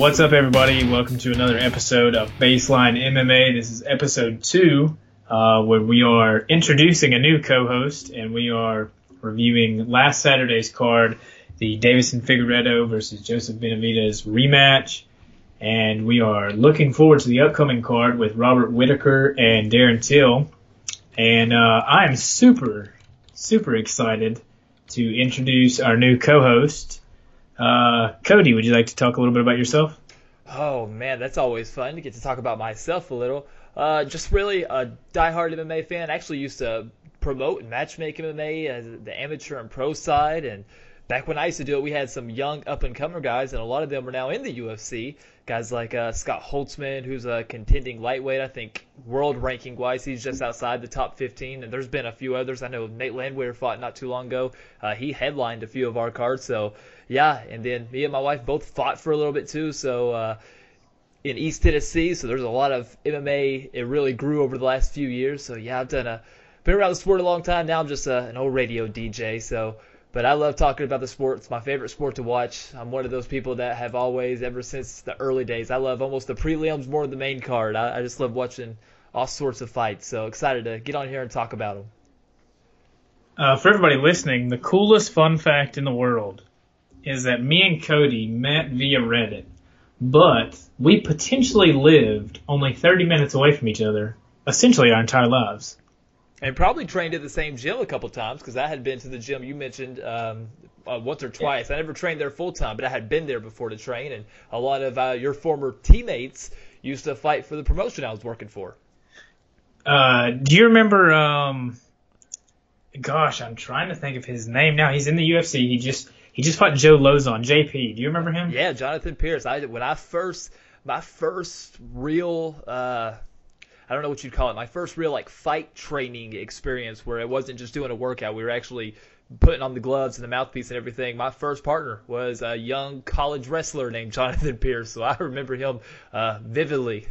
What's up, everybody? Welcome to another episode of Baseline MMA. This is episode two, uh, where we are introducing a new co-host, and we are reviewing last Saturday's card, the Deiveson Figueiredo versus Joseph Benavidez rematch, and we are looking forward to the upcoming card with Robert Whitaker and Darren Till, and uh, I am super, super excited to introduce our new co-host. Uh, Cody, would you like to talk a little bit about yourself? Oh man, that's always fun to get to talk about myself a little. Uh, just really a diehard MMA fan. I actually used to promote and matchmake MMA as the amateur and pro side, and back when I used to do it, we had some young up and comer guys, and a lot of them are now in the UFC. Guys like uh, Scott Holtzman, who's a contending lightweight. I think world ranking wise, he's just outside the top 15. And there's been a few others. I know Nate Landwehr fought not too long ago. Uh, he headlined a few of our cards. So yeah, and then me and my wife both fought for a little bit too. So uh, in East Tennessee, so there's a lot of MMA. It really grew over the last few years. So yeah, I've done a been around the sport a long time. Now I'm just a, an old radio DJ. So but I love talking about the sport. It's my favorite sport to watch. I'm one of those people that have always, ever since the early days, I love almost the prelims more than the main card. I, I just love watching all sorts of fights. So excited to get on here and talk about them. Uh, for everybody listening, the coolest fun fact in the world is that me and Cody met via Reddit, but we potentially lived only 30 minutes away from each other, essentially our entire lives and probably trained at the same gym a couple times because I had been to the gym you mentioned um, uh, once or twice. Yeah. I never trained there full time, but I had been there before to train, and a lot of uh, your former teammates used to fight for the promotion I was working for. Uh, do you remember? Um, gosh, I'm trying to think of his name now. He's in the UFC. He just he just fought Joe Lauzon. JP. Do you remember him? Yeah, Jonathan Pierce. I when I first my first real uh, I don't know what you'd call it. My first real like fight training experience where it wasn't just doing a workout. We were actually putting on the gloves and the mouthpiece and everything. My first partner was a young college wrestler named Jonathan Pierce, so I remember him uh, vividly.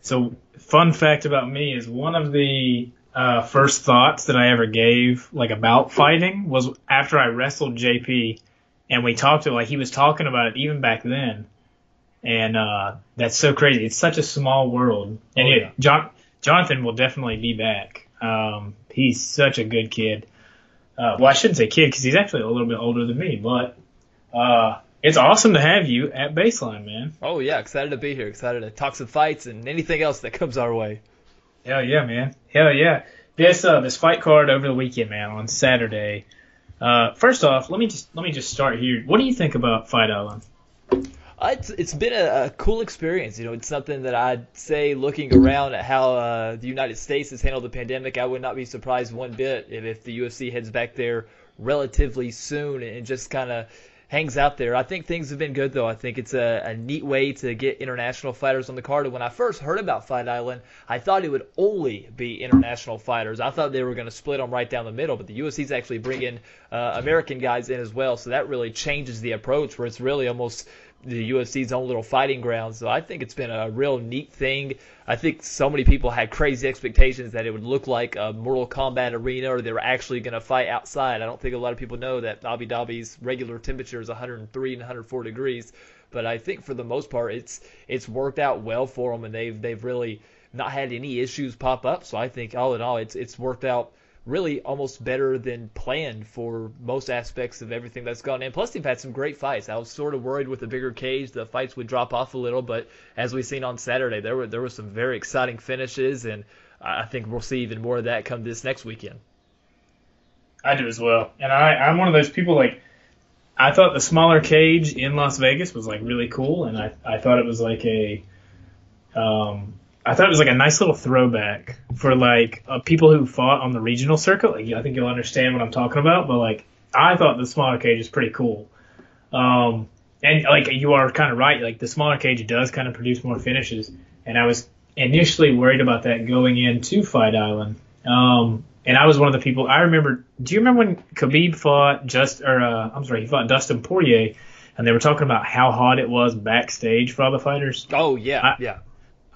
So, fun fact about me is one of the uh, first thoughts that I ever gave, like about fighting, was after I wrestled JP, and we talked to like he was talking about it even back then and uh, that's so crazy. It's such a small world. And oh, yeah. John, Jonathan will definitely be back. Um, he's such a good kid. Uh, well, I shouldn't say kid because he's actually a little bit older than me, but uh, it's awesome to have you at Baseline, man. Oh yeah, excited to be here. Excited to talk some fights and anything else that comes our way. Hell yeah, man. Hell yeah. This uh, this fight card over the weekend, man, on Saturday. Uh, first off, let me just let me just start here. What do you think about Fight Island? Uh, it's it's been a, a, cool experience. You know, it's something that I'd say looking around at how uh, the United States has handled the pandemic, I would not be surprised one bit if, if the UFC heads back there relatively soon and just kind of hangs out there. I think things have been good though. I think it's a, a neat way to get international fighters on the card. And when I first heard about Fight Island, I thought it would only be international fighters. I thought they were going to split them right down the middle, but the UFC's actually bringing uh, American guys in as well. So that really changes the approach where it's really almost the UFC's own little fighting ground. So I think it's been a real neat thing. I think so many people had crazy expectations that it would look like a Mortal Kombat arena or they were actually going to fight outside. I don't think a lot of people know that Abu Dhabi's regular temperature is 103 and 104 degrees. But I think for the most part, it's it's worked out well for them, and they've they've really not had any issues pop up. So I think all in all, it's it's worked out really almost better than planned for most aspects of everything that's gone in. Plus, they've had some great fights. I was sort of worried with the bigger cage, the fights would drop off a little, but as we've seen on Saturday, there were there were some very exciting finishes, and I think we'll see even more of that come this next weekend. I do as well, and I I'm one of those people like. I thought the smaller cage in Las Vegas was like really cool, and I I thought it was like a um, I thought it was like a nice little throwback for like uh, people who fought on the regional circuit. Like, I think you'll understand what I'm talking about. But like, I thought the smaller cage is pretty cool. Um, and like you are kind of right. Like the smaller cage does kind of produce more finishes. And I was initially worried about that going into Fight Island. Um, and I was one of the people. I remember. Do you remember when Khabib fought just or uh, I'm sorry, he fought Dustin Poirier, and they were talking about how hot it was backstage for all the fighters. Oh yeah, I, yeah.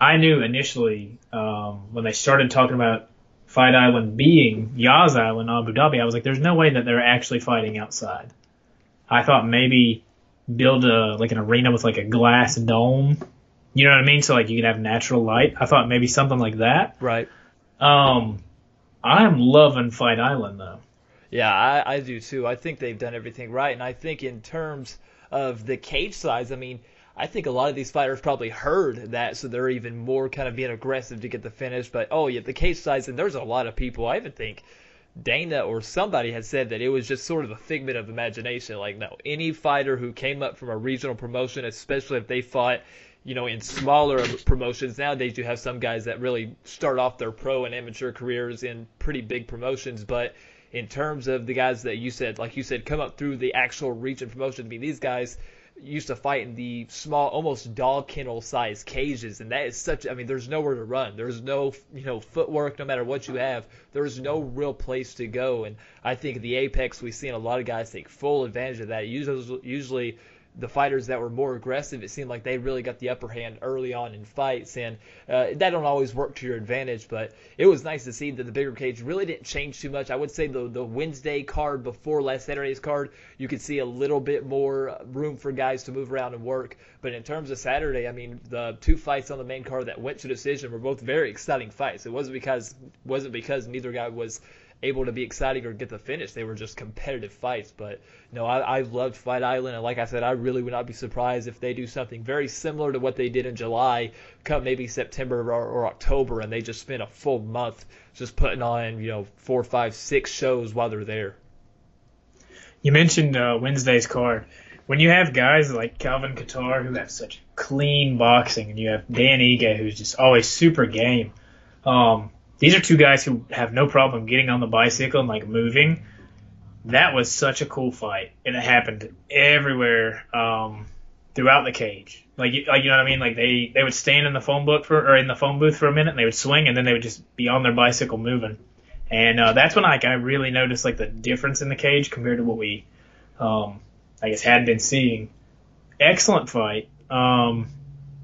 I knew initially um, when they started talking about Fight Island being Yas Island, Abu Dhabi, I was like, there's no way that they're actually fighting outside. I thought maybe build a like an arena with like a glass dome. You know what I mean? So like you can have natural light. I thought maybe something like that. Right. Um, I'm loving Fight Island though. Yeah, I, I do too. I think they've done everything right, and I think in terms of the cage size, I mean, I think a lot of these fighters probably heard that, so they're even more kind of being aggressive to get the finish. But oh yeah, the cage size, and there's a lot of people. I even think Dana or somebody had said that it was just sort of a figment of imagination. Like no, any fighter who came up from a regional promotion, especially if they fought you know, in smaller promotions nowadays, you have some guys that really start off their pro and amateur careers in pretty big promotions. But in terms of the guys that you said, like you said, come up through the actual region promotion, I mean, these guys used to fight in the small, almost dog kennel size cages, and that is such. I mean, there's nowhere to run. There's no, you know, footwork. No matter what you have, there's no real place to go. And I think the apex, we've seen a lot of guys take full advantage of that. Usually, usually the fighters that were more aggressive, it seemed like they really got the upper hand early on in fights, and uh, that don't always work to your advantage. But it was nice to see that the bigger cage really didn't change too much. I would say the the Wednesday card before last Saturday's card, you could see a little bit more room for guys to move around and work. But in terms of Saturday, I mean, the two fights on the main card that went to decision were both very exciting fights. It wasn't because wasn't because neither guy was able to be exciting or get the finish. They were just competitive fights. But no, I, I loved Fight Island, and like I said, I really would not be surprised if they do something very similar to what they did in July, come maybe September or, or October, and they just spend a full month just putting on you know four, five, six shows while they're there. You mentioned uh, Wednesday's card. When you have guys like Calvin Kattar who have such clean boxing, and you have Dan Ige who's just always super game, um, these are two guys who have no problem getting on the bicycle and like moving. That was such a cool fight, and it happened everywhere um, throughout the cage. Like, like you know what I mean? Like they they would stand in the phone book for or in the phone booth for a minute, and they would swing, and then they would just be on their bicycle moving. And uh, that's when like I really noticed like the difference in the cage compared to what we, um, I guess, had been seeing. Excellent fight. Um,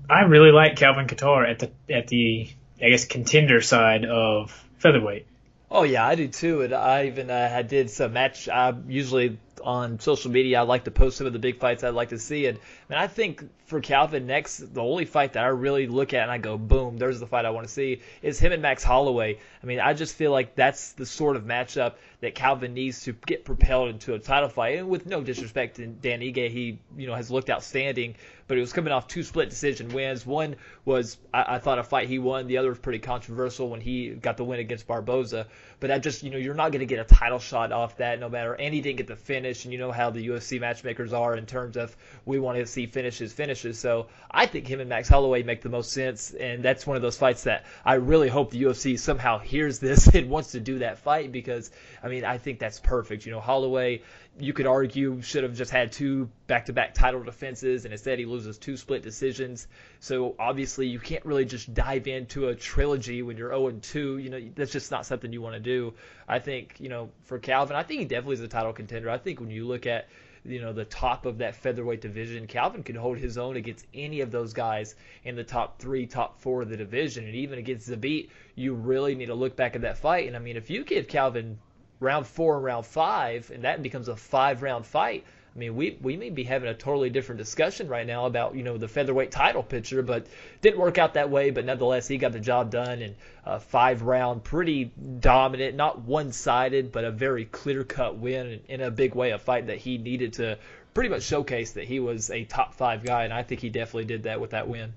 I really like Calvin Kattar at the at the I guess contender side of featherweight. Oh yeah, I do too. And I even uh, I did some match. I usually on social media I like to post some of the big fights I'd like to see. And, and I think for Calvin next, the only fight that I really look at and I go, boom, there's the fight I want to see is him and Max Holloway. I mean, I just feel like that's the sort of matchup that Calvin needs to get propelled into a title fight. And with no disrespect to Dan Ige, he you know has looked outstanding, but he was coming off two split decision wins. One was I, I thought a fight he won. The other was pretty controversial when he got the win against Barboza. But that just you know you're not going to get a title shot off that no matter. And he didn't get the finish, and you know how the UFC matchmakers are in terms of we want to see finishes, finishes. So I think him and Max Holloway make the most sense, and that's one of those fights that I really hope the UFC somehow hears this and wants to do that fight because. I mean, I think that's perfect. You know, Holloway, you could argue should have just had two back-to-back title defenses, and instead he loses two split decisions. So obviously, you can't really just dive into a trilogy when you're 0 2. You know, that's just not something you want to do. I think, you know, for Calvin, I think he definitely is a title contender. I think when you look at you know the top of that featherweight division. Calvin can hold his own against any of those guys in the top three, top four of the division, and even against Zabit, you really need to look back at that fight. And I mean, if you give Calvin round four and round five, and that becomes a five round fight. I mean, we, we may be having a totally different discussion right now about, you know, the featherweight title picture, but didn't work out that way. But nonetheless, he got the job done in a five round, pretty dominant, not one sided, but a very clear cut win in a big way, a fight that he needed to pretty much showcase that he was a top five guy. And I think he definitely did that with that win.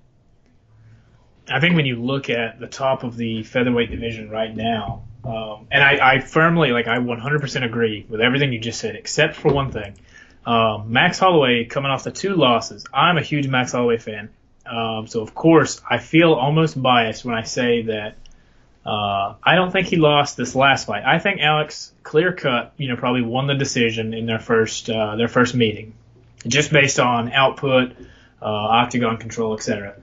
I think when you look at the top of the featherweight division right now, um, and I, I firmly, like, I 100% agree with everything you just said, except for one thing. Um, Max Holloway coming off the two losses. I'm a huge Max Holloway fan. Um, so, of course, I feel almost biased when I say that uh, I don't think he lost this last fight. I think Alex, clear cut, you know, probably won the decision in their first uh, their first meeting, just based on output, uh, octagon control, etc.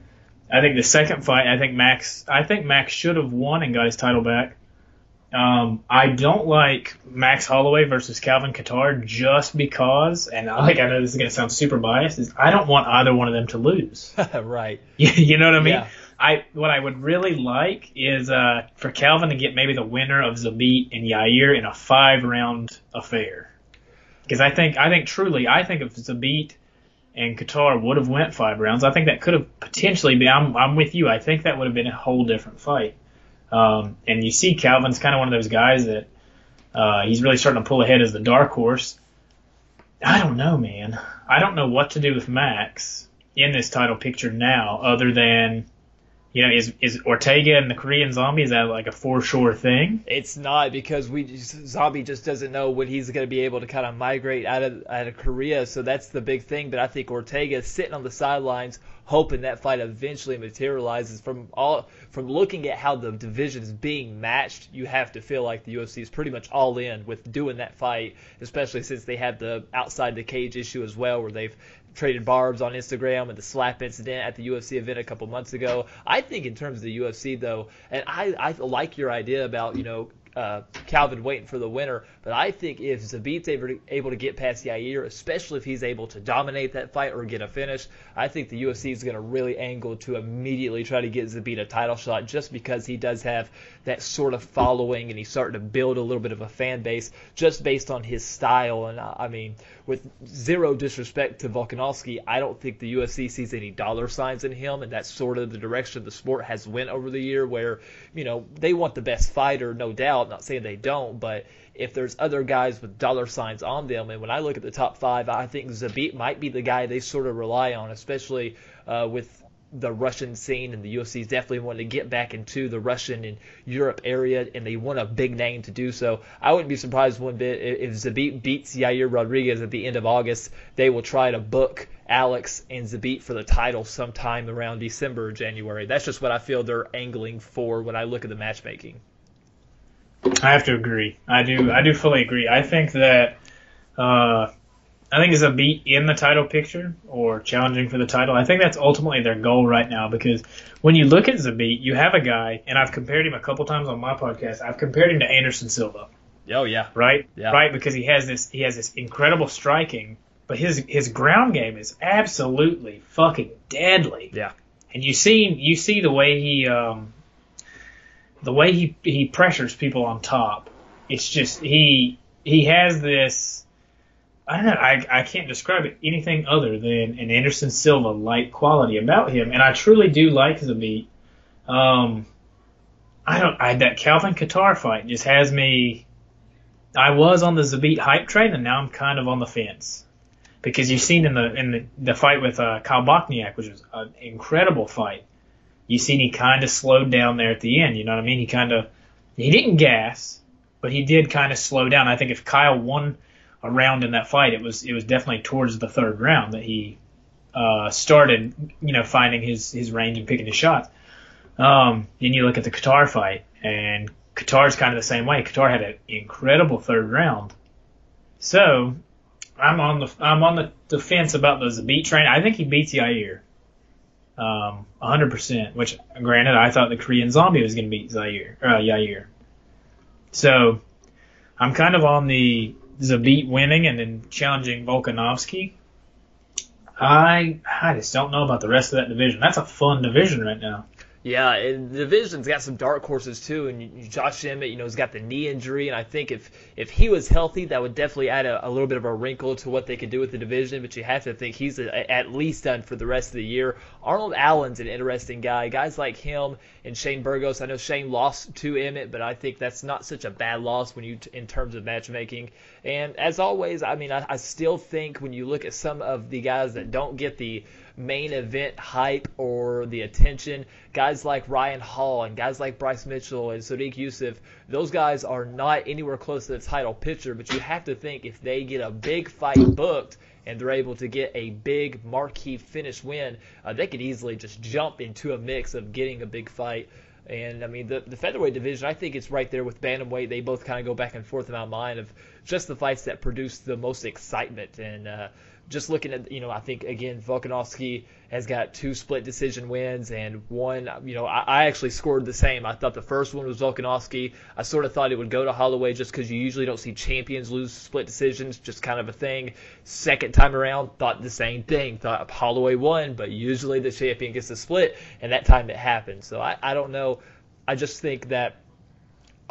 I think the second fight, I think Max, I think Max should have won and got his title back. Um, I don't like Max Holloway versus Calvin Kattar just because, and I, like I know this is going to sound super biased, is I don't want either one of them to lose. right. you know what I mean? Yeah. I what I would really like is uh, for Calvin to get maybe the winner of Zabit and Yair in a five round affair. Because I think I think truly I think if Zabit and Kattar would have went five rounds, I think that could have potentially been. I'm I'm with you. I think that would have been a whole different fight. Um, and you see, Calvin's kind of one of those guys that uh, he's really starting to pull ahead as the dark horse. I don't know, man. I don't know what to do with Max in this title picture now, other than you know, is is Ortega and the Korean Zombie is that like a for sure thing? It's not because we Zombie just doesn't know when he's going to be able to kind of migrate out of out of Korea, so that's the big thing. But I think Ortega is sitting on the sidelines, hoping that fight eventually materializes. From all from looking at how the division is being matched, you have to feel like the UFC is pretty much all in with doing that fight, especially since they have the outside the cage issue as well, where they've traded barbs on Instagram and the slap incident at the UFC event a couple months ago. I think in terms of the UFC though, and I, I like your idea about you know uh, Calvin waiting for the winner. But I think if Zabit's able to, able to get past Yair, especially if he's able to dominate that fight or get a finish, I think the UFC is going to really angle to immediately try to get Zabit a title shot just because he does have that sort of following and he's starting to build a little bit of a fan base just based on his style. And I mean, with zero disrespect to Volkanovski, I don't think the UFC sees any dollar signs in him, and that's sort of the direction the sport has went over the year, where you know they want the best fighter, no doubt. Not saying they don't, but if there's other guys with dollar signs on them, and when I look at the top five, I think Zabit might be the guy they sort of rely on, especially uh, with the Russian scene, and the UFC is definitely wanting to get back into the Russian and Europe area, and they want a big name to do so. I wouldn't be surprised one bit if Zabit beats Yair Rodriguez at the end of August. They will try to book Alex and Zabit for the title sometime around December or January. That's just what I feel they're angling for when I look at the matchmaking. I have to agree. I do. I do fully agree. I think that uh, I think Zabit in the title picture or challenging for the title. I think that's ultimately their goal right now because when you look at Zabit, you have a guy, and I've compared him a couple times on my podcast. I've compared him to Anderson Silva. Oh yeah. Right. Yeah. Right because he has this he has this incredible striking, but his his ground game is absolutely fucking deadly. Yeah. And you see you see the way he um the way he he pressures people on top. It's just he he has this I don't know. I, I can't describe it anything other than an Anderson Silva like quality about him, and I truly do like Zabit. Um, I don't. I that Calvin Kattar fight just has me. I was on the Zabit hype train, and now I'm kind of on the fence because you've seen in the in the, the fight with uh, Kyle Bochniak, which was an incredible fight. You seen he kind of slowed down there at the end. You know what I mean? He kind of he didn't gas, but he did kind of slow down. I think if Kyle won a round in that fight, it was it was definitely towards the third round that he uh, started, you know, finding his his range and picking his shots. Um, then you look at the Kattar fight, and Kattar's kind of the same way. Kattar had an incredible third round. So I'm on the I'm on the defense about the Zabit train. I think he beats Yair. Um, 100%, which granted, I thought the Korean zombie was going to beat Zaire, uh, Yair. So, I'm kind of on the Zabit winning and then challenging Volkanovski. I I just don't know about the rest of that division. That's a fun division right now. Yeah, and the division's got some dark horses too, and Josh Emmett, you know, has got the knee injury, and I think if if he was healthy, that would definitely add a, a little bit of a wrinkle to what they could do with the division. But you have to think he's a, at least done for the rest of the year. Arnold Allen's an interesting guy. Guys like him and Shane Burgos. I know Shane lost to Emmett, but I think that's not such a bad loss when you in terms of matchmaking. And as always, I mean, I, I still think when you look at some of the guys that don't get the main event hype or the attention. Guys like Ryan Hall and guys like Bryce Mitchell and Sodiq Yusuff, those guys are not anywhere close to the title picture, but you have to think if they get a big fight booked and they're able to get a big marquee finish win, uh, they could easily just jump into a mix of getting a big fight. And I mean, the, the featherweight division, I think it's right there with bantamweight. They both kind of go back and forth in my mind of just the fights that produce the most excitement. And uh, just looking at, you know, I think again, Volkanovski has got two split decision wins and one, you know, I, I actually scored the same. I thought the first one was Volkanovski. I sort of thought it would go to Holloway just because you usually don't see champions lose split decisions, just kind of a thing. Second time around, thought the same thing. Thought Holloway won, but usually the champion gets a split, and that time it happened. So I, I don't know. I just think that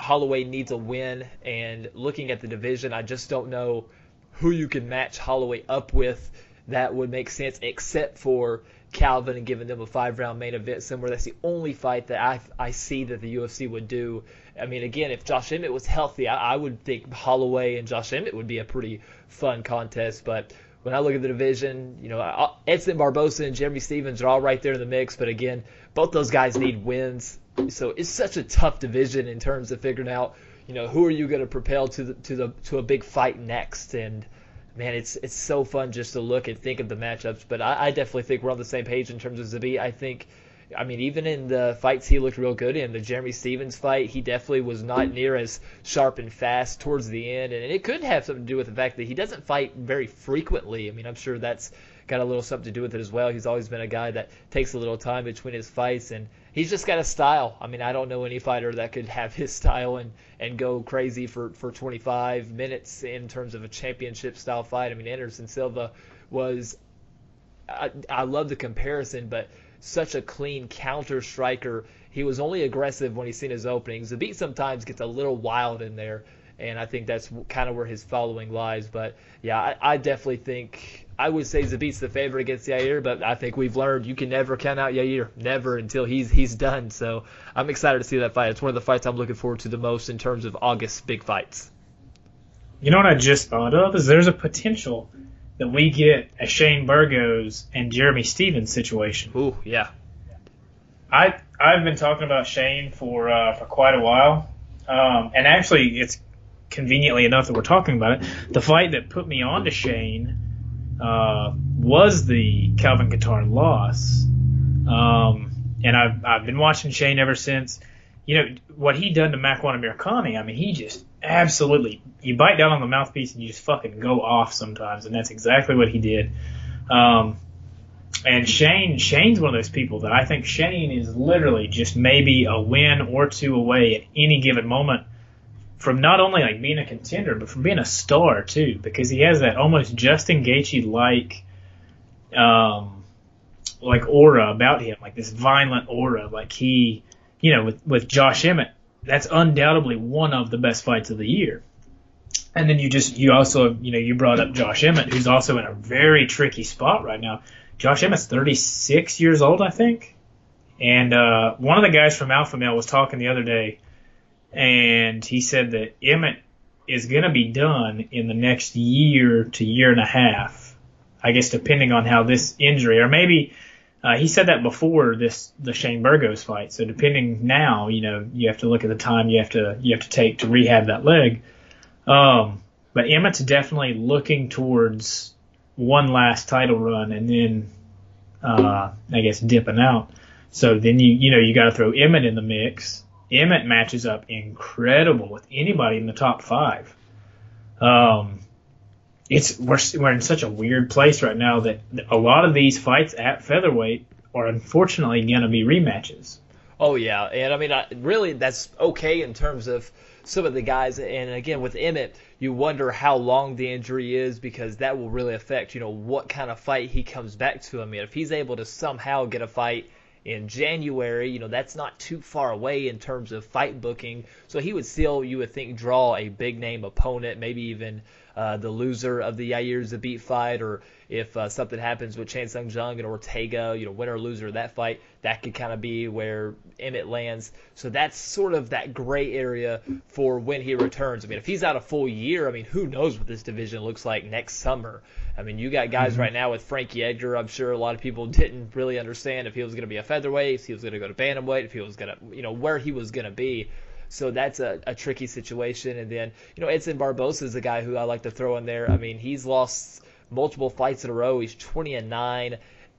Holloway needs a win, and looking at the division, I just don't know who you can match Holloway up with that would make sense, except for Calvin and giving them a five round main event somewhere. That's the only fight that I I see that the UFC would do. I mean, again, if Josh Emmett was healthy, I, I would think Holloway and Josh Emmett would be a pretty fun contest. But when I look at the division, you know, Edson Barboza and Jeremy Stephens are all right there in the mix. But again, both those guys need wins. So it's such a tough division in terms of figuring out, you know, who are you going to propel to the to the to a big fight next and man, it's it's so fun just to look and think of the matchups. But I, I definitely think we're on the same page in terms of Zabit. I think, I mean, even in the fights he looked real good in, the Jeremy Stephens fight, he definitely was not near as sharp and fast towards the end, and it could have something to do with the fact that he doesn't fight very frequently. I mean, I'm sure that's got a little something to do with it as well. He's always been a guy that takes a little time between his fights, and he's just got a style. I mean, I don't know any fighter that could have his style and, and go crazy for, for 25 minutes in terms of a championship style fight. I mean, Anderson Silva was, I, I love the comparison, but such a clean counter striker. He was only aggressive when he seen his openings. Zabit sometimes gets a little wild in there, and I think that's kind of where his following lies. But yeah, I, I definitely think I would say Zabit's the favorite against Yair, but I think we've learned you can never count out Yair, never until he's he's done. So I'm excited to see that fight. It's one of the fights I'm looking forward to the most in terms of August big fights. You know what I just thought of is there's a potential that we get a Shane Burgos and Jeremy Stephens situation. Ooh, yeah. I I've been talking about Shane for uh, for quite a while, um, and actually it's conveniently enough that we're talking about it. The fight that put me on to Shane uh, was the Calvin Kattar loss. Um, and I've, I've been watching Shane ever since. You know, what he done to Makwan I mean, he just absolutely, you bite down on the mouthpiece and you just fucking go off sometimes. And that's exactly what he did. Um, and Shane, Shane's one of those people that I think Shane is literally just maybe a win or two away at any given moment from not only like being a contender, but from being a star too, because he has that almost Justin Gaethje like, um, like aura about him, like this violent aura. Like he, you know, with with Josh Emmett, that's undoubtedly one of the best fights of the year. And then you just you also you know you brought up Josh Emmett, who's also in a very tricky spot right now. Josh Emmett's 36 years old, I think. And uh, one of the guys from Alpha Male was talking the other day and he said that Emmett is going to be done in the next year to year and a half. I guess depending on how this injury, or maybe uh, he said that before this the Shane Burgos fight. So depending now, you know, you have to look at the time you have to you have to take to rehab that leg. Um, but Emmett's definitely looking towards one last title run and then uh, I guess dipping out. So then you you know you got to throw Emmett in the mix Emmett matches up incredible with anybody in the top five. Um, it's we're we're in such a weird place right now that a lot of these fights at featherweight are unfortunately going to be rematches. Oh yeah, and I mean, I, really, that's okay in terms of some of the guys. And again, with Emmett, you wonder how long the injury is because that will really affect, you know, what kind of fight he comes back to. I mean, if he's able to somehow get a fight in January. You know, that's not too far away in terms of fight booking. So he would still, you would think, draw a big name opponent, maybe even uh, the loser of the Yair Zabit fight, or if uh, something happens with Chan Sung Jung and Ortega, you know, winner or loser of that fight, that could kind of be where Emmett lands. So that's sort of that gray area for when he returns. I mean, if he's out a full year, I mean, who knows what this division looks like next summer? I mean, you got guys mm-hmm. right now with Frankie Edgar. I'm sure a lot of people didn't really understand if he was going to be a featherweight, if he was going to go to bantamweight, if he was going to, you know, where he was going to be. So that's a, a tricky situation. And then, you know, Edson Barboza is a guy who I like to throw in there. I mean, he's lost multiple fights in a row. He's 20 and 9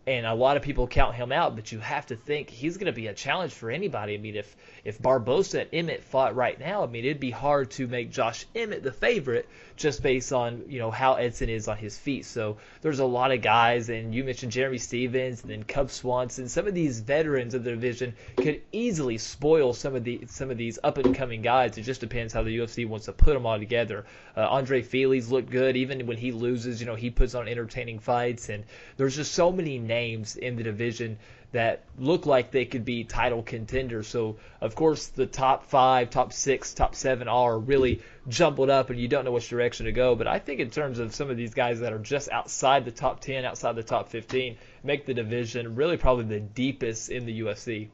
and a lot of people count him out, but you have to think he's going to be a challenge for anybody. I mean, if if Barboza and Emmett fought right now, I mean, it'd be hard to make Josh Emmett the favorite just based on you know how Edson is on his feet. So there's a lot of guys, and you mentioned Jeremy Stephens, and then Cub Swanson. Some of these veterans of the division could easily spoil some of the some of these up and coming guys. It just depends how the UFC wants to put them all together. Uh, Andre Fili's looked good, even when he loses. You know, he puts on entertaining fights, and there's just so many names in the division that look like they could be title contenders. So, of course, the top five, top six, top seven are really jumbled up, and you don't know which direction to go. But I think in terms of some of these guys that are just outside the top 10, outside the top 15, make the division really probably the deepest in the UFC.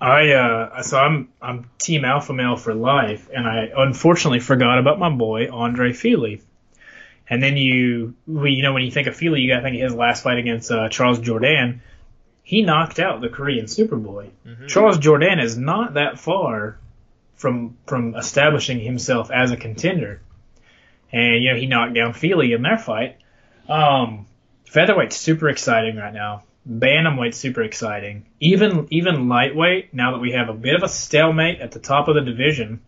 I uh, so I'm I'm Team Alpha Male for life, and I unfortunately forgot about my boy Andre Fili. And then you, you know, when you think of Fili, you got to think of his last fight against uh, Charles Jourdain he knocked out the Korean Superboy. Mm-hmm. Charles Jourdain is not that far from from establishing himself as a contender. And you know, he knocked down Fili in their fight. Um, featherweight's super exciting right now. Bantamweight's super exciting. Even even lightweight, now that we have a bit of a stalemate at the top of the division,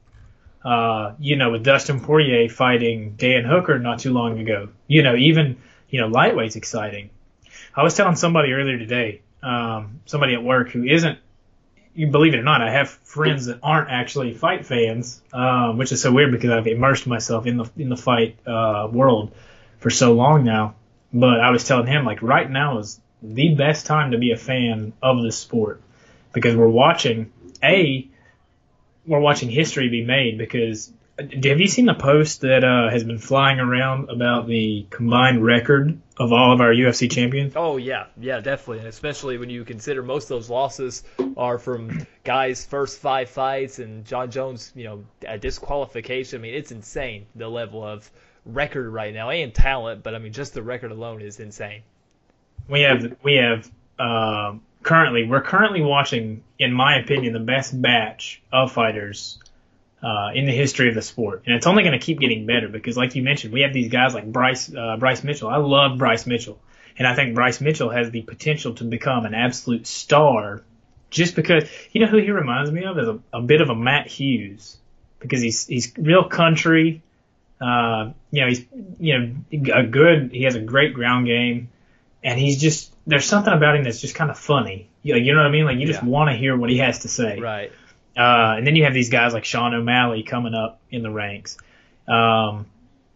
uh, you know, with Dustin Poirier fighting Dan Hooker not too long ago. You know, even you know, lightweight's exciting. I was telling somebody earlier today, um, somebody at work who isn't, you believe it or not, I have friends that aren't actually fight fans, um, which is so weird because I've immersed myself in the in the fight uh, world for so long now. But I was telling him like right now is the best time to be a fan of this sport because we're watching a we're watching history be made because have you seen the post that uh, has been flying around about the combined record of all of our UFC champions? Oh yeah, yeah, definitely, and especially when you consider most of those losses are from guys' first five fights and Jon Jones, you know, a disqualification. I mean, it's insane the level of record right now and talent, but I mean, just the record alone is insane. We have we have uh, currently we're currently watching, in my opinion, the best batch of fighters uh, in the history of the sport, and it's only going to keep getting better because, like you mentioned, we have these guys like Bryce uh, Bryce Mitchell. I love Bryce Mitchell, and I think Bryce Mitchell has the potential to become an absolute star, just because you know who he reminds me of is a, a bit of a Matt Hughes because he's he's real country. Uh, you know, he's you know a good. He has a great ground game, and he's just there's something about him that's just kind of funny. You know, you know what I mean? Like you just want to hear what he has to say. Right. Uh, and then you have these guys like Sean O'Malley coming up in the ranks. Um,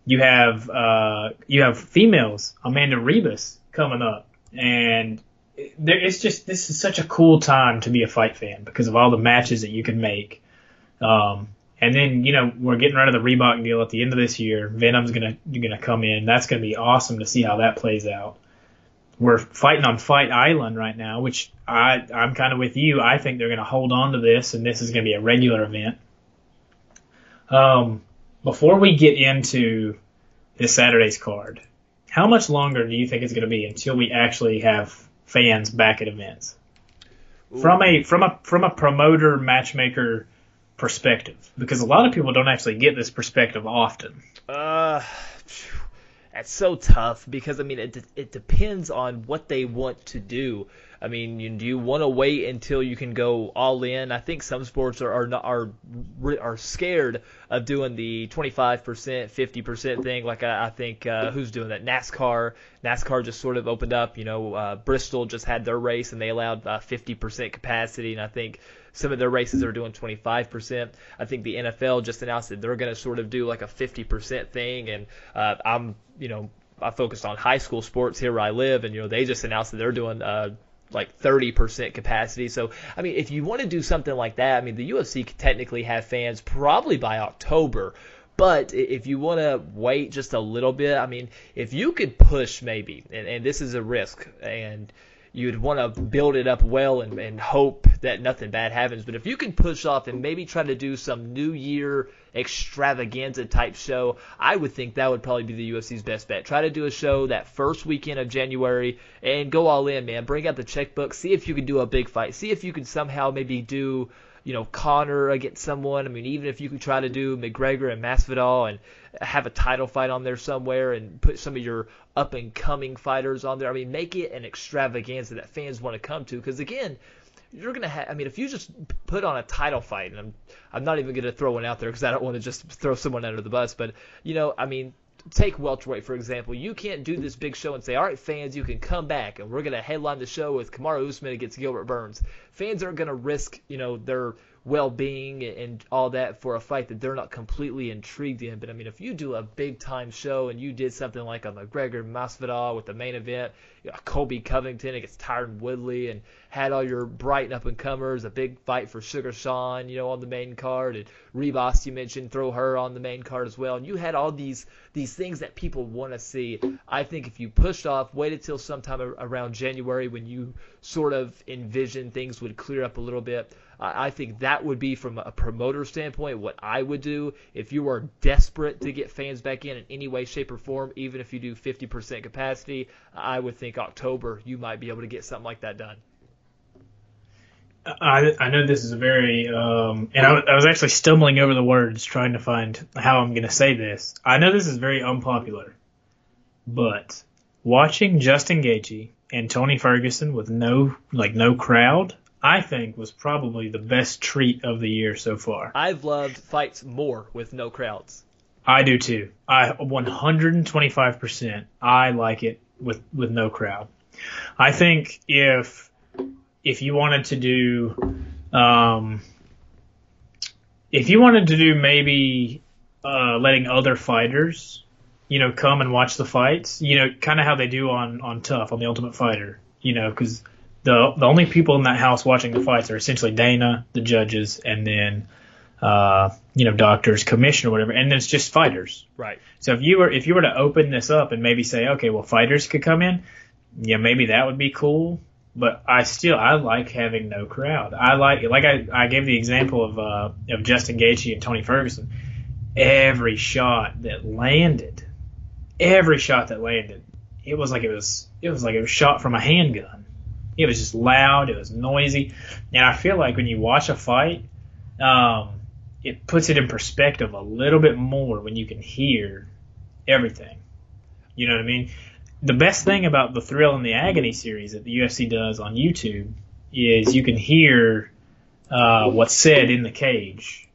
you have uh, you have females, Amanda Ribas coming up, and there, it's just this is such a cool time to be a fight fan because of all the matches that you can make. Um, and then you know we're getting rid of the Reebok deal at the end of this year. Venum's gonna gonna come in. That's gonna be awesome to see how that plays out we're fighting on Fight Island right now, which I I'm kind of with you. I think they're going to hold on to this, and this is going to be a regular event. Um, before we get into this Saturday's card, how much longer do you think it's going to be until we actually have fans back at events? Ooh. From a from a from a promoter matchmaker perspective, because a lot of people don't actually get this perspective often. Uh, that's so tough because I mean it it depends on what they want to do. I mean, do you want to wait until you can go all in? I think some sports are are not, are are scared of doing the 25%, 50% thing. Like I, I think uh, who's doing that? NASCAR. NASCAR just sort of opened up. You know, uh, Bristol just had their race and they allowed uh, 50% capacity, and I think some of their races are doing 25%. I think the NFL just announced that they're going to sort of do like a 50% thing, and uh, I'm you know I focused on high school sports here where I live, and you know they just announced that they're doing uh, like 30% capacity. So, I mean, if you want to do something like that, I mean, the UFC could technically have fans probably by October. But if you want to wait just a little bit, I mean, if you could push maybe, and, and this is a risk, and you'd want to build it up well and, and hope that nothing bad happens. But if you can push off and maybe try to do some New Year extravaganza type show, I would think that would probably be the UFC's best bet. Try to do a show that first weekend of January and go all in, man. Bring out the checkbook. See if you can do a big fight. See if you can somehow maybe do you know, Conor against someone. I mean, even if you could try to do McGregor and Masvidal and have a title fight on there somewhere and put some of your up and coming fighters on there. I mean, make it an extravaganza that fans want to come to. Because again, you're gonna have. I mean, if you just put on a title fight, and I'm I'm not even gonna throw one out there because I don't want to just throw someone under the bus. But you know, I mean, take welterweight for example. You can't do this big show and say, all right, fans, you can come back and we're gonna headline the show with Kamaru Usman against Gilbert Burns. Fans aren't gonna risk, you know, their well-being and all that for a fight that they're not completely intrigued in. But I mean, if you do a big-time show and you did something like a McGregor Masvidal with the main event, you know, Colby Covington against Tyron Woodley, and had all your bright and up-and-comers, a big fight for Sugar Sean, you know, on the main card, and Ribas you mentioned, throw her on the main card as well, and you had all these these things that people want to see. I think if you pushed off, waited till sometime around January when you sort of envision things would clear up a little bit. I think that would be from a promoter standpoint what I would do if you are desperate to get fans back in in any way, shape, or form. Even if you do 50% capacity, I would think October you might be able to get something like that done. I, I know this is a very, um, and I, I was actually stumbling over the words trying to find how I'm going to say this. I know this is very unpopular, but watching Justin Gaethje and Tony Ferguson with no like no crowd I think was probably the best treat of the year so far. I've loved fights more with no crowds. I do too. I 125%. I like it with with no crowd. I think if if you wanted to do um if you wanted to do maybe uh letting other fighters you know come and watch the fights, you know, kind of how they do on on TUF on the Ultimate Fighter, you know, cuz the the only people in that house watching the fights are essentially Dana, the judges, and then uh, you know doctors, commission or whatever, and then it's just fighters. Right. So if you were if you were to open this up and maybe say, okay, well fighters could come in, yeah, maybe that would be cool. But I still I like having no crowd. I like like I, I gave the example of uh, of Justin Gaethje and Tony Ferguson. Every shot that landed, every shot that landed, it was like it was it was like it was shot from a handgun it was just loud. It was noisy, and I feel like when you watch a fight, um, it puts it in perspective a little bit more when you can hear everything. You know what I mean? The best thing about the Thrill and the Agony series that the UFC does on YouTube is you can hear uh, what's said in the cage,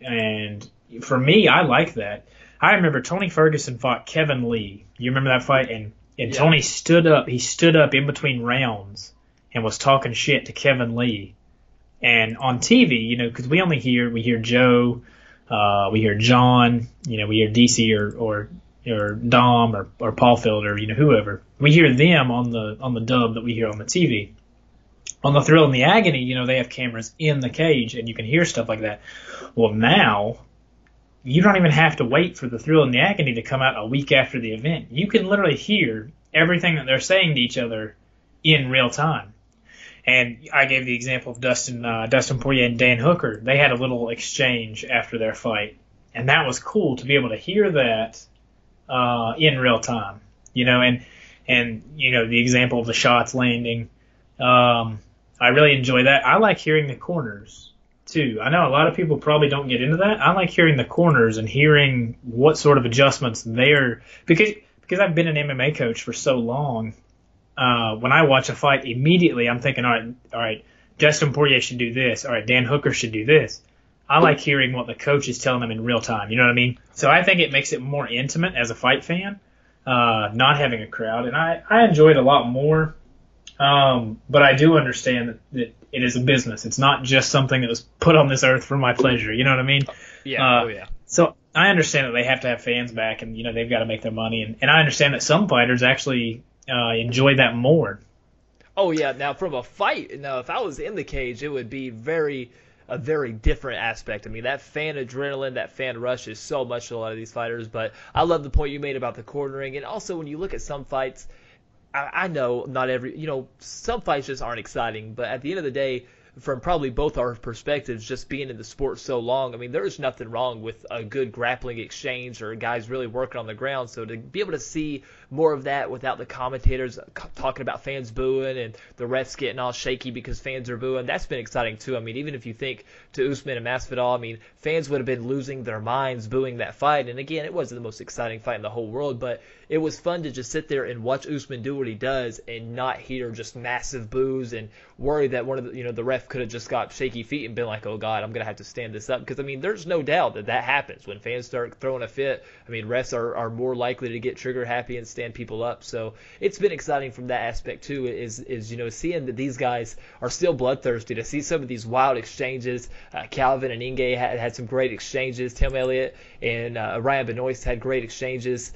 and for me, I like that. I remember Tony Ferguson fought Kevin Lee. You remember that fight? And and yeah. Tony stood up. He stood up in between rounds and was talking shit to Kevin Lee. And on TV, you know, because we only hear we hear Joe, uh, we hear John, you know, we hear DC or or or Dom or, or Paul Felder, you know, whoever. We hear them on the on the dub that we hear on the TV. On the thrill and the agony, you know, they have cameras in the cage and you can hear stuff like that. Well, now you don't even have to wait for the thrill and the agony to come out a week after the event. You can literally hear everything that they're saying to each other in real time. And I gave the example of Dustin uh, Dustin Poirier and Dan Hooker. They had a little exchange after their fight, and that was cool to be able to hear that uh, in real time. You know, and and you know the example of the shots landing. Um, I really enjoy that. I like hearing the corners too. I know a lot of people probably don't get into that. I like hearing the corners and hearing what sort of adjustments they're because because I've been an MMA coach for so long uh, when I watch a fight, immediately I'm thinking, all right, all right, Justin Poirier should do this. All right, Dan Hooker should do this. I like hearing what the coach is telling them in real time. You know what I mean? So I think it makes it more intimate as a fight fan, uh, not having a crowd, and I I enjoy it a lot more. Um, but I do understand that, that it is a business. It's not just something that was put on this earth for my pleasure. You know what I mean? Yeah. Uh, oh yeah. So I understand that they have to have fans back, and you know they've got to make their money, and, and I understand that some fighters actually uh, enjoy that more. Oh yeah. Now from a fight, now if I was in the cage, it would be very a very different aspect. I mean, that fan adrenaline, that fan rush is so much to a lot of these fighters. But I love the point you made about the cornering, and also when you look at some fights, I, I know not every, you know, some fights just aren't exciting. But at the end of the day, from probably both our perspectives, just being in the sport so long, I mean, there's nothing wrong with a good grappling exchange or guys really working on the ground. So to be able to see more of that without the commentators talking about fans booing and the refs getting all shaky because fans are booing, that's been exciting too. I mean, even if you think to Usman and Masvidal, I mean, fans would have been losing their minds booing that fight. And again, it wasn't the most exciting fight in the whole world, but it was fun to just sit there and watch Usman do what he does and not hear just massive boos and worry that one of the, you know, the ref could have just got shaky feet and been like, "Oh God, I'm gonna have to stand this up." Because I mean, there's no doubt that that happens when fans start throwing a fit. I mean, refs are, are more likely to get trigger happy and stand people up. So it's been exciting from that aspect too. Is is you know seeing that these guys are still bloodthirsty to see some of these wild exchanges. Uh, Calvin and Ige had had some great exchanges. Tim Elliott and uh, Ryan Benoit had great exchanges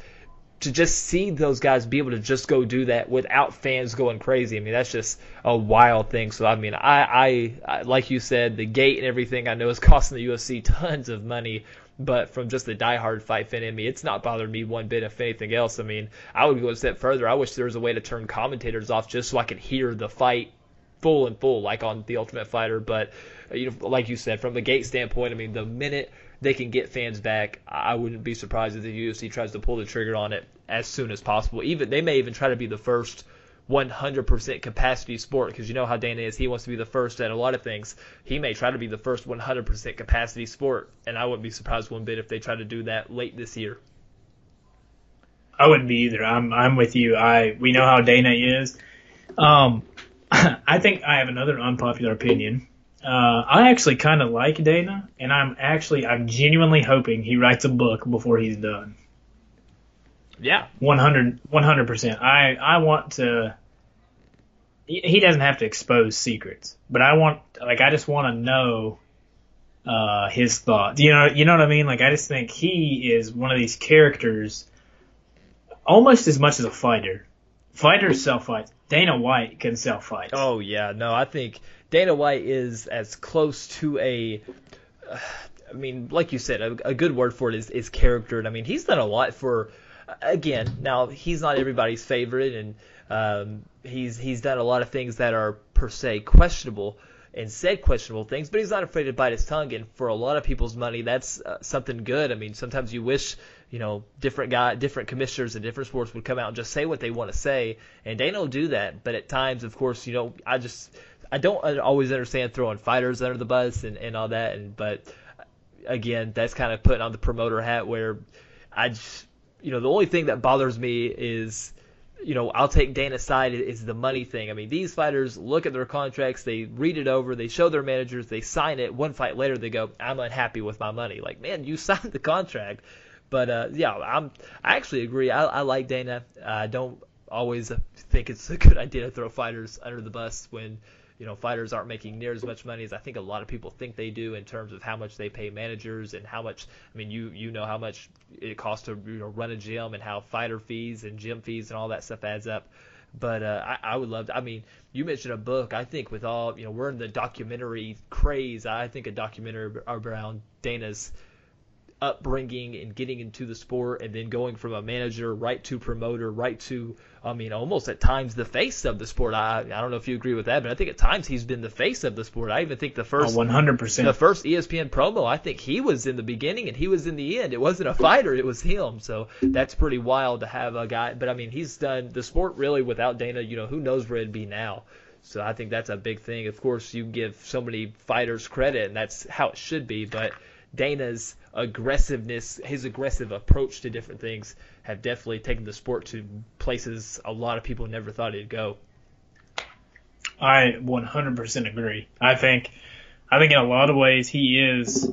to just see those guys be able to just go do that without fans going crazy. I mean, that's just a wild thing. So I mean, I, I, I like you said, the gate and everything I know is costing the UFC tons of money. But from just the diehard fight fan in me, it's not bothering me one bit if anything else. I mean, I would go a step further. I wish there was a way to turn commentators off just so I could hear the fight full and full, like on The Ultimate Fighter. But you know, like you said, from the gate standpoint, I mean, the minute they can get fans back, I wouldn't be surprised if the UFC tries to pull the trigger on it as soon as possible. Even they may even try to be the first 100% capacity sport because you know how Dana is. He wants to be the first at a lot of things. He may try to be the first 100% capacity sport, and I wouldn't be surprised one bit if they try to do that late this year. I wouldn't be either. I'm I'm with you. I we know how Dana is. Um, I think I have another unpopular opinion. Uh, I actually kind of like Dana, and I'm actually I'm genuinely hoping he writes a book before he's done. Yeah, 100 percent. I I want to. He doesn't have to expose secrets, but I want like I just want to know uh, his thoughts. You know, you know what I mean? Like I just think he is one of these characters, almost as much as a fighter. Fighters self fights. Dana White can self fight. Oh yeah, no, I think Dana White is as close to a. Uh, I mean, like you said, a, a, good word for it is, is character. And I mean, he's done a lot for. Again, now he's not everybody's favorite, and um, he's he's done a lot of things that are per se questionable and said questionable things, but he's not afraid to bite his tongue. And for a lot of people's money, that's uh, something good. I mean, sometimes you wish you know different guy, different commissioners in different sports would come out and just say what they want to say, and they don't do that. But at times, of course, you know, I just I don't always understand throwing fighters under the bus and, and all that, and but again, that's kind of putting on the promoter hat where I just, you know, the only thing that bothers me is, you know, I'll take Dana's side is the money thing. I mean, these fighters look at their contracts, they read it over, they show their managers, they sign it. One fight later, they go, "I'm unhappy with my money." Like, man, you signed the contract. But uh, yeah, I'm. I actually agree. I, I like Dana. I don't always think it's a good idea to throw fighters under the bus when you know, fighters aren't making near as much money as I think a lot of people think they do in terms of how much they pay managers and how much. I mean, you you know how much it costs to you know, run a gym and how fighter fees and gym fees and all that stuff adds up. But uh, I, I would love to. I mean, you mentioned a book. I think with all you know, we're in the documentary craze. I think a documentary around Dana's upbringing and getting into the sport and then going from a manager right to promoter right to I mean almost at times the face of the sport. I I don't know if you agree with that, but I think at times he's been the face of the sport. I even think the first oh, 100% the first ESPN promo, I think he was in the beginning and he was in the end. It wasn't a fighter, it was him. So that's pretty wild to have a guy, but I mean he's done the sport really without Dana, you know, who knows where it'd be now. So I think that's a big thing. Of course, you give so many fighters credit and that's how it should be, but Dana's aggressiveness, his aggressive approach to different things, have definitely taken the sport to places a lot of people never thought it'd go. I 100% agree. I think, I think in a lot of ways he is,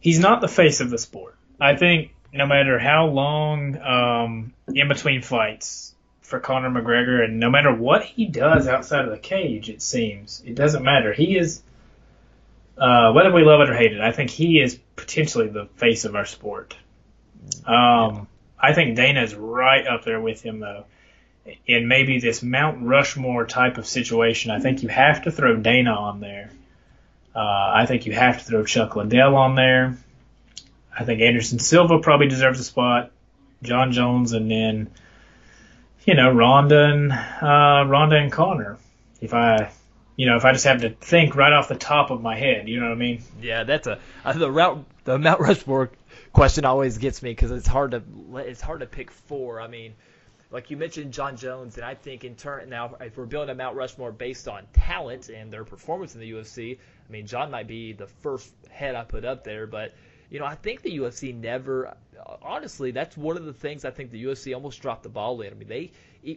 he's not the face of the sport. I think no matter how long um, in between fights for Conor McGregor, and no matter what he does outside of the cage, it seems it doesn't matter. He is uh, whether we love it or hate it, I think he is potentially the face of our sport. Um, I think Dana's right up there with him though. In maybe this Mount Rushmore type of situation, I think you have to throw Dana on there. Uh, I think you have to throw Chuck Liddell on there. I think Anderson Silva probably deserves a spot. Jon Jones, and then you know Ronda and uh, Ronda and Conor. If I you know, if I just have to think right off the top of my head, you know what I mean? Yeah, that's a uh, the route the Mount Rushmore question always gets me because it's hard to it's hard to pick four. I mean, like you mentioned Jon Jones, and I think in turn now if we're building a Mount Rushmore based on talent and their performance in the UFC, I mean Jon might be the first head I put up there, but you know I think the UFC never honestly, that's one of the things I think the UFC almost dropped the ball in. I mean, they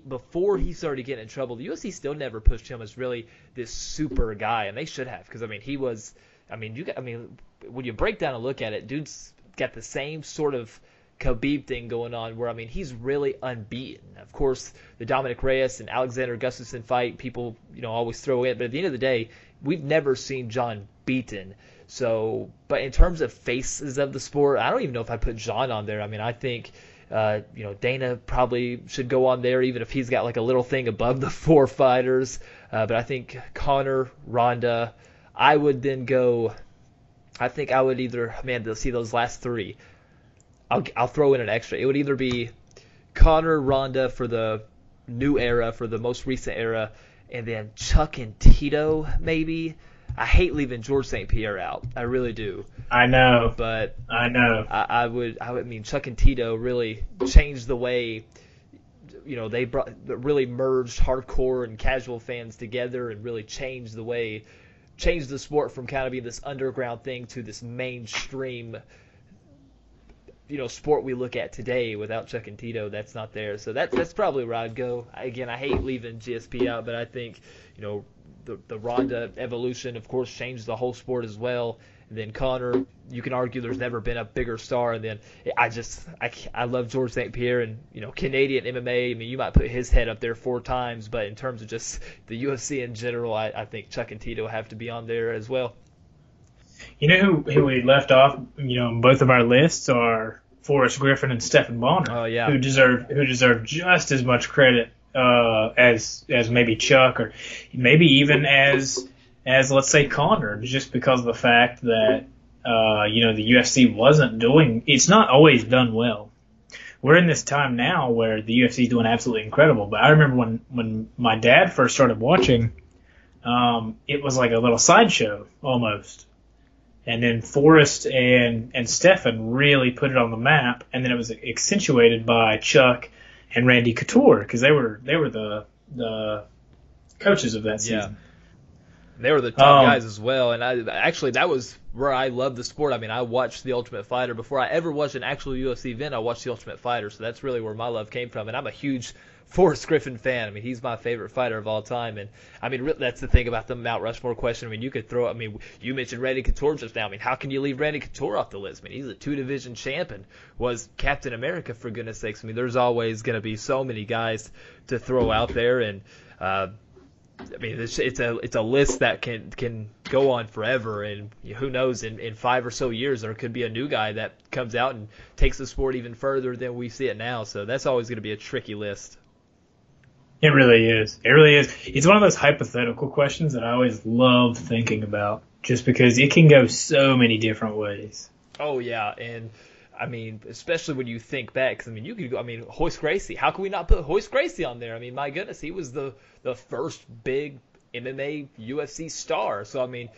before he started getting in trouble, the UFC still never pushed him as really this super guy, and they should have because I mean, he was. I mean, you. I mean, when you break down and look at it, dude's got the same sort of Khabib thing going on where I mean he's really unbeaten. Of course, the Dominick Reyes and Alexander Gustafsson fight people you know always throw in, but at the end of the day, we've never seen Jon beaten. So, but in terms of faces of the sport, I don't even know if I put Jon on there. I mean, I think. Uh, you know, Dana probably should go on there, even if he's got like a little thing above the four fighters. Uh, but I think Conor, Ronda, I would then go. I think I would either, man, to see those last three. I'll, I'll throw in an extra. It would either be Conor, Ronda for the new era, for the most recent era, and then Chuck and Tito maybe. I hate leaving George St. Pierre out. I really do. I know, but I know. I, I would. I would I mean Chuck and Tito really changed the way. You know, they brought really merged hardcore and casual fans together, and really changed the way, changed the sport from kind of being this underground thing to this mainstream you know sport we look at today without Chuck and Tito, that's not there. So that's that's probably where I'd go. Again, I hate leaving GSP out, but I think you know the the Ronda evolution, of course, changed the whole sport as well. And then Conor, you can argue there's never been a bigger star. And then I just I, I love George St. Pierre and you know Canadian MMA. I mean, you might put his head up there four times, but in terms of just the UFC in general, I, I think Chuck and Tito have to be on there as well. You know who, who we left off, you know, both of our lists are Forrest Griffin and Stephan Bonnar. Oh yeah. Who deserve who deserve just as much credit uh, as as maybe Chuck or maybe even as as let's say Conor, just because of the fact that uh, you know the UFC wasn't doing. It's not always done well. We're in this time now where the UFC is doing absolutely incredible. But I remember when when my dad first started watching, um, it was like a little sideshow almost and then Forrest and and Stephan really put it on the map, and then it was accentuated by Chuck and Randy Couture because they were they were the the coaches of that season. Yeah. They were the top um, guys as well, and I actually that was where I loved the sport. I mean, I watched the Ultimate Fighter before I ever watched an actual UFC event. I watched the Ultimate Fighter, so that's really where my love came from. And I'm a huge Forrest Griffin fan. I mean, he's my favorite fighter of all time. And I mean, that's the thing about the Mount Rushmore question. I mean, you could throw. I mean, you mentioned Randy Couture just now. I mean, how can you leave Randy Couture off the list? I mean, he's a two division champion, was Captain America for goodness sakes. I mean, there's always going to be so many guys to throw out there, and uh, I mean, it's, it's a it's a list that can can go on forever, and who knows? In, in five or so years, there could be a new guy that comes out and takes the sport even further than we see it now. So that's always going to be a tricky list. It really is. It really is. It's one of those hypothetical questions that I always love thinking about, just because it can go so many different ways. Oh yeah, and I mean, especially when you think back, because I mean, you could go. I mean, Royce Gracie. How can we not put Royce Gracie on there? I mean, my goodness, he was the the first big MMA UFC star. So I mean,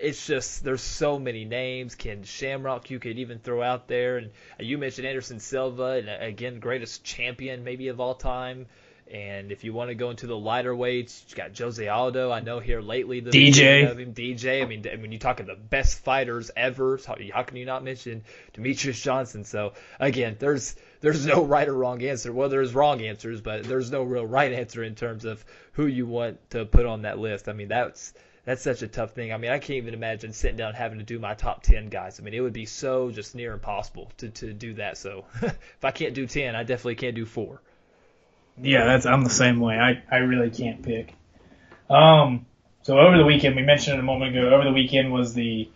it's just there's so many names. Ken Shamrock, you could even throw out there, and uh, you mentioned Anderson Silva, and uh, again, greatest champion maybe of all time. And if you want to go into the lighter weights, you got Jose Aldo. I know here lately the DJ. Of him, DJ. I mean, when you talk of the best fighters ever, how can you not mention Demetrious Johnson? So again, there's there's no right or wrong answer. Well, there's wrong answers, but there's no real right answer in terms of who you want to put on that list. I mean, that's that's such a tough thing. I mean, I can't even imagine sitting down having to do my top 10 guys. I mean, it would be so just near impossible to, to do that. So if I can't do 10, I definitely can't do four. Yeah, that's I'm the same way. I, I really can't pick. Um, so over the weekend, we mentioned it a moment ago. Over the weekend was the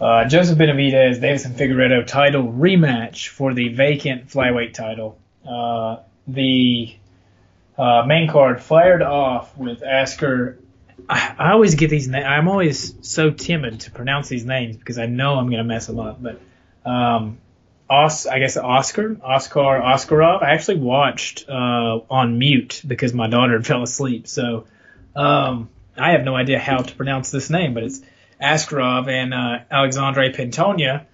uh, Joseph Benavidez Deiveson Figueiredo title rematch for the vacant flyweight title. Uh, the uh, main card fired off with Askar. I, I always get these. names. I'm always so timid to pronounce these names because I know I'm gonna mess them up. But um, Os, I guess Oscar, Oscar Askarov. I actually watched uh, on mute because my daughter fell asleep. So um, I have no idea how to pronounce this name, but it's Askarov and uh, Alexandre Pantoja.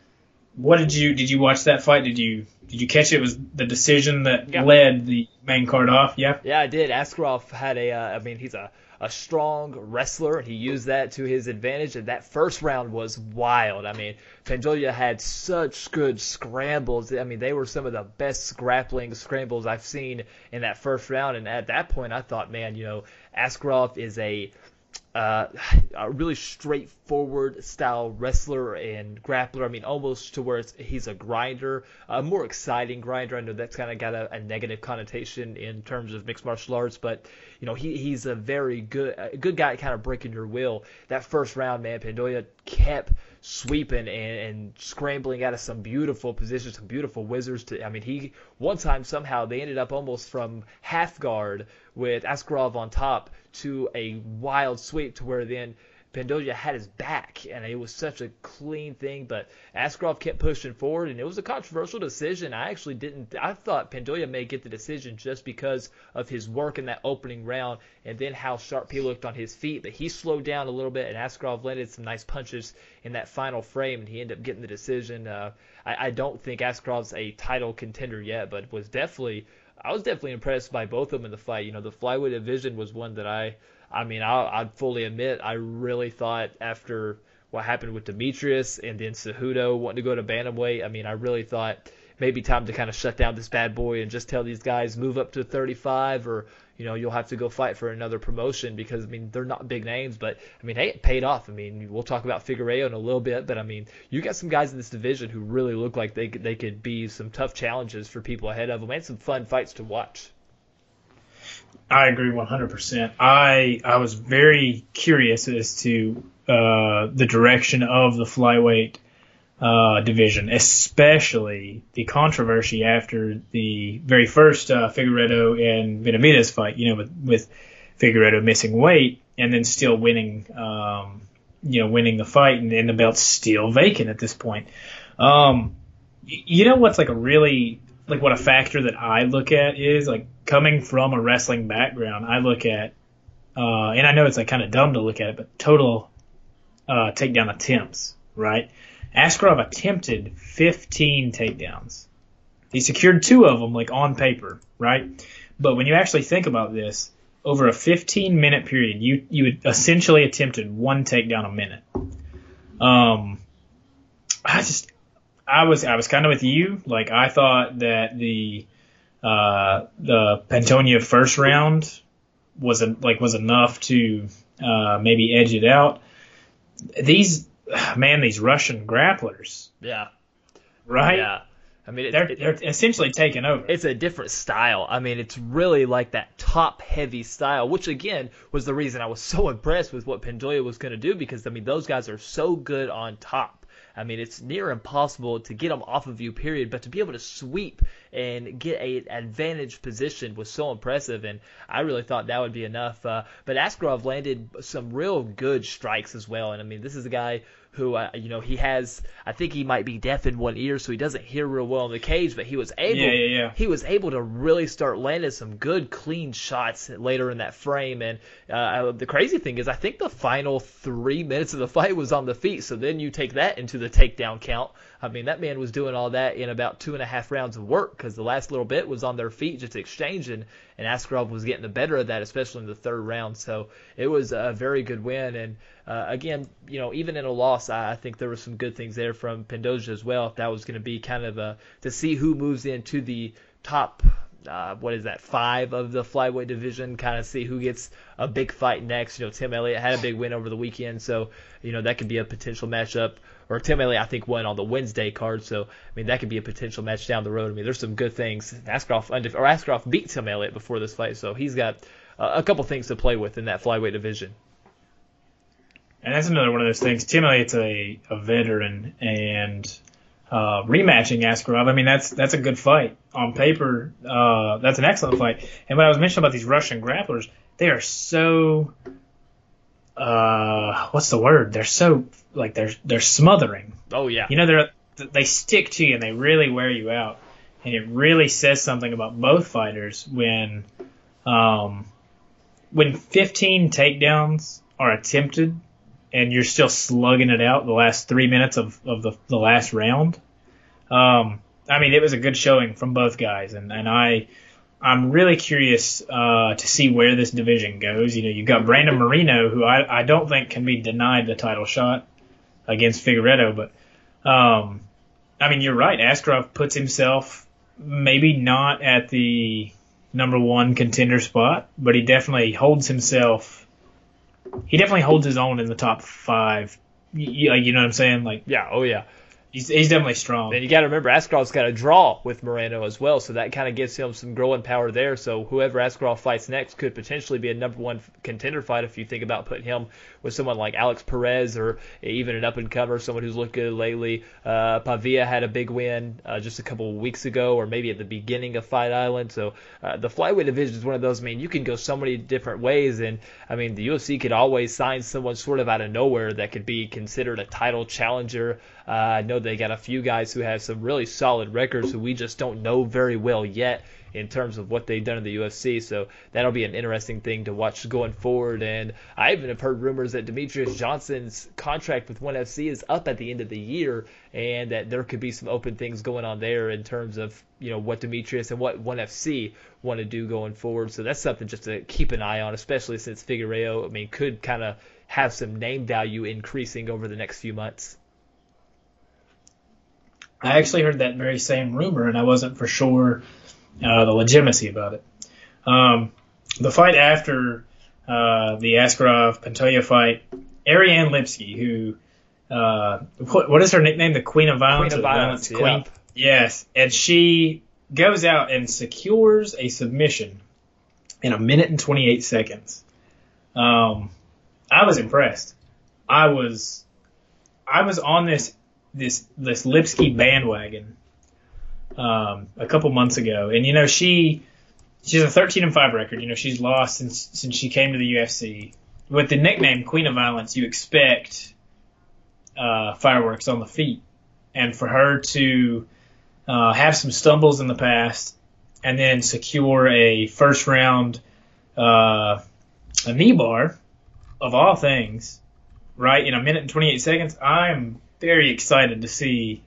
What did you did you watch that fight? Did you did you catch it? it was the decision that Yeah. led the main card off? Yeah. Yeah, I did. Askarov had a, uh, I mean, he's a, a strong wrestler, and he used that to his advantage. And that first round was wild. I mean, Pantoja had such good scrambles. I mean, they were some of the best grappling scrambles I've seen in that first round. And at that point, I thought, man, you know, Askarov is a uh, a really straightforward style wrestler and grappler. I mean, almost to where he's a grinder, a more exciting grinder. I know that's kind of got a, a negative connotation in terms of mixed martial arts, but you know, he, he's a very good a good guy, kind of breaking your will. That first round, man, Pantoja kept sweeping and, and scrambling out of some beautiful positions, some beautiful whizzers. To I mean, he one time somehow they ended up almost from half guard with Askarov on top to a wild sweep to where then Pantoja had his back, and it was such a clean thing. But Askarov kept pushing forward, and it was a controversial decision. I actually didn't. I thought Pantoja may get the decision just because of his work in that opening round, and then how sharp he looked on his feet. But he slowed down a little bit, and Askarov landed some nice punches in that final frame, and he ended up getting the decision. Uh, I, I don't think Askarov's a title contender yet, but was definitely. I was definitely impressed by both of them in the fight. You know, the flyweight division was one that I I mean, I'd fully admit I really thought after what happened with Demetrious and then Cejudo wanting to go to bantamweight, I mean, I really thought maybe time to kind of shut down this bad boy and just tell these guys move up to 35 or you know you'll have to go fight for another promotion because I mean they're not big names, but I mean hey it paid off. I mean we'll talk about Figueroa in a little bit, but I mean you got some guys in this division who really look like they they could be some tough challenges for people ahead of them and some fun fights to watch. I agree 100%. I I was very curious as to uh, the direction of the flyweight uh, division, especially the controversy after the very first uh, Figueiredo and Benavidez fight. You know, with with Figueiredo missing weight and then still winning, um, you know, winning the fight, and, and the belt's still vacant at this point. Um, you know what's like a really like what a factor that I look at is like coming from a wrestling background. I look at, uh, and I know it's like kind of dumb to look at it, but total uh, takedown attempts, right? Askarov attempted 15 takedowns. He secured two of them, like on paper, right? But when you actually think about this, over a 15 minute period, you you essentially attempted one takedown a minute. Um, I just I was I was kind of with you. Like I thought that the uh, the Pantoja first round was a, like was enough to uh, maybe edge it out. These man, these Russian grapplers, Yeah. right? Yeah. I mean, it, They're it- they're essentially taking over. it's a different style. I mean, it's really like that top heavy style, which again was the reason I was so impressed with what Pantoja was going to do because I mean, those guys are so good on top. I mean, it's near impossible to get them off of you, period. But to be able to sweep and get a advantage position was so impressive, and I really thought that would be enough. Uh, but Askarov landed some real good strikes as well, and I mean, this is a guy who, uh, you know, he has. I think he might be deaf in one ear, so he doesn't hear real well in the cage, but he was able. Yeah, yeah, yeah. He was able to really start landing some good, clean shots later in that frame. And uh, the crazy thing is, I think the final three minutes of the fight was on the feet. So then you take that into the takedown count. I mean, that man was doing all that in about two and a half rounds of work because the last little bit was on their feet just exchanging, and Askarov was getting the better of that, especially in the third round. So it was a very good win. And uh, again, you know, even in a loss, I, I think there were some good things there from Pantoja as well. That was going to be kind of a to see who moves into the top. Uh, what is that? Five of the flyweight division. Kind of see who gets a big fight next. You know, Tim Elliott had a big win over the weekend, so you know that could be a potential matchup. Or Tim Elliott, I think, won on the Wednesday card, so I mean that could be a potential match down the road. I mean, there's some good things. Askarov undef- or Askarov beat Tim Elliott before this fight, so he's got uh, a couple things to play with in that flyweight division. And that's another one of those things. Tim Elliott's a, a veteran, and uh, rematching Askarov. I mean, that's that's a good fight on paper. Uh, that's an excellent fight. And what I was mentioning about these Russian grapplers, they are so. Uh, what's the word? They're so like they're they're smothering. Oh yeah. You know, they're they stick to you and they really wear you out. And it really says something about both fighters when, um, when 15 takedowns are attempted and you're still slugging it out the last three minutes of, of the, the last round. Um, I mean, it was a good showing from both guys, and and I. I'm really curious uh, to see where this division goes. You know, you've got Brandon Moreno, who I, I don't think can be denied the title shot against Figueiredo, but um, I mean, you're right. Askarov puts himself maybe not at the number one contender spot, but he definitely holds himself. He definitely holds his own in the top five. You, you know what I'm saying? Like, yeah, oh yeah. He's, he's definitely strong. And you got to remember, Askarov's got a draw with Moreno as well, so that kind of gives him some growing power there. So whoever Askarov fights next could potentially be a number one contender fight if you think about putting him with someone like Alex Perez or even an up and comer, someone who's looked good lately. Uh, Pavia had a big win uh, just a couple of weeks ago, or maybe at the beginning of Fight Island. So uh, the flyweight division is one of those. I mean, you can go so many different ways, and I mean, the UFC could always sign someone sort of out of nowhere that could be considered a title challenger. Uh, I know they got a few guys who have some really solid records who we just don't know very well yet in terms of what they've done in the UFC. So that'll be an interesting thing to watch going forward. And I even have heard rumors that Demetrious Johnson's contract with ONE FC is up at the end of the year, and that there could be some open things going on there in terms of you know what Demetrious and what ONE FC want to do going forward. So that's something just to keep an eye on, especially since Figueroa, I mean, could kind of have some name value increasing over the next few months. I actually heard that very same rumor, and I wasn't for sure uh, the legitimacy about it. Um, the fight after uh, the Askarov Pantoja fight, Ariane Lipski, who uh, what, what is her nickname? The Queen of Violence. Queen of Violence. Queen. Yes, and she goes out and secures a submission in a minute and 28 seconds. Um, I was impressed. I was, I was on this this this Lipski bandwagon um, a couple months ago, and you know she she's a 13 and five record. You know she's lost since since she came to the UFC. With the nickname Queen of Violence, you expect uh, fireworks on the feet, and for her to uh, have some stumbles in the past and then secure a first round uh, a knee bar of all things, right in a minute and 28 seconds. I'm very excited to see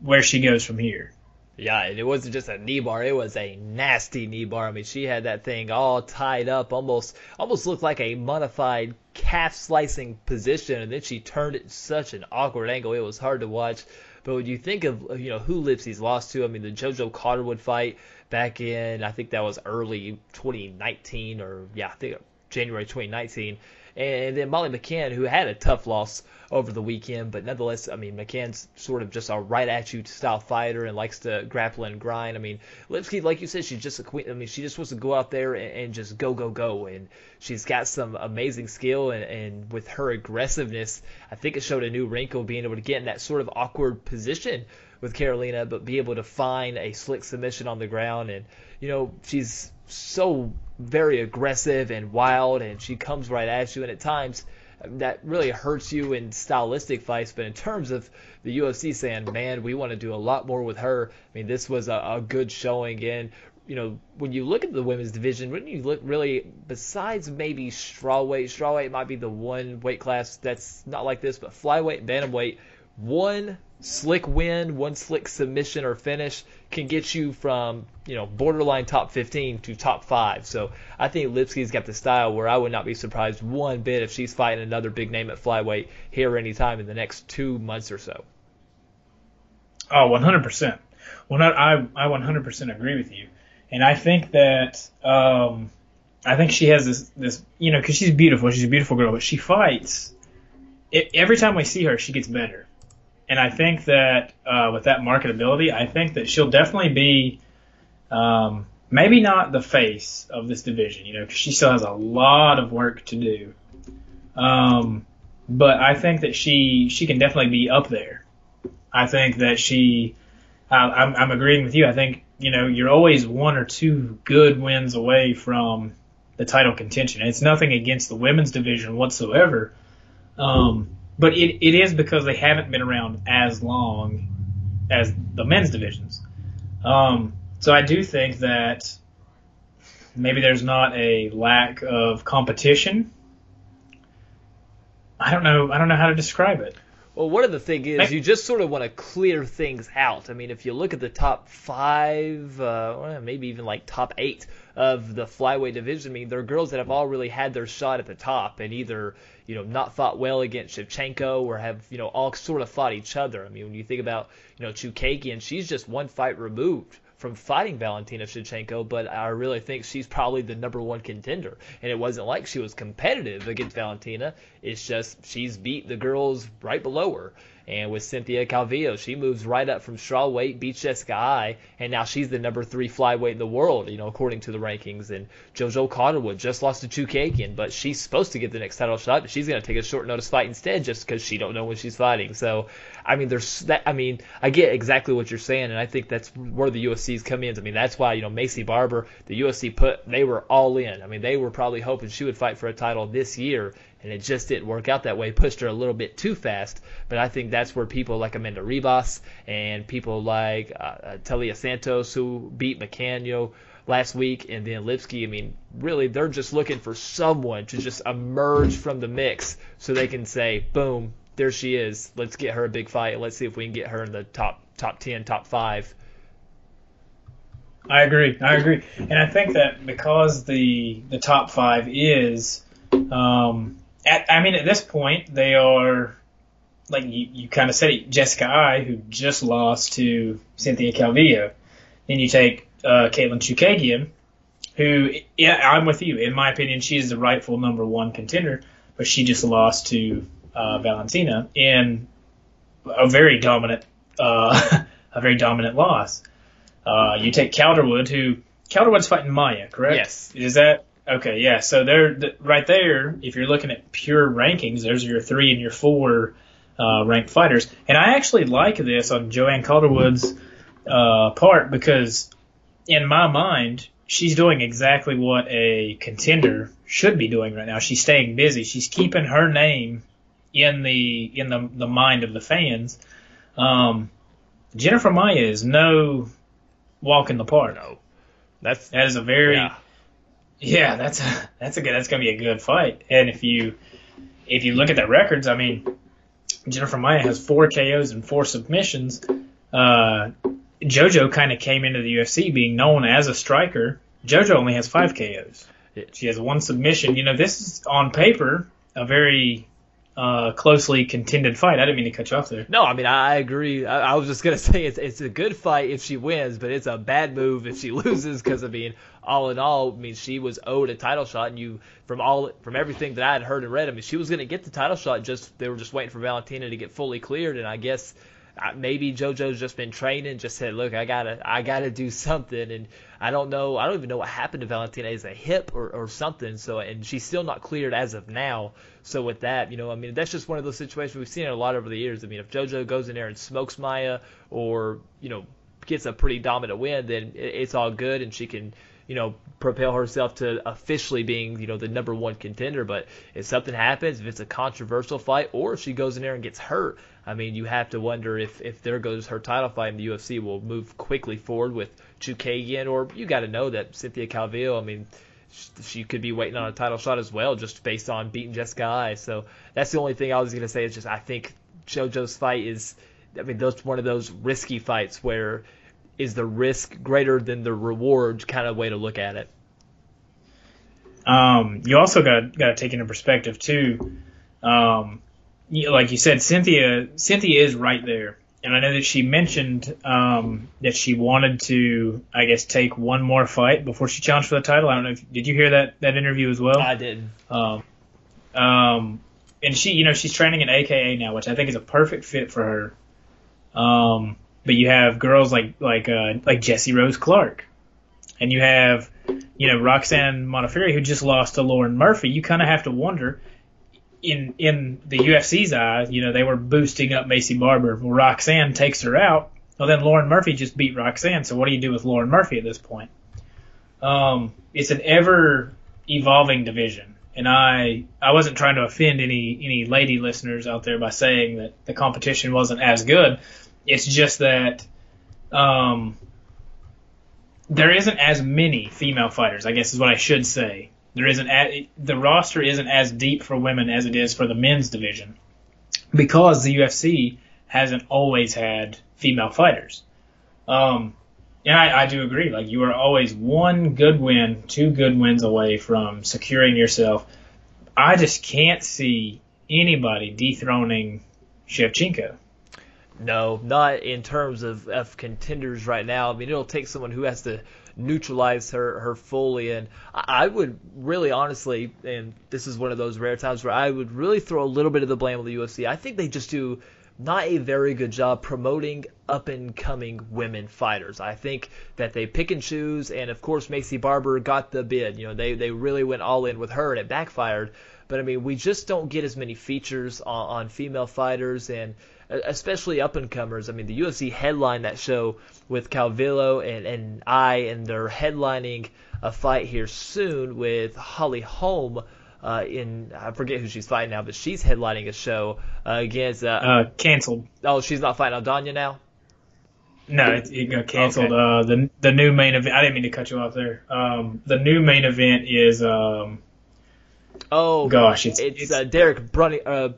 where she goes from here. Yeah, and it wasn't just a knee bar; it was a nasty knee bar. I mean, she had that thing all tied up, almost almost looked like a modified calf slicing position, and then she turned it such an awkward angle. It was hard to watch. But when you think of you know who Lipski's lost to, I mean, the JoJo Calderwood fight back in I think that was early 2019 or yeah, I think January 2019 and then Molly McCann, who had a tough loss over the weekend, but nonetheless, I mean, McCann's sort of just a right at you style fighter and likes to grapple and grind. I mean, Lipski, like you said, she's just a queen. I mean, she just wants to go out there and, and just go, go, go. And she's got some amazing skill, and, and with her aggressiveness, I think it showed a new wrinkle being able to get in that sort of awkward position with Carolina, but be able to find a slick submission on the ground. And, you know, she's so very aggressive and wild, and she comes right at you. And at times, um, that really hurts you in stylistic fights. But in terms of the UFC saying, man, we want to do a lot more with her. I mean, this was a, a good showing. And you know, when you look at the women's division, when you look really, besides maybe strawweight, strawweight might be the one weight class that's not like this, but flyweight, bantamweight, one slick win, one slick submission or finish can get you from you know borderline top 15 to top five. So I think Lipski's got the style where I would not be surprised one bit if she's fighting another big name at flyweight here anytime in the next two months or so. Oh, 100%. Well, not, I I 100% agree with you, and I think that um, I think she has this this you know because she's beautiful, she's a beautiful girl, but she fights. It, every time we see her, she gets better and I think that uh, with that marketability, I think that she'll definitely be um, maybe not the face of this division, you know, because she still has a lot of work to do. Um, but I think that she she can definitely be up there. I think that she, uh, I'm, I'm agreeing with you. I think you know you're always one or two good wins away from the title contention. It's nothing against the women's division whatsoever. Um, but it, it is because they haven't been around as long as the men's divisions. Um, so I do think that maybe there's not a lack of competition. I don't know. I don't know how to describe it. Well, one of the thing is you just sort of want to clear things out. I mean, if you look at the top five, uh, maybe even like top eight of the flyweight division, I mean, there are girls that have all really had their shot at the top and either, you know, not fought well against Shevchenko or have, you know, all sort of fought each other. I mean, when you think about, you know, Chookagian, she's just one fight removed from fighting Valentina Shevchenko, but I really think she's probably the number one contender. And it wasn't like she was competitive against Valentina. It's just she's beat the girls right below her. And with Cynthia Calvillo, she moves right up from strawweight, beats Jessica Eye, and now she's the number three flyweight in the world, you know, according to the rankings. And JoJo Calderwood just lost to Chookagian, but she's supposed to get the next title shot, but she's going to take a short notice fight instead just because she don't know when she's fighting. So, I mean, there's that. I mean, I get exactly what you're saying, and I think that's where the UFC's come in. I mean, that's why you know Maycee Barber, the UFC put they were all in. I mean, they were probably hoping she would fight for a title this year, and it just didn't work out that way. Pushed her a little bit too fast, but I think that's where people like Amanda Ribas and people like uh, uh, Taila Santos, who beat McCann, last week, and then Lipski. I mean, really, they're just looking for someone to just emerge from the mix so they can say, boom, there she is. Let's get her a big fight. Let's see if we can get her in the top top ten, top five. I agree. I agree, and I think that because the the top five is, um, at, I mean, at this point they are, like you, you kind of said it, Jessica Eye, who just lost to Cynthia Calvillo. Then you take uh, Katlyn Chookagian, who, yeah, I'm with you. In my opinion, she is the rightful number one contender, but she just lost to uh, Valentina in a very dominant, uh, a very dominant loss. Uh, you take Calderwood, who Calderwood's fighting Maia, correct? Yes. Is that okay? Yeah. So they're th- right there. If you're looking at pure rankings, there's your three and your four uh, ranked fighters. And I actually like this on Joanne Calderwood's uh, part because, in my mind, she's doing exactly what a contender should be doing right now. She's staying busy. She's keeping her name in the in the the mind of the fans. Um, Jennifer Maia is no walk in the park. No, that's That is a very yeah. Yeah, that's a, that's a good that's gonna be a good fight. And if you if you look at the records, I mean, Jennifer Maia has four KOs and four submissions. Uh, JoJo kind of came into the UFC being known as a striker. JoJo only has five KOs. She has one submission. You know, this is on paper a very uh, closely contended fight. I didn't mean to cut you off there. No, I mean I agree. I, I was just gonna say it's it's a good fight if she wins, but it's a bad move if she loses because I mean, all in all, I mean she was owed a title shot, and you from all from everything that I had heard and read, I mean she was gonna get the title shot. Just they were just waiting for Valentina to get fully cleared, and I guess maybe JoJo's just been training, just said, look, I gotta I gotta do something, and I don't know, I don't even know what happened to Valentina. Is a hip or, or something? So and she's still not cleared as of now. So with that, you know, I mean, that's just one of those situations we've seen it a lot over the years. I mean, if JoJo goes in there and smokes Maia, or you know, gets a pretty dominant win, then it's all good, and she can, you know, propel herself to officially being, you know, the number one contender. But if something happens, if it's a controversial fight, or if she goes in there and gets hurt, I mean, you have to wonder if if there goes her title fight in the UFC will move quickly forward with Chookagian, or you got to know that Cynthia Calvillo, I mean she could be waiting on a title shot as well, just based on beating Jessica Eye. So that's the only thing I was gonna say is just I think JoJo's fight is, I mean, those one of those risky fights where is the risk greater than the reward kind of way to look at it. Um, you also got got to take into perspective too. Um, you, like you said, Cynthia Cynthia is right there, and I know that she mentioned um, that she wanted to, I guess, take one more fight before she challenged for the title. I don't know. if Did you hear that that interview as well? I didn't. Um, um, and she, you know, she's training in AKA now, which I think is a perfect fit for her. Um, but you have girls like like uh, like Jessie Rose Clark, and you have you know Roxanne Modafferi who just lost to Lauren Murphy. You kind of have to wonder. In in the UFC's eyes, you know they were boosting up Maycee Barber. Well, Roxanne takes her out. Well, then Lauren Murphy just beat Roxanne. So what do you do with Lauren Murphy at this point? Um, it's an ever evolving division and I I wasn't trying to offend any any lady listeners out there by saying that the competition wasn't as good. It's just that um, there isn't as many female fighters. I guess is what I should say. There isn't the roster isn't as deep for women as it is for the men's division. because the UFC hasn't always had female fighters. Um, and I, I do agree. Like you are always one good win, two good wins away from securing yourself. I just can't see anybody dethroning Shevchenko. No, not in terms of, of contenders right now. I mean, it'll take someone who has to neutralize her, her fully. And I would really honestly, and this is one of those rare times where I would really throw a little bit of the blame on the UFC. I think they just do not a very good job promoting up and coming women fighters. I think that they pick and choose, and of course Maycee Barber got the bid. You know, they they really went all in with her, and it backfired. But I mean, we just don't get as many features on, on female fighters, and especially up and comers. I mean, the UFC headlined that show with Calvillo and and I, and they're headlining a fight here soon with Holly Holm uh, in Eye forget who she's fighting now, but she's headlining a show uh, against. Uh, uh, canceled. Oh, she's not fighting Aldana now. No, it, it got canceled. Okay. Uh, the the new main event. I didn't mean to cut you off there. Um, the new main event is. Um, oh gosh, it's it's, it's uh, Derek Brunny.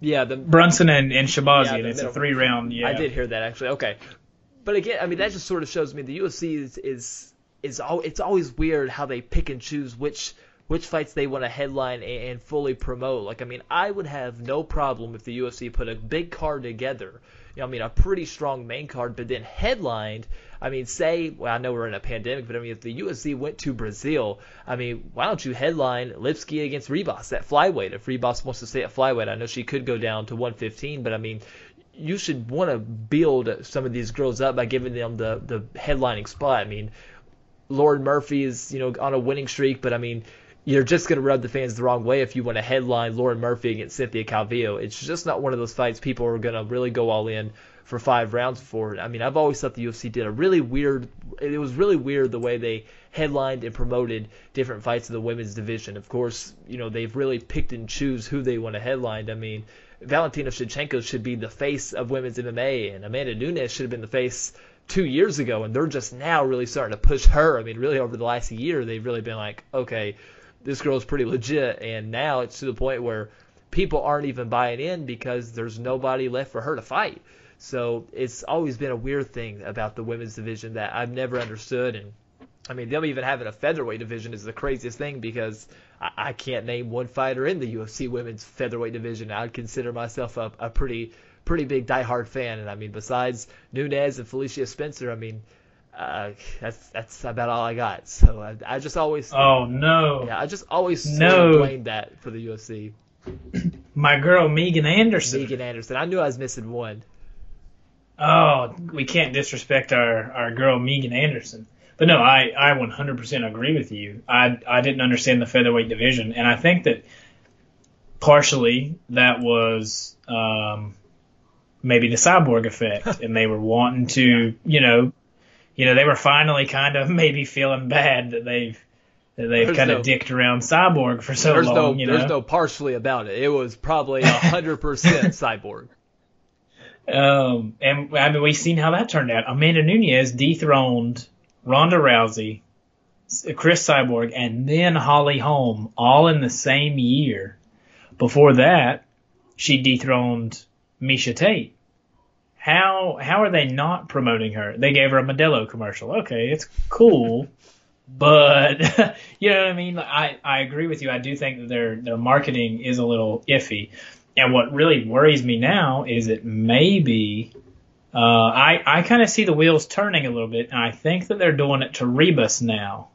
Yeah, the Brunson and and Shahbazyan. Yeah, it's a three round. Yeah, I did hear that actually. Okay, but again, I mean that just sort of shows me the UFC is is is all. It's always weird how they pick and choose which which fights they want to headline and fully promote. Like, I mean, I would have no problem if the UFC put a big card together. You know, I mean, a pretty strong main card, but then headlined. I mean, say, well, I know we're in a pandemic, but I mean, if the UFC went to Brazil, I mean, why don't you headline Lipski against Ribas at flyweight? If Ribas wants to stay at flyweight, I know she could go down to 115, but I mean, you should want to build some of these girls up by giving them the the headlining spot. I mean, Lauren Murphy is you know on a winning streak, but I mean you're just going to rub the fans the wrong way if you want to headline Lauren Murphy against Cynthia Calvillo. It's just not one of those fights people are going to really go all in for five rounds for. I mean, I've always thought the UFC did a really weird. It was really weird the way they headlined and promoted different fights in the women's division. Of course, you know they've really picked and choose who they want to headline. I mean, Valentina Shevchenko should be the face of women's MMA, and Amanda Nunes should have been the face two years ago, and they're just now really starting to push her. I mean, really over the last year, they've really been like, okay, this girl's pretty legit. And now it's to the point where people aren't even buying in because there's nobody left for her to fight. So it's always been a weird thing about the women's division that I've never understood. And I mean, them even having a featherweight division is the craziest thing because I, I can't name one fighter in the UFC women's featherweight division. I'd consider myself a, a pretty pretty big diehard fan. And I mean, besides Nunes and Felicia Spencer, I mean, uh, that's that's about all I got. So I, I just always. Oh no. Yeah, I just always no. blame that for the UFC. My girl Megan Anderson. Megan Anderson. I knew I was missing one. Oh, we can't disrespect our our girl Megan Anderson. But no, I I 100% agree with you. I I didn't understand the featherweight division, and I think that partially that was um, maybe the cyborg effect, and they were wanting to, you know, you know, they were finally kind of maybe feeling bad that they've that they've there's kind no, of dicked around Cyborg for so there's long. No, you know? There's no partially about it. It was probably hundred percent Cyborg. Um, and I mean, we've seen how that turned out. Amanda Nunes dethroned Ronda Rousey, Cris Cyborg, and then Holly Holm all in the same year. Before that, she dethroned Miesha Tate. How how are they not promoting her? They gave her a Modelo commercial. Okay, it's cool, but you know what I mean. I I agree with you. I do think that their their marketing is a little iffy. And what really worries me now is that maybe uh, I I kind of see the wheels turning a little bit, and I think that they're doing it to Ribas now.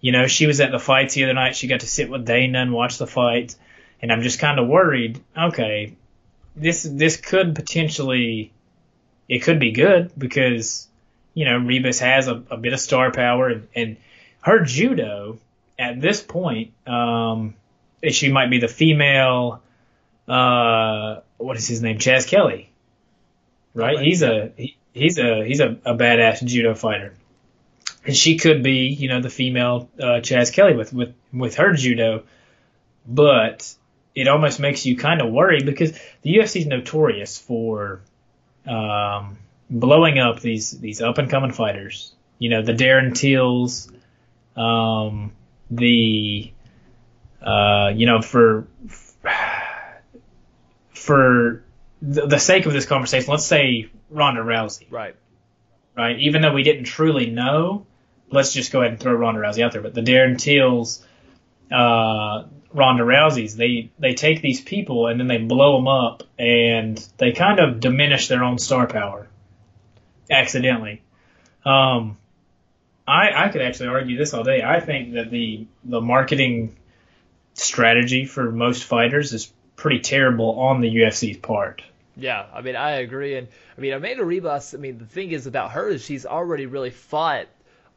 You know, she was at the fights the other night. She got to sit with Dana and watch the fight, and I'm just kind of worried. Okay, this this could potentially it could be good because you know Ribas has a, a bit of star power and, and her judo at this point um, she might be the female uh, what is his name? Chaz Kelly. Right, he's a he, he's a he's a, a badass judo fighter. And she could be you know the female uh, Chaz Kelly with with with her judo. But it almost makes you kind of worry because the UFC is notorious for um, blowing up these these up and coming fighters. You know, the Darren Teals, um, the uh, you know for for the, the sake of this conversation, let's say Ronda Rousey, Right. right? Even though we didn't truly know, let's just go ahead and throw Ronda Rousey out there. But the Darren Teals, uh, Ronda Rouseys, they they take these people and then they blow them up and they kind of diminish their own star power accidentally. Um, I I could actually argue this all day. I think that the the marketing strategy for most fighters is pretty terrible on the UFC's part. Yeah, I mean, I agree. And I mean, Amanda Ribas, I mean, the thing is about her is she's already really fought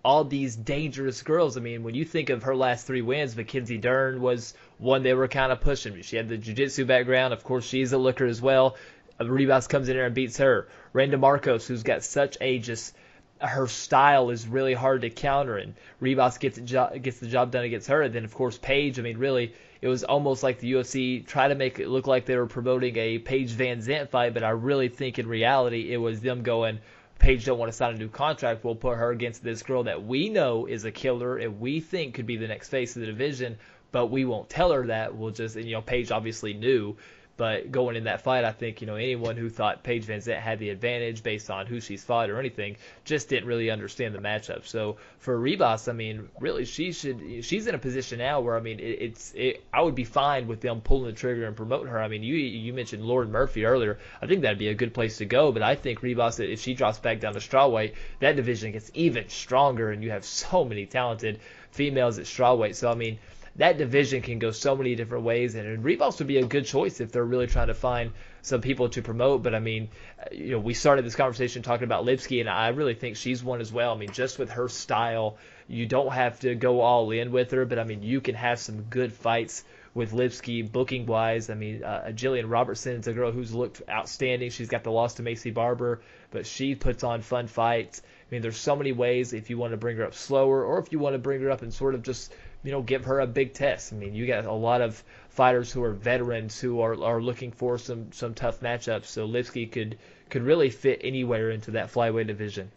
all these dangerous girls. I mean, when you think of her last three wins, Mackenzie Dern was one they were kind of pushing. She had the jiu-jitsu background. Of course, she's a looker as well. Uh, Ribas comes in there and beats her. Randa Markos, who's got such a just her style is really hard to counter, and Ribas gets jo- gets the job done against her. And then of course Paige. I mean, really, it was almost like the UFC tried to make it look like they were promoting a Paige VanZant fight, but I really think in reality it was them going. Paige don't want to sign a new contract. We'll put her against this girl that we know is a killer and we think could be the next face of the division, but we won't tell her that. We'll just, and, you know, Paige obviously knew, but going in that fight, I think, you know, anyone who thought Paige VanZant had the advantage based on who she's fought or anything just didn't really understand the matchup. So for Ribas, I mean, really, she should, she's in a position now where, I mean, it, it's, it, I would be fine with them pulling the trigger and promoting her. I mean, you, you mentioned Lauren Murphy earlier. I think that'd be a good place to go, but I think Ribas, if she drops back down to strawweight, that division gets even stronger and you have so many talented females at strawweight. So, I mean, that division can go so many different ways, and Ribas would be a good choice if they're really trying to find some people to promote. But I mean, you know, we started this conversation talking about Lipski, and I really think she's one as well. I mean, just with her style, you don't have to go all in with her, but I mean, you can have some good fights with Lipski booking wise. I mean, uh, Jillian Robertson is a girl who's looked outstanding. She's got the loss to Maycee Barber, but she puts on fun fights. I mean, there's so many ways if you want to bring her up slower or if you want to bring her up and sort of just you know, give her a big test. I mean, you got a lot of fighters who are veterans who are, are looking for some, some tough matchups. So Lipski could could really fit anywhere into that flyweight division.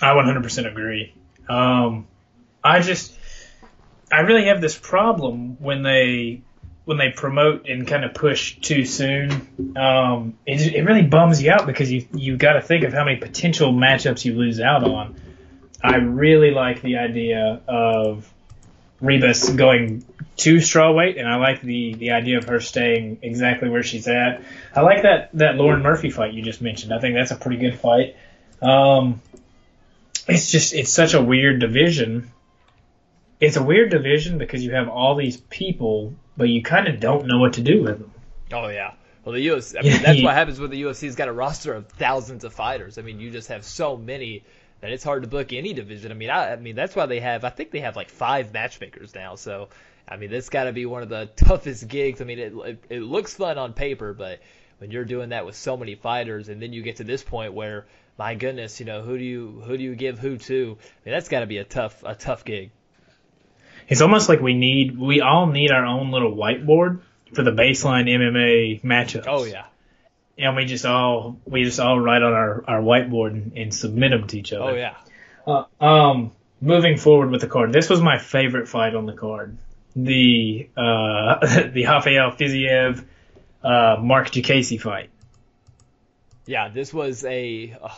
I 100% agree. Um, I just, I really have this problem when they when they promote and kind of push too soon. Um, it, it really bums you out because you you got to think of how many potential matchups you lose out on. I really like the idea of Ribas going to strawweight, and I like the the idea of her staying exactly where she's at. I like that that Lauren Murphy fight you just mentioned. I think that's a pretty good fight. Um, it's just it's such a weird division. It's a weird division because you have all these people, but you kind of don't know what to do with them. Oh yeah. Well, the UFC. I mean, that's what happens when the UFC's got a roster of thousands of fighters. I mean, you just have so many that it's hard to book any division. I mean, I, I mean that's why they have. I think they have like five matchmakers now. So, I mean, this got to be one of the toughest gigs. I mean, it, it it looks fun on paper, but when you're doing that with so many fighters, and then you get to this point where, my goodness, you know, who do you who do you give who to? I mean, that's got to be a tough a tough gig. It's almost like we need we all need our own little whiteboard for the baseline MMA matchups. Oh yeah. And we just all we just all write on our, our whiteboard and, and submit them to each other. Oh yeah. Uh, um, moving forward with the card, this was my favorite fight on the card. The uh, the Rafael Fiziev uh, Marc Diakiese fight. Yeah, this was a, a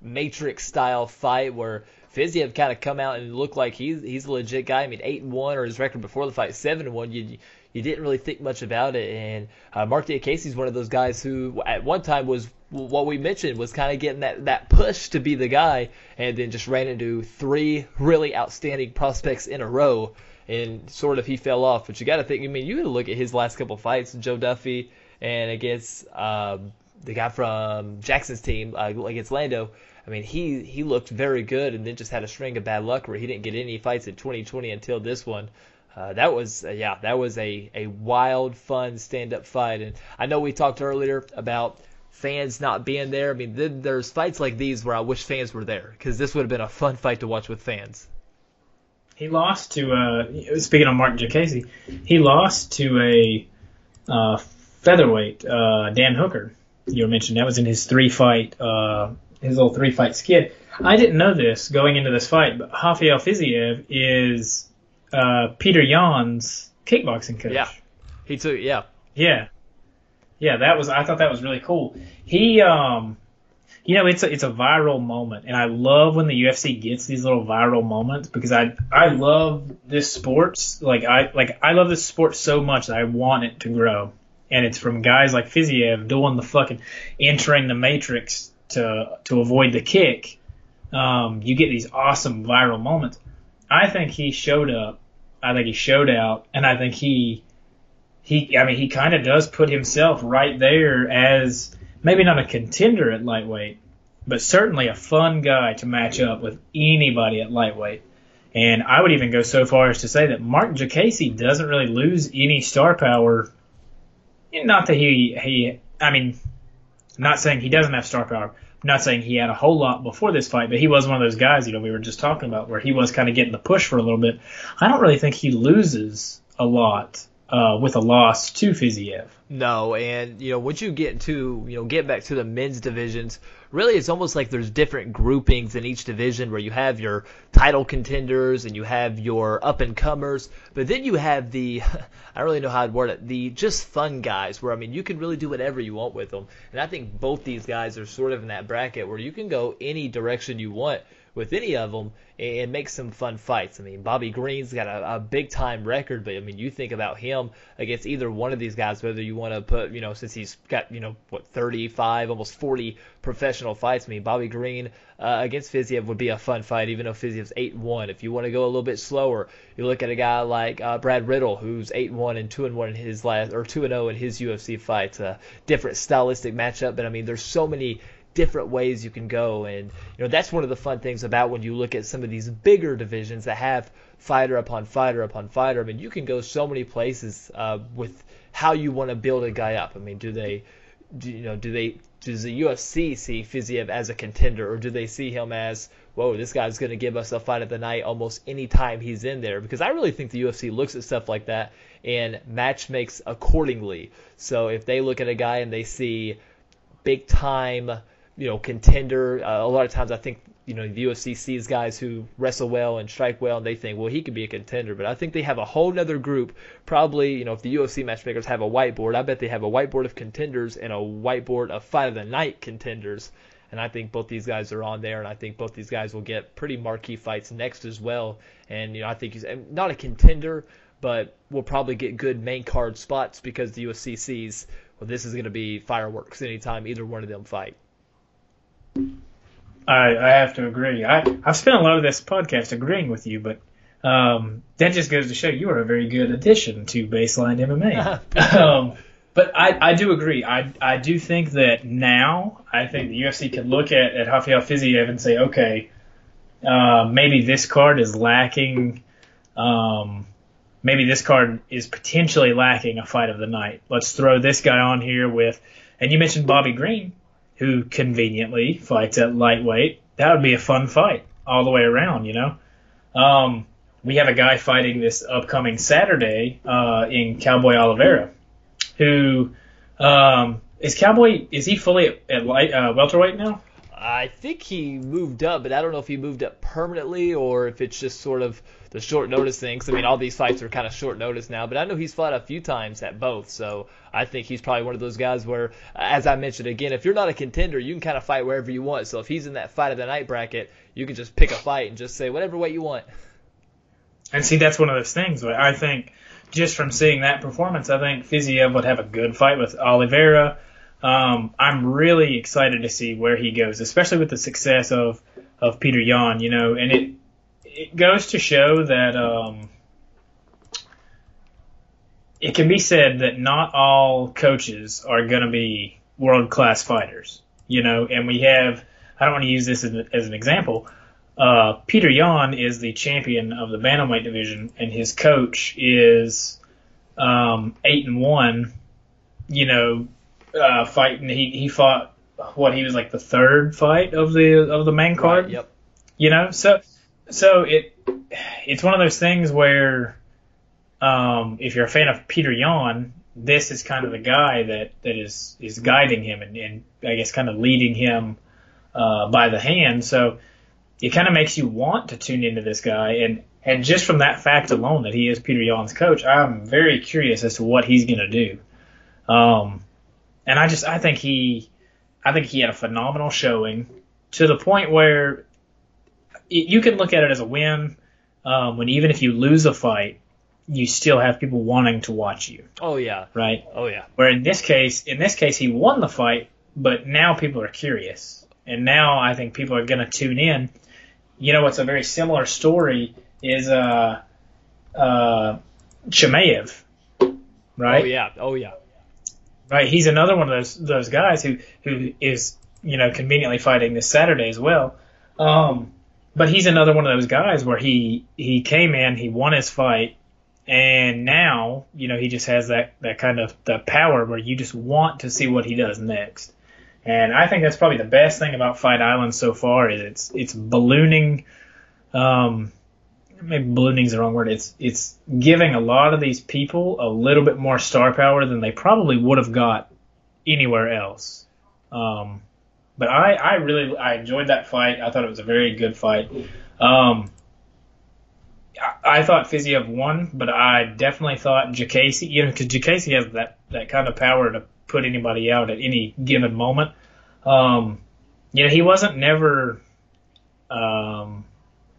Matrix style fight where Fiziev kind of come out and look like he's he's a legit guy. I mean, eight and one or his record before the fight, seven and one. You you didn't really think much about it. And uh, Marc Diakiese is one of those guys who at one time was what we mentioned was kind of getting that that push to be the guy, and then just ran into three really outstanding prospects in a row. And sort of he fell off, but you got to think. I mean, you look at his last couple fights, Joe Duffy, and against um, the guy from Jackson's team uh, against Lando. I mean, he he looked very good, and then just had a string of bad luck where he didn't get any fights in 2020 until this one. Uh, that was uh, yeah, that was a a wild, fun stand-up fight, and I know we talked earlier about fans not being there. I mean, th- there's fights like these where I wish fans were there because this would have been a fun fight to watch with fans. He lost to uh, speaking of Martin Diakiese, he lost to a uh, featherweight uh, Dan Hooker. You mentioned that was in his three fight uh, his little three fight skid. I didn't know this going into this fight, but Rafael Fiziev is uh, Petr Yan's kickboxing coach. Yeah, he too. yeah Yeah, yeah, that was I thought that was really cool. He, um, you know, it's a, it's a viral moment, and I love when the UFC gets these little viral moments because I I love this sports like I like I love this sport so much that I want it to grow, and it's from guys like Fiziev doing the fucking entering the matrix to to avoid the kick. Um, you get these awesome viral moments. I think he showed up. I think he showed out, and I think he he. I mean, he kind of does put himself right there as maybe not a contender at lightweight, but certainly a fun guy to match up with anybody at lightweight. And I would even go so far as to say that Marc Diakiese doesn't really lose any star power. Not that he he. I mean, not saying he doesn't have star power. Not saying he had a whole lot before this fight, but he was one of those guys, you know, we were just talking about where he was kind of getting the push for a little bit. I don't really think he loses a lot uh, with a loss to Fiziev. No, and you know, once you get to you know get back to the men's divisions, really it's almost like there's different groupings in each division where you have your title contenders and you have your up and comers, but then you have the I don't really know how to word it, the just fun guys where I mean you can really do whatever you want with them. And I think both these guys are sort of in that bracket where you can go any direction you want with any of them and make some fun fights. I mean, Bobby Green's got a, a big time record, but I mean, you think about him against either one of these guys, whether you want to put, you know, since he's got, you know, what, 35, almost 40 professional fights. I mean, Bobby Green uh, against Fiziev would be a fun fight, even though Fiziev's 8 1. If you want to go a little bit slower, you look at a guy like uh, Brad Riddell, who's 8 1 and 2 1 in his last, or 2 0 in his UFC fights. A different stylistic matchup, but I mean, there's so many different ways you can go. And you know that's one of the fun things about when you look at some of these bigger divisions that have fighter upon fighter upon fighter. I mean, you can go so many places uh, with how you want to build a guy up. I mean, do they, do, you know, do they does the UFC see Fiziev as a contender, or do they see him as, whoa, this guy's going to give us a fight of the night almost any time he's in there? Because I really think the UFC looks at stuff like that and match makes accordingly. So if they look at a guy and they see big time you know, contender. Uh, a lot of times I think, you know, the UFC sees guys who wrestle well and strike well, and they think, well, he could be a contender. But I think they have a whole other group. Probably, you know, if the UFC matchmakers have a whiteboard, I bet they have a whiteboard of contenders and a whiteboard of fight of the night contenders. And I think both these guys are on there, and I think both these guys will get pretty marquee fights next as well. And you know, I think he's not a contender, but will probably get good main card spots because the UFC sees, well, this is going to be fireworks anytime either one of them fight. I, I have to agree. I, I've spent a lot of this podcast agreeing with you, but um, that just goes to show you are a very good addition to Baseline MMA. um, but I, I do agree. I, I do think that now, I think the UFC can look at, at Rafael Fiziev and say, okay, uh, maybe this card is lacking. Um, maybe this card is potentially lacking a fight of the night. Let's throw this guy on here with, and you mentioned Bobby Green who conveniently fights at lightweight. That would be a fun fight all the way around, you know. Um, we have a guy fighting this upcoming Saturday uh, in Cowboy Oliveira, who um, is Cowboy. Is he fully at, light uh, welterweight now? I think he moved up, but I don't know if he moved up permanently or if it's just sort of the short notice thing. Cause, I mean, all these fights are kind of short notice now, but I know he's fought a few times at both. So I think he's probably one of those guys where, as I mentioned again, if you're not a contender, you can kind of fight wherever you want. So if he's in that fight of the night bracket, you can just pick a fight and just say whatever weight you want. And see, that's one of those things. Where I think just from seeing that performance, I think Fiziev would have a good fight with Oliveira. Um, I'm really excited to see where he goes, especially with the success of of Petr Yan. You know, and it it goes to show that um, it can be said that not all coaches are going to be world class fighters. You know, and we have I don't want to use this as, as an example. Uh, Petr Yan is the champion of the bantamweight division, and his coach is um, eight and one. You know, uh, fighting. He he fought what he was like the third fight of the of the main card. Right, yep. You know, so so it it's one of those things where um, if you're a fan of Petr Yan, this is kind of the guy that that is is guiding him and, and I guess kind of leading him uh, by the hand. So it kind of makes you want to tune into this guy and. And just from that fact alone, that he is Petr Yan's coach, I'm very curious as to what he's going to do Um, and I just I think he I think he had a phenomenal showing to the point where you can look at it as a win. Um, when even if you lose a fight, you still have people wanting to watch you, Oh yeah. right? Oh yeah. Where in this case, in this case, he won the fight, but now people are curious, and now I think people are going to tune in. You know, what's a very similar story is uh, uh, Chimaev, right? Oh yeah. Oh yeah. Right, he's another one of those those guys who who is you know conveniently fighting this Saturday as well. Um, but he's another one of those guys where he he came in, he won his fight, and now you know he just has that that kind of the power where you just want to see what he does next. And I think that's probably the best thing about Fight Island so far is it's it's ballooning. Um, maybe ballooning is the wrong word. It's it's giving a lot of these people a little bit more star power than they probably would have got anywhere else. Um, but I, I really I enjoyed that fight. I thought it was a very good fight. Um, I, I thought Fiziev won, but I definitely thought Diakiese, you know, because Diakiese has that that kind of power to put anybody out at any given moment. Um, you know, he wasn't never um,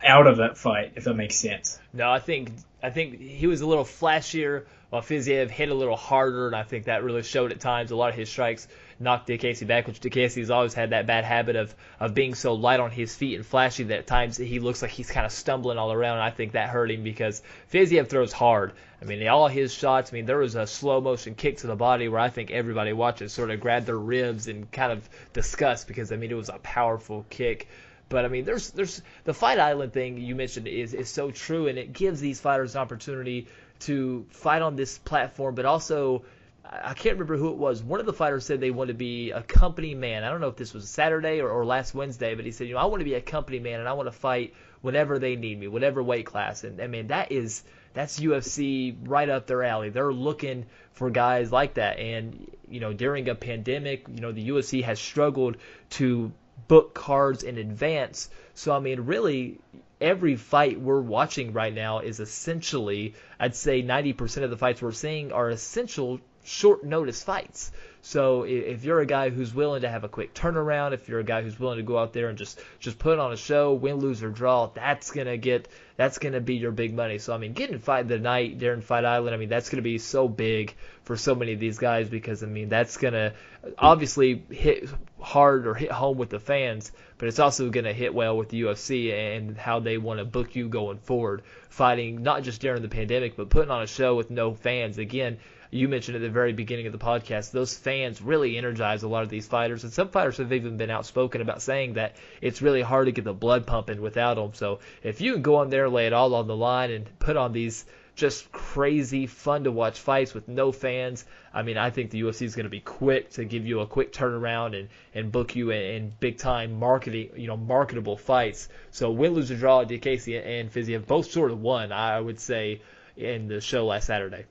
out of that fight, if that makes sense. No, I think I think he was a little flashier while Fiziev hit a little harder, and I think that really showed at times. A lot of his strikes knocked Diakiese back, which Diakiese's always had that bad habit of of being so light on his feet and flashy that at times he looks like he's kind of stumbling all around. I think that hurt him because Fiziev throws hard. I mean, all his shots. I mean, there was a slow motion kick to the body where I think everybody watches sort of grabbed their ribs and kind of disgust because I mean it was a powerful kick. But I mean, there's there's the Fight Island thing you mentioned is is so true, and it gives these fighters an opportunity to fight on this platform, but also. I can't remember who it was. One of the fighters said they want to be a company man. I don't know if this was Saturday or, or last Wednesday, but he said, you know, I want to be a company man and I want to fight whenever they need me, whatever weight class. And I mean, that is that's UFC right up their alley. They're looking for guys like that. And you know, during a pandemic, you know, the UFC has struggled to book cards in advance. So I mean, really, every fight we're watching right now is essentially, I'd say 90% of the fights we're seeing are essential short notice fights. So if you're a guy who's willing to have a quick turnaround, if you're a guy who's willing to go out there and just just put on a show, win, lose or draw, that's gonna get that's gonna be your big money. So I mean, getting fight the night during Fight Island, I mean that's gonna be so big for so many of these guys because I mean that's gonna obviously hit hard or hit home with the fans, but it's also gonna hit well with the UFC and how they want to book you going forward, fighting not just during the pandemic, but putting on a show with no fans. Again, you mentioned at the very beginning of the podcast, those fans really energize a lot of these fighters, and some fighters have even been outspoken about saying that it's really hard to get the blood pumping without them. So if you can go on there, lay it all on the line, and put on these just crazy, fun to watch fights with no fans, I mean, I think the UFC is going to be quick to give you a quick turnaround and, and book you in, in big time marketing, you know, marketable fights. So win, lose, or draw, Diakiese and Fiziev both sort of won, I would say, in the show last Saturday.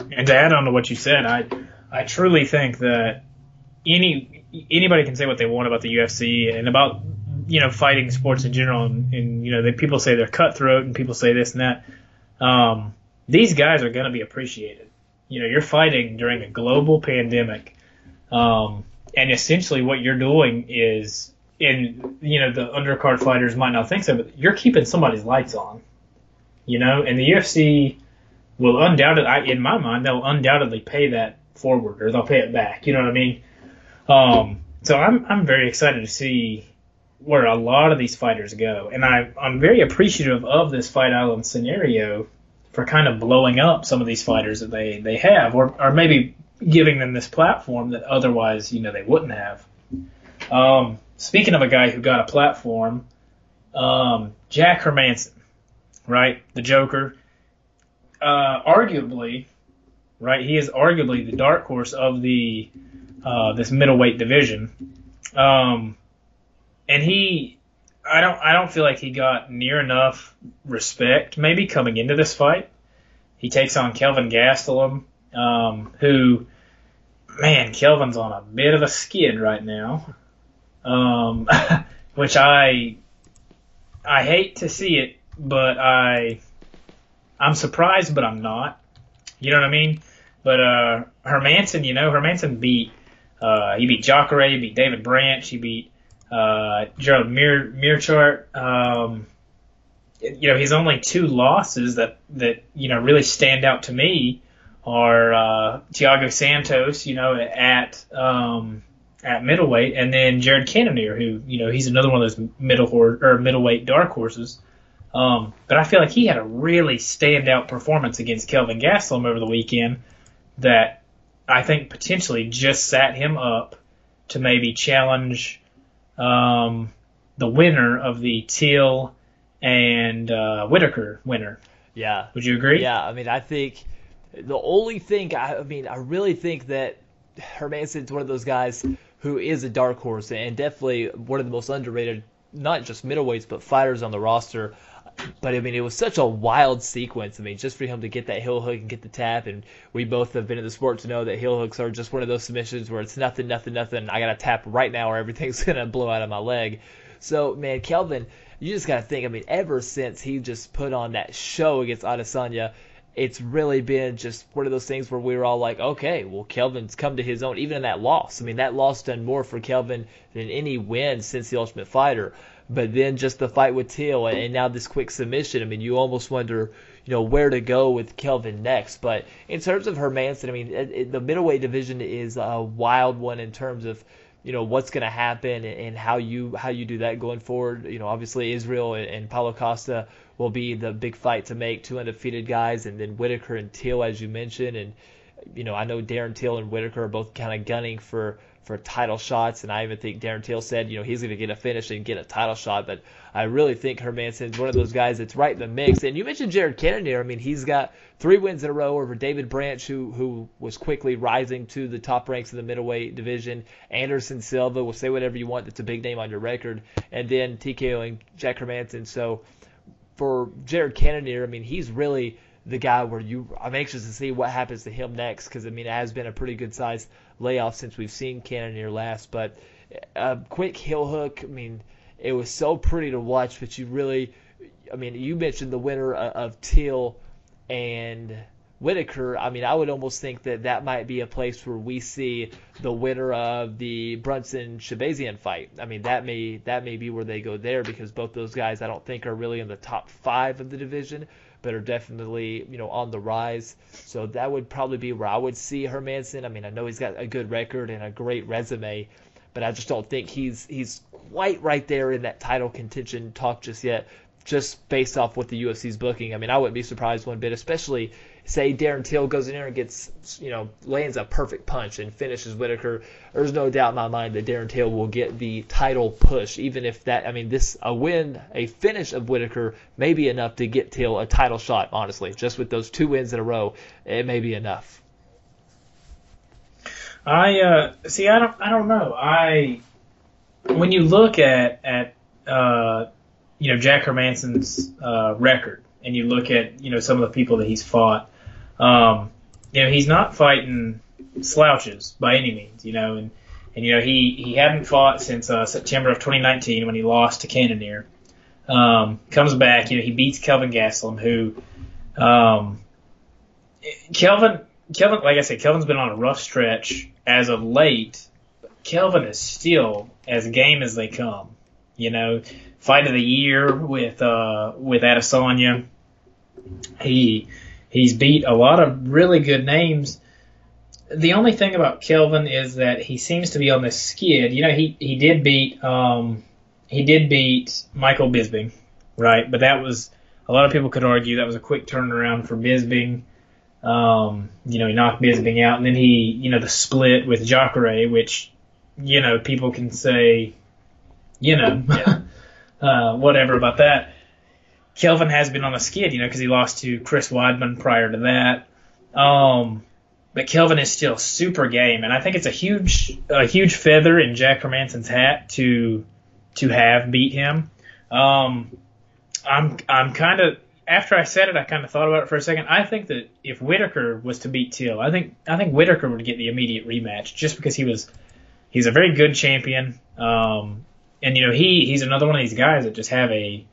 And to add on to what you said, I I truly think that any anybody can say what they want about the UFC and about you know fighting sports in general, and, and you know that people say they're cutthroat and people say this and that. Um, these guys are going to be appreciated. You know, you're fighting during a global pandemic, um, and essentially what you're doing is, in you know, the undercard fighters might not think so, but you're keeping somebody's lights on. You know, and the UFC will undoubtedly, in my mind, they'll undoubtedly pay that forward or they'll pay it back. You know what I mean? Um, so I'm I'm very excited to see where a lot of these fighters go, and I I'm very appreciative of this Fight Island scenario for kind of blowing up some of these fighters that they they have, or or maybe giving them this platform that otherwise you know they wouldn't have. Um, speaking of a guy who got a platform, um, Jack Hermansson, right, the Joker uh, arguably, right, he is arguably the dark horse of the uh, this middleweight division. Um, and he, I don't, I don't feel like he got near enough respect. Maybe coming into this fight, he takes on Kelvin Gastelum, um, who, man, Kelvin's on a bit of a skid right now, um, which I, I hate to see it, but I I'm surprised, but I'm not. You know what I mean? But uh, Hermansson, you know, Hermansson beat uh, he beat Jacare, he beat David Branch, he beat uh, Gerald Mir- Meerschaert. Um, you know, his only two losses that that you know really stand out to me are uh, Thiago Santos, you know, at um, at middleweight, and then Jared Cannonier, who you know he's another one of those middle or middleweight dark horses. Um, but I feel like he had a really standout performance against Kelvin Gastelum over the weekend that I think potentially just sat him up to maybe challenge um, the winner of the Till and uh, Whitaker winner. Yeah. Would you agree? Yeah. I mean, I think the only thing I, I mean, I really think that Hermansson's one of those guys who is a dark horse and definitely one of the most underrated, not just middleweights but fighters on the roster. But I mean, it was such a wild sequence. I mean, just for him to get that heel hook and get the tap, and we both have been in the sport to know that heel hooks are just one of those submissions where it's nothing, nothing, nothing. I got to tap right now, or everything's gonna blow out of my leg. So, man, Kelvin, you just got to think. I mean, ever since he just put on that show against Adesanya, it's really been just one of those things where we were all like, okay, well, Kelvin's come to his own, even in that loss. I mean, that loss done more for Kelvin than any win since the Ultimate Fighter. But then just the fight with Till and now this quick submission. I mean, you almost wonder, you know, where to go with Kelvin next. But in terms of Hermansson, I mean, it, it, the middleweight division is a wild one in terms of you know what's going to happen and how you how you do that going forward. You know, obviously Israel and and Paulo Costa will be the big fight to make, two undefeated guys, and then Whitaker and Till, as you mentioned, and you know I know Darren Till and Whitaker are both kind of gunning for for title shots, and I even think Darren Till said, you know, he's going to get a finish and get a title shot. But I really think Hermansson's one of those guys that's right in the mix. And you mentioned Jared Cannonier. I mean, he's got three wins in a row over David Branch, who who was quickly rising to the top ranks of the middleweight division. Anderson Silva, will say whatever you want. That's a big name on your record. And then TKO and Jack Hermansson. So for Jared Cannonier, I mean, he's really the guy where you I'm anxious to see what happens to him next because I mean it has been a pretty good size layoff since we've seen Cannonier last. But a quick heel hook, I mean, it was so pretty to watch. But you really, I mean, you mentioned the winner of Till and Whitaker, I mean, I would almost think that that might be a place where we see the winner of the Brunson Shahbazyan fight. I mean, that may that may be where they go there because both those guys I don't think are really in the top five of the division, but are definitely you know on the rise. So that would probably be where I would see Hermansson. I mean, I know he's got a good record and a great resume, but I just don't think he's he's quite right there in that title contention talk just yet. Just based off what the UFC's booking, I mean, I wouldn't be surprised one bit, especially say Darren Till goes in there and gets, you know, lands a perfect punch and finishes Whitaker, there's no doubt in my mind that Darren Till will get the title push, even if that, I mean, this, a win, a finish of Whitaker may be enough to get Till a title shot, honestly. Just with those two wins in a row, it may be enough. I, uh, see, I don't, I don't know. I, when you look at, at, uh, you know, Jack Hermansson's, uh, record, and you look at, you know, some of the people that he's fought, um, you know, he's not fighting slouches by any means, you know, and, and you know, he, he hadn't fought since uh, September of 2019 when he lost to Cannonier. Um, comes back, you know, he beats Kelvin Gastelum, who, um, Kelvin, Kelvin, like I said, Kelvin's been on a rough stretch as of late. Kelvin is still as game as they come. You know, fight of the year with uh, with Adesanya. He He's beat a lot of really good names. The only thing about Kelvin is that he seems to be on this skid. You know, he he did beat um he did beat Michael Bisping, right? But that was a lot of people could argue that was a quick turnaround for Bisping. Um, you know, he knocked Bisping out, and then he, you know, the split with Jacare, which, you know, people can say, you know, yeah. uh, whatever about that. Kelvin has been on a skid, you know, because he lost to Chris Weidman prior to that. Um, but Kelvin is still super game, and I think it's a huge, a huge feather in Jack Hermansson's hat to to have beat him. Um, I'm I'm kind of after I said it, I kind of thought about it for a second. I think that if Whitaker was to beat Till, I think I think Whitaker would get the immediate rematch just because he was he's a very good champion. Um, and you know he he's another one of these guys that just have a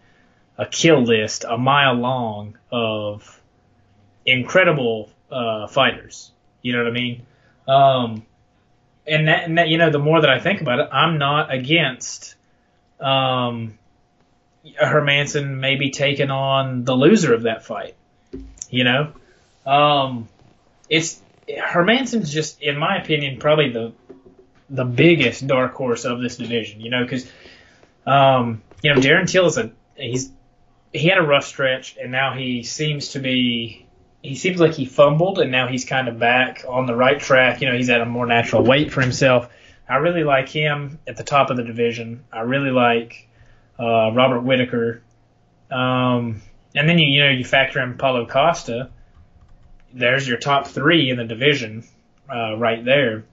a kill list a mile long of incredible uh, fighters. You know what I mean? Um, and that, and that, you know, the more that I think about it, I'm not against, um, Hermansson maybe taking on the loser of that fight. You know, um, it's Hermansson's just, in my opinion, probably the the biggest dark horse of this division. You know, because um, you know Darren Till is a he's he had a rough stretch, and now he seems to be he seems like he fumbled, and now he's kind of back on the right track. You know, he's at a more natural weight for himself. I really like him at the top of the division. I really like uh, Robert Whitaker. Um, and then you you know you factor in Paulo Costa. There's your top three in the division uh, right there.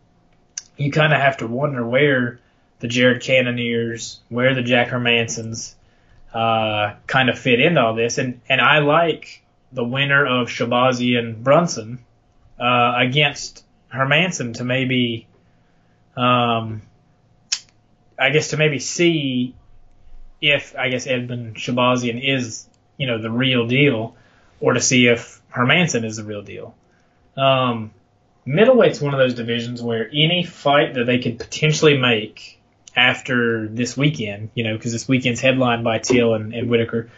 You kind of have to wonder where the Jared Cannoniers, where the Jack Hermanssons uh, kind of fit into all this. And and I like the winner of Shahbazyan Brunson uh, against Hermansson to maybe, um, I guess to maybe see if I guess Edmen Shahbazyan is you know the real deal, or to see if Hermansson is the real deal. Um, middleweight's one of those divisions where any fight that they could potentially make after this weekend, you know, because this weekend's headlined by Till and, and Whitaker.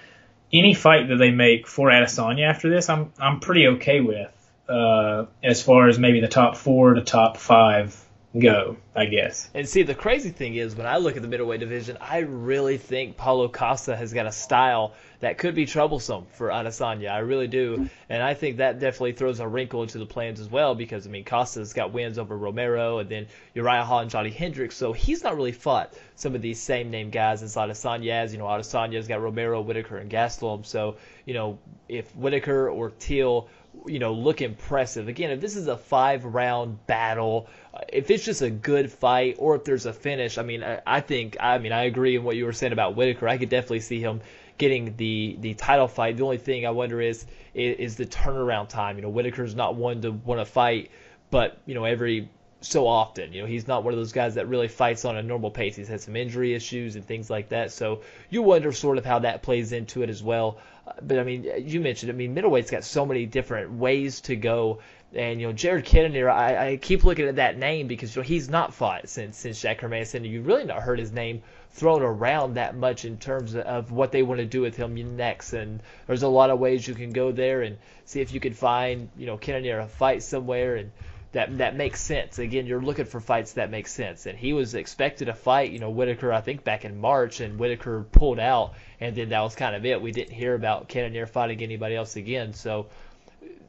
Any fight that they make for Adesanya after this, I'm I'm pretty okay with. Uh, as far as maybe the top four to top five go, I guess. And see, the crazy thing is, when I look at the middleweight division, I really think Paulo Costa has got a style that could be troublesome for Adesanya. I really do, and I think that definitely throws a wrinkle into the plans as well. Because I mean, Costa's got wins over Romero and then Uriah Hall and Johnny Hendricks, so he's not really fought some of these same name guys as Adesanya has. You know, Adesanya's got Romero, Whitaker, and Gastelum. So you know, if Whitaker or Till you know, look impressive. Again, if this is a five round battle, uh, if it's just a good fight, or if there's a finish, I mean, I, I think, I mean, I agree in what you were saying about Whitaker. I could definitely see him getting the the title fight. The only thing I wonder is is, is the turnaround time. You know, Whitaker's not one to want to fight, but you know, every so often. You know, he's not one of those guys that really fights on a normal pace. He's had some injury issues and things like that. So you wonder sort of how that plays into it as well. But I mean, you mentioned, I mean, middleweight's got so many different ways to go. And you know, Jared Cannonier, I, I keep looking at that name because you know he's not fought since since Jack Hermansson. You've really not heard his name thrown around that much in terms of what they want to do with him next. And there's a lot of ways you can go there and see if you can find you know Cannonier a fight somewhere and that that makes sense. Again, you're looking for fights that make sense. And he was expected to fight, you know, Whitaker, I think back in March, and Whitaker pulled out, and then that was kind of it. We didn't hear about Cannonier fighting anybody else again. So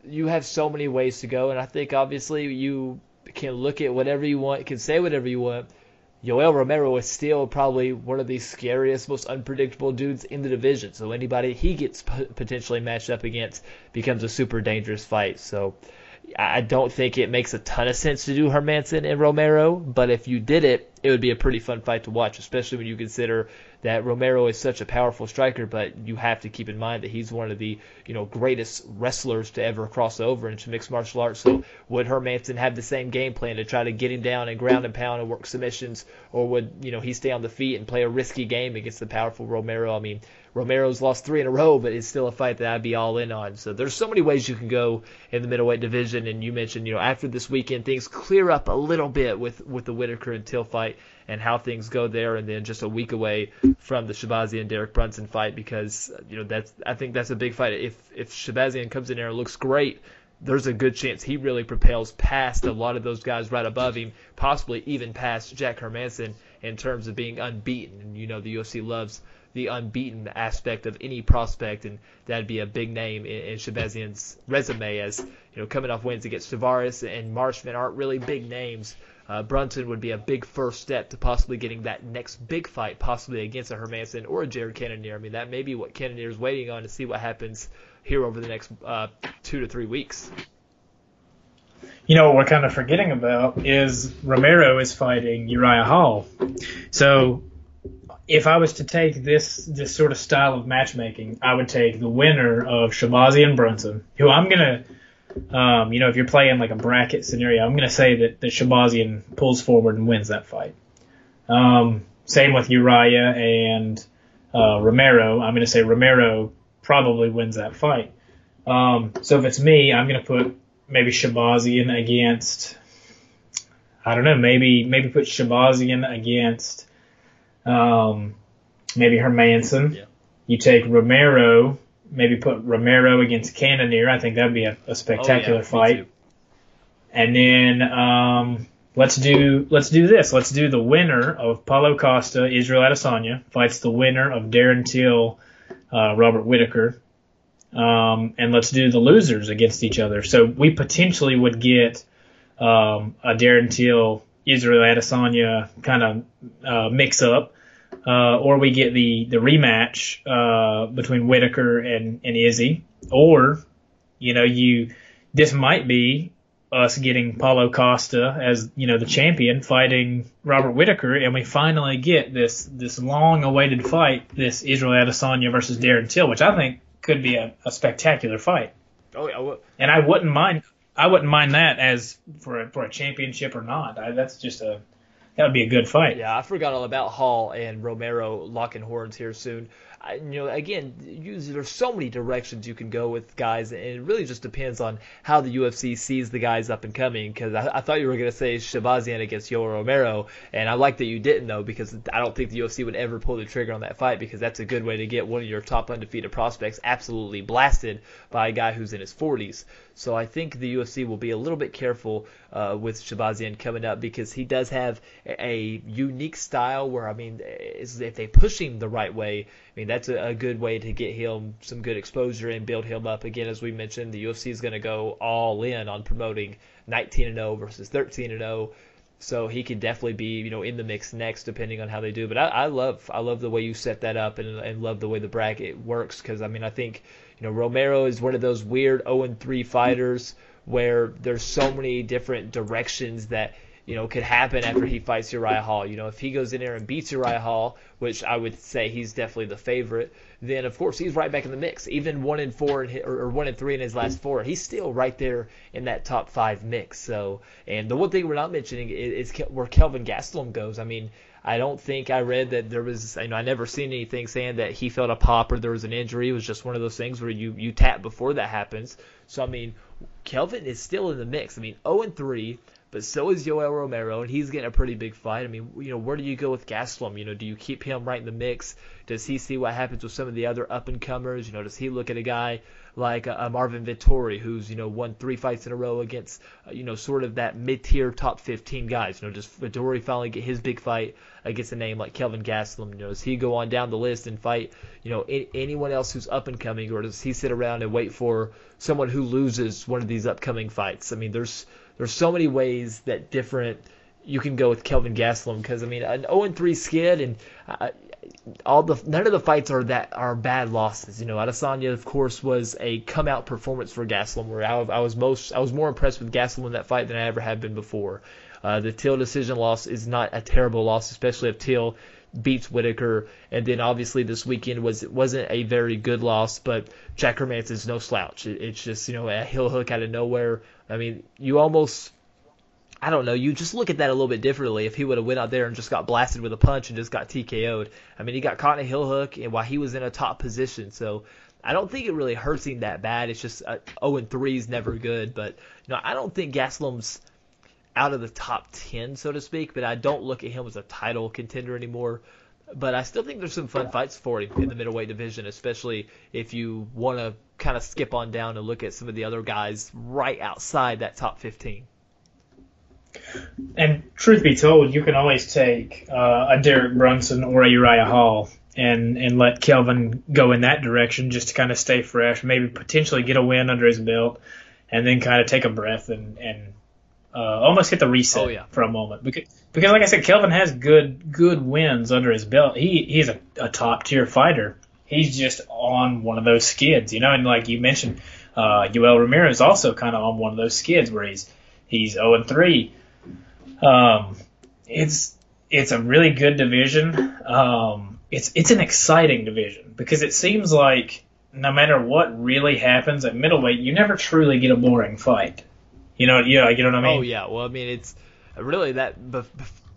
you have so many ways to go, and I think obviously you can look at whatever you want, can say whatever you want. Yoel Romero is still probably one of the scariest, most unpredictable dudes in the division. So anybody he gets potentially matched up against becomes a super dangerous fight. So I don't think it makes a ton of sense to do Hermansson and Romero, but if you did it, it would be a pretty fun fight to watch, especially when you consider that Romero is such a powerful striker, but you have to keep in mind that he's one of the you know greatest wrestlers to ever cross over into mixed martial arts. So would Hermansson have the same game plan to try to get him down and ground and pound and work submissions, or would you know he stay on the feet and play a risky game against the powerful Romero? I mean, Romero's lost three in a row, but it's still a fight that I'd be all in on. So there's so many ways you can go in the middleweight division, and you mentioned you know after this weekend things clear up a little bit with with the Whitaker and Till fight and how things go there, and then just a week away from the Shahbazyan and Derek Brunson fight because you know that's I think that's a big fight. If if Shahbazyan comes in there and looks great, there's a good chance he really propels past a lot of those guys right above him, possibly even past Jack Hermansson in terms of being unbeaten. And you know the UFC loves the unbeaten aspect of any prospect, and that'd be a big name in, in Shahbazyan's resume as you know coming off wins against Tavares and Marshman aren't really big names, uh, Brunson would be a big first step to possibly getting that next big fight, possibly against a Hermansson or a Jared Cannonier. I mean, that may be what Cannonier is waiting on to see what happens here over the next uh, two to three weeks. You know what we're kind of forgetting about is Romero is fighting Uriah Hall. So if I was to take this this sort of style of matchmaking, I would take the winner of Shahbazyan Brunson, who I'm gonna um, you know, if you're playing like a bracket scenario, I'm to say that, that Shahbazyan pulls forward and wins that fight. Um, same with Uriah and uh, Romero. I'm to say Romero probably wins that fight. Um, so if it's me, I'm to put maybe Shahbazyan against I don't know, maybe maybe put Shahbazyan against um, maybe Hermansson. Yeah. You take Romero, maybe put Romero against Cannonier. I think that'd be a, a spectacular oh, yeah, fight. And then um, let's do let's do this. Let's do the winner of Paulo Costa, Israel Adesanya fights the winner of Darren Till, uh, Robert Whitaker. Um, and let's do the losers against each other. So we potentially would get um, a Darren Till, Israel Adesanya kind of uh, mix up, uh, or we get the the rematch uh, between Whitaker and and Izzy, or you know you this might be us getting Paulo Costa as you know the champion fighting Robert Whitaker, and we finally get this this long awaited fight, this Israel Adesanya versus Darren Till, which I think could be a, a spectacular fight. Oh yeah, well, And I wouldn't mind I wouldn't mind that as for a, for a championship or not. I, that's just a that would be a good fight. yeah. I forgot all about Hall and Romero locking horns here soon. I, you know, again, you, there's so many directions you can go with guys, and it really just depends on how the UFC sees the guys up and coming. Because I, I thought you were going to say Shahbazyan against Yoel Romero, and I like that you didn't though, because I don't think the UFC would ever pull the trigger on that fight because that's a good way to get one of your top undefeated prospects absolutely blasted by a guy who's in his 40s. So I think the UFC will be a little bit careful uh, with Shahbazyan coming up because he does have a, unique style where I mean, if they push him the right way, I mean that's a, a good way to get him some good exposure and build him up. Again, as we mentioned, the UFC is going to go all in on promoting 19 and 0 versus 13 and 0. So he could definitely be, you know, in the mix next, depending on how they do. But I, I love, I love the way you set that up, and, and love the way the bracket works. Because I mean, I think, you know, Romero is one of those weird 0 and 3 fighters where there's so many different directions that you know could happen after he fights Uriah Hall. You know, if he goes in there and beats Uriah Hall, which I would say he's definitely the favorite, then of course he's right back in the mix. Even one in four in his, or one in three in his last four, he's still right there in that top five mix. So, and the one thing we're not mentioning is, is where Kelvin Gastelum goes. I mean. I don't think I read that there was, you know, I never seen anything saying that he felt a pop or there was an injury. It was just one of those things where you you tap before that happens. So I mean, Kelvin is still in the mix. I mean, 0 and 3, but so is Yoel Romero, and he's getting a pretty big fight. I mean, you know, where do you go with Gastelum? You know, do you keep him right in the mix? Does he see what happens with some of the other up and comers? You know, does he look at a guy like uh, Marvin Vettori, who's you know won three fights in a row against uh, you know sort of that mid-tier top 15 guys? You know, does Vettori finally get his big fight against a name like Kelvin Gastelum? You know, does he go on down the list and fight you know anyone else who's up and coming, or does he sit around and wait for someone who loses one of these upcoming fights? I mean, there's there's so many ways that different you can go with Kelvin Gastelum because I mean an 0 3 skid and uh, all the none of the fights are that are bad losses. You know, Adesanya of course was a come out performance for Gastelum where I, I was most I was more impressed with Gastelum in that fight than I ever have been before. Uh, the Till decision loss is not a terrible loss, especially if Till beats Whitaker. And then obviously this weekend was wasn't a very good loss, but Jack is no slouch. It, it's just you know a heel hook out of nowhere. I mean, you almost I don't know. You just look at that a little bit differently. If he would have went out there and just got blasted with a punch and just got TKO'd, I mean, he got caught in a heel hook and while he was in a top position. So I don't think it really hurts him that bad. It's just uh, 0 and 3 is never good. But you know, I don't think Gastelum's out of the top 10, so to speak. But I don't look at him as a title contender anymore. But I still think there's some fun fights for him in the middleweight division, especially if you want to kind of skip on down and look at some of the other guys right outside that top 15. And truth be told, you can always take uh, a Derek Brunson or a Uriah Hall and and let Kelvin go in that direction just to kind of stay fresh, maybe potentially get a win under his belt, and then kind of take a breath and and uh, almost hit the reset Oh, yeah. for a moment because because like I said, Kelvin has good good wins under his belt. He he's a, a top tier fighter. He's just on one of those skids, you know, and like you mentioned, uh, Yoel Romero is also kind of on one of those skids where he's he's 0 and 3. Um, it's it's a really good division. Um, it's it's an exciting division because it seems like no matter what really happens at middleweight, you never truly get a boring fight. You know, yeah, you know what I mean. Oh yeah, well I mean it's really that.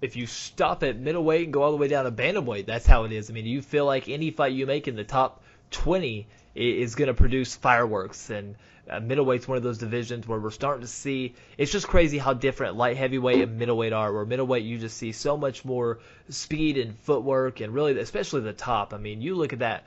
If you stop at middleweight and go all the way down to bantamweight, that's how it is. I mean, you feel like any fight you make in the top 20 is going to produce fireworks and uh, middleweight's one of those divisions where we're starting to see it's just crazy how different light heavyweight and middleweight are where middleweight you just see so much more speed and footwork and really especially the top i mean you look at that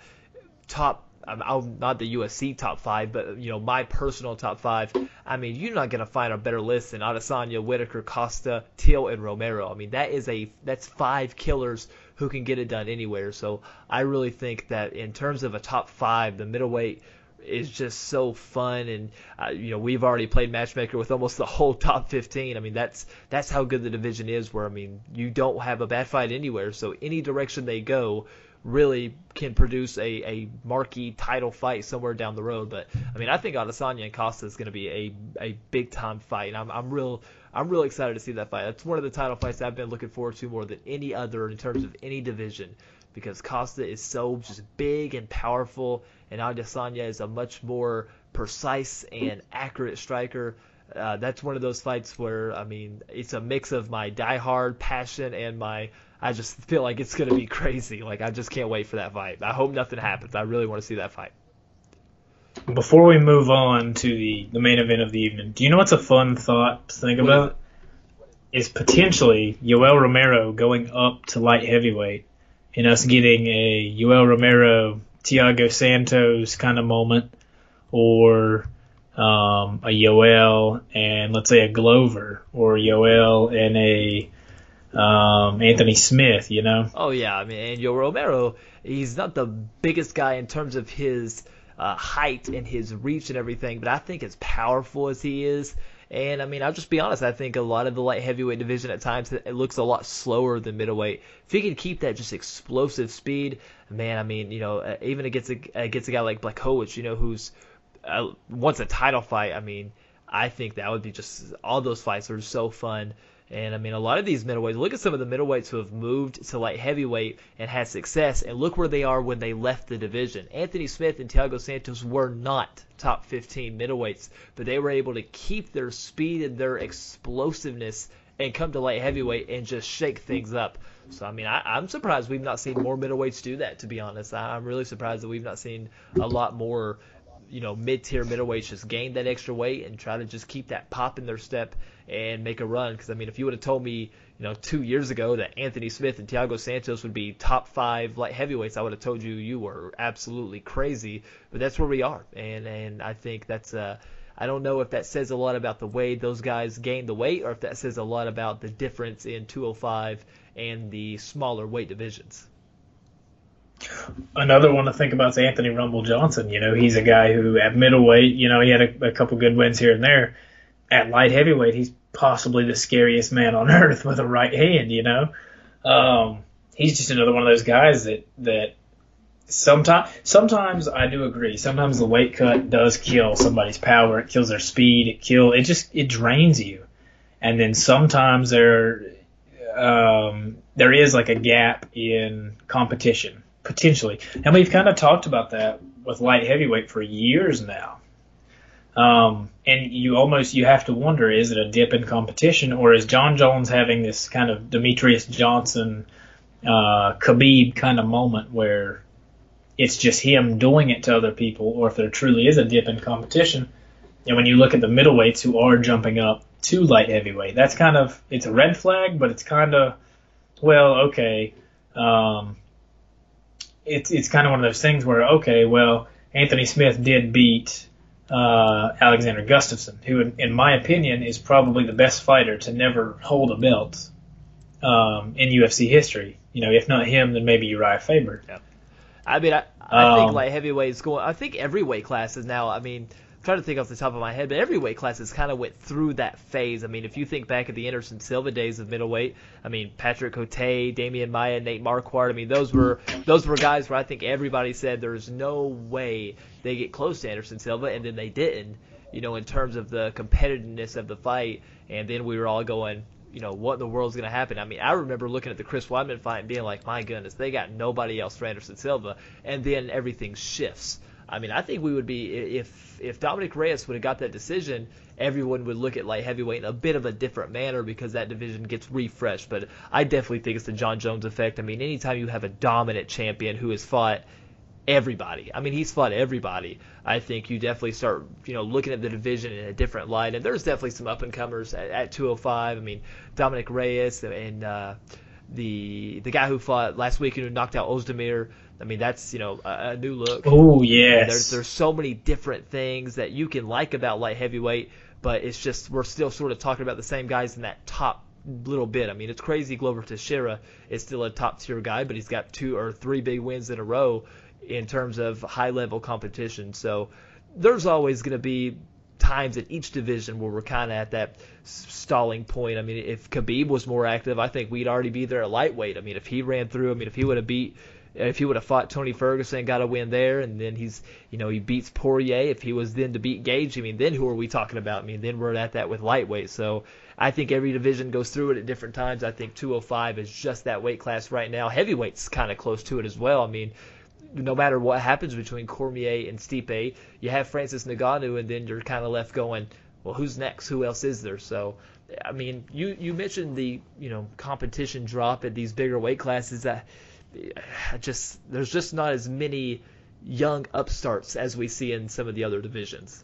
top I'm not the UFC top five, but you know my personal top five. I mean, you're not gonna find a better list than Adesanya, Whitaker, Costa, Till, and Romero. I mean, that is a that's five killers who can get it done anywhere. So I really think that in terms of a top five, the middleweight is just so fun and uh, you know we've already played matchmaker with almost the whole top 15 i mean that's that's how good the division is where i mean you don't have a bad fight anywhere so any direction they go really can produce a, a marquee title fight somewhere down the road but i mean i think adesanya and costa is going to be a, a big time fight and I'm, I'm real i'm real excited to see that fight that's one of the title fights i've been looking forward to more than any other in terms of any division because Costa is so just big and powerful, and Adesanya is a much more precise and accurate striker. Uh, that's one of those fights where I mean it's a mix of my diehard passion and my I just feel like it's gonna be crazy. Like I just can't wait for that fight. I hope nothing happens. I really want to see that fight. Before we move on to the, the main event of the evening, do you know what's a fun thought to think about? Is potentially Yoel Romero going up to light heavyweight and us getting a Yoel Romero, Thiago Santos kind of moment, or um, a Yoel and let's say a Glover, or Yoel and a um, Anthony Smith, you know? Oh yeah, I mean, and Yoel Romero, he's not the biggest guy in terms of his uh, height and his reach and everything, but I think as powerful as he is, and I mean, I'll just be honest. I think a lot of the light heavyweight division at times it looks a lot slower than middleweight. If he can keep that just explosive speed, man. I mean, you know, uh, even against a against a guy like Blachowicz, you know, who's uh, wants a title fight. I mean, I think that would be just all those fights are so fun. And I mean, a lot of these middleweights, look at some of the middleweights who have moved to light heavyweight and had success, and look where they are when they left the division. Anthony Smith and Thiago Santos were not top 15 middleweights, but they were able to keep their speed and their explosiveness and come to light heavyweight and just shake things up. So I mean, I, am surprised we've not seen more middleweights do that. To be honest, I, I'm really surprised that we've not seen a lot more you know mid-tier middleweights just gain that extra weight and try to just keep that pop in their step and make a run. Because I mean, if you would have told me, you know, two years ago that Anthony Smith and Thiago Santos would be top five light heavyweights, I would have told you you were absolutely crazy. But that's where we are, and and I think that's uh. I don't know if that says a lot about the way those guys gained the weight, or if that says a lot about the difference in 205 and the smaller weight divisions. Another one to think about is Anthony Rumble Johnson. You know, he's a guy who at middleweight, you know, he had a, a couple good wins here and there. At light heavyweight, he's possibly the scariest man on earth with a right hand. You know, um, he's just another one of those guys that that sometimes sometimes I do agree. Sometimes the weight cut does kill somebody's power. It kills their speed. It kill it just it drains you. And then sometimes there um, there is like a gap in competition potentially. And we've kind of talked about that with light heavyweight for years now. Um, and you almost you have to wonder is it a dip in competition or is Jon Jones having this kind of Demetrious Johnson, uh, Khabib kind of moment where it's just him doing it to other people, or if there truly is a dip in competition. And when you look at the middleweights who are jumping up to light heavyweight, that's kind of it's a red flag, but it's kind of well, okay. Um, it's it's kind of one of those things where okay, well, Anthony Smith did beat uh, Alexander Gustafsson, who, in, in, my opinion, is probably the best fighter to never hold a belt um, in UFC history. You know, if not him, then maybe Uriah Faber. Yeah. I mean, I, I um, think light heavyweight is going. I think every weight class is now. I mean, trying to think off the top of my head, but every weight class has kind of went through that phase. I mean, if you think back at the Anderson Silva days of middleweight, I mean, Patrick Cote, Demian Maia, Nate Marquardt, I mean, those were those were guys where I think everybody said there's no way they get close to Anderson Silva, and then they didn't. You know, in terms of the competitiveness of the fight, and then we were all going, you know, what in the world's going to happen? I mean, I remember looking at the Chris Weidman fight and being like, my goodness, they got nobody else for Anderson Silva, and then everything shifts. I mean, I think we would be if if Dominick Reyes would have got that decision, everyone would look at light heavyweight in a bit of a different manner because that division gets refreshed. But I definitely think it's the Jon Jones effect. I mean, anytime you have a dominant champion who has fought everybody. I mean, he's fought everybody. I think you definitely start, you know, looking at the division in a different light. And there's definitely some up and comers at, at 205. I mean, Dominick Reyes and uh, the the guy who fought last week and who knocked out Ozdemir. I mean, that's you know a, a new look. Oh yes. There's there's so many different things that you can like about light heavyweight, but it's just we're still sort of talking about the same guys in that top little bit. I mean, it's crazy. Glover Teixeira is still a top tier guy, but he's got two or three big wins in a row in terms of high level competition. So there's always going to be times in each division where we're kind of at that stalling point. I mean, if Khabib was more active, I think we'd already be there at lightweight. I mean, if he ran through, I mean, if he would have beat if he would have fought Tony Ferguson, got a win there, and then he's, you know, he beats Poirier. If he was then to beat Gaethje, I mean, then who are we talking about? I mean, then we're at that with lightweight. So I think every division goes through it at different times. I think 205 is just that weight class right now. Heavyweight's kind of close to it as well. I mean, no matter what happens between Cormier and Stipe, you have Francis Ngannou, and then you're kind of left going, well, who's next? Who else is there? So, I mean, you you mentioned the you know competition drop at these bigger weight classes. That just there's just not as many young upstarts as we see in some of the other divisions.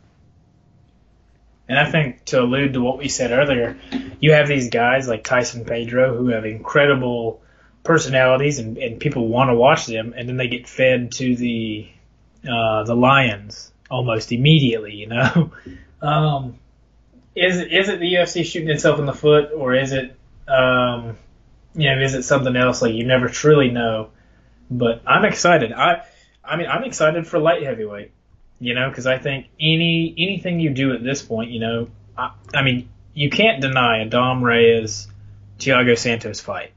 And I think to allude to what we said earlier, you have these guys like Tyson Pedro who have incredible personalities and, and people want to watch them, and then they get fed to the uh, the lions almost immediately. You know, um, is is it the UFC shooting itself in the foot, or is it um, you know is it something else? Like you never truly know. But I'm excited. I I mean I'm excited for light heavyweight. You know, because I think any anything you do at this point, you know, I, I mean you can't deny a Dom Reyes Thiago Santos fight.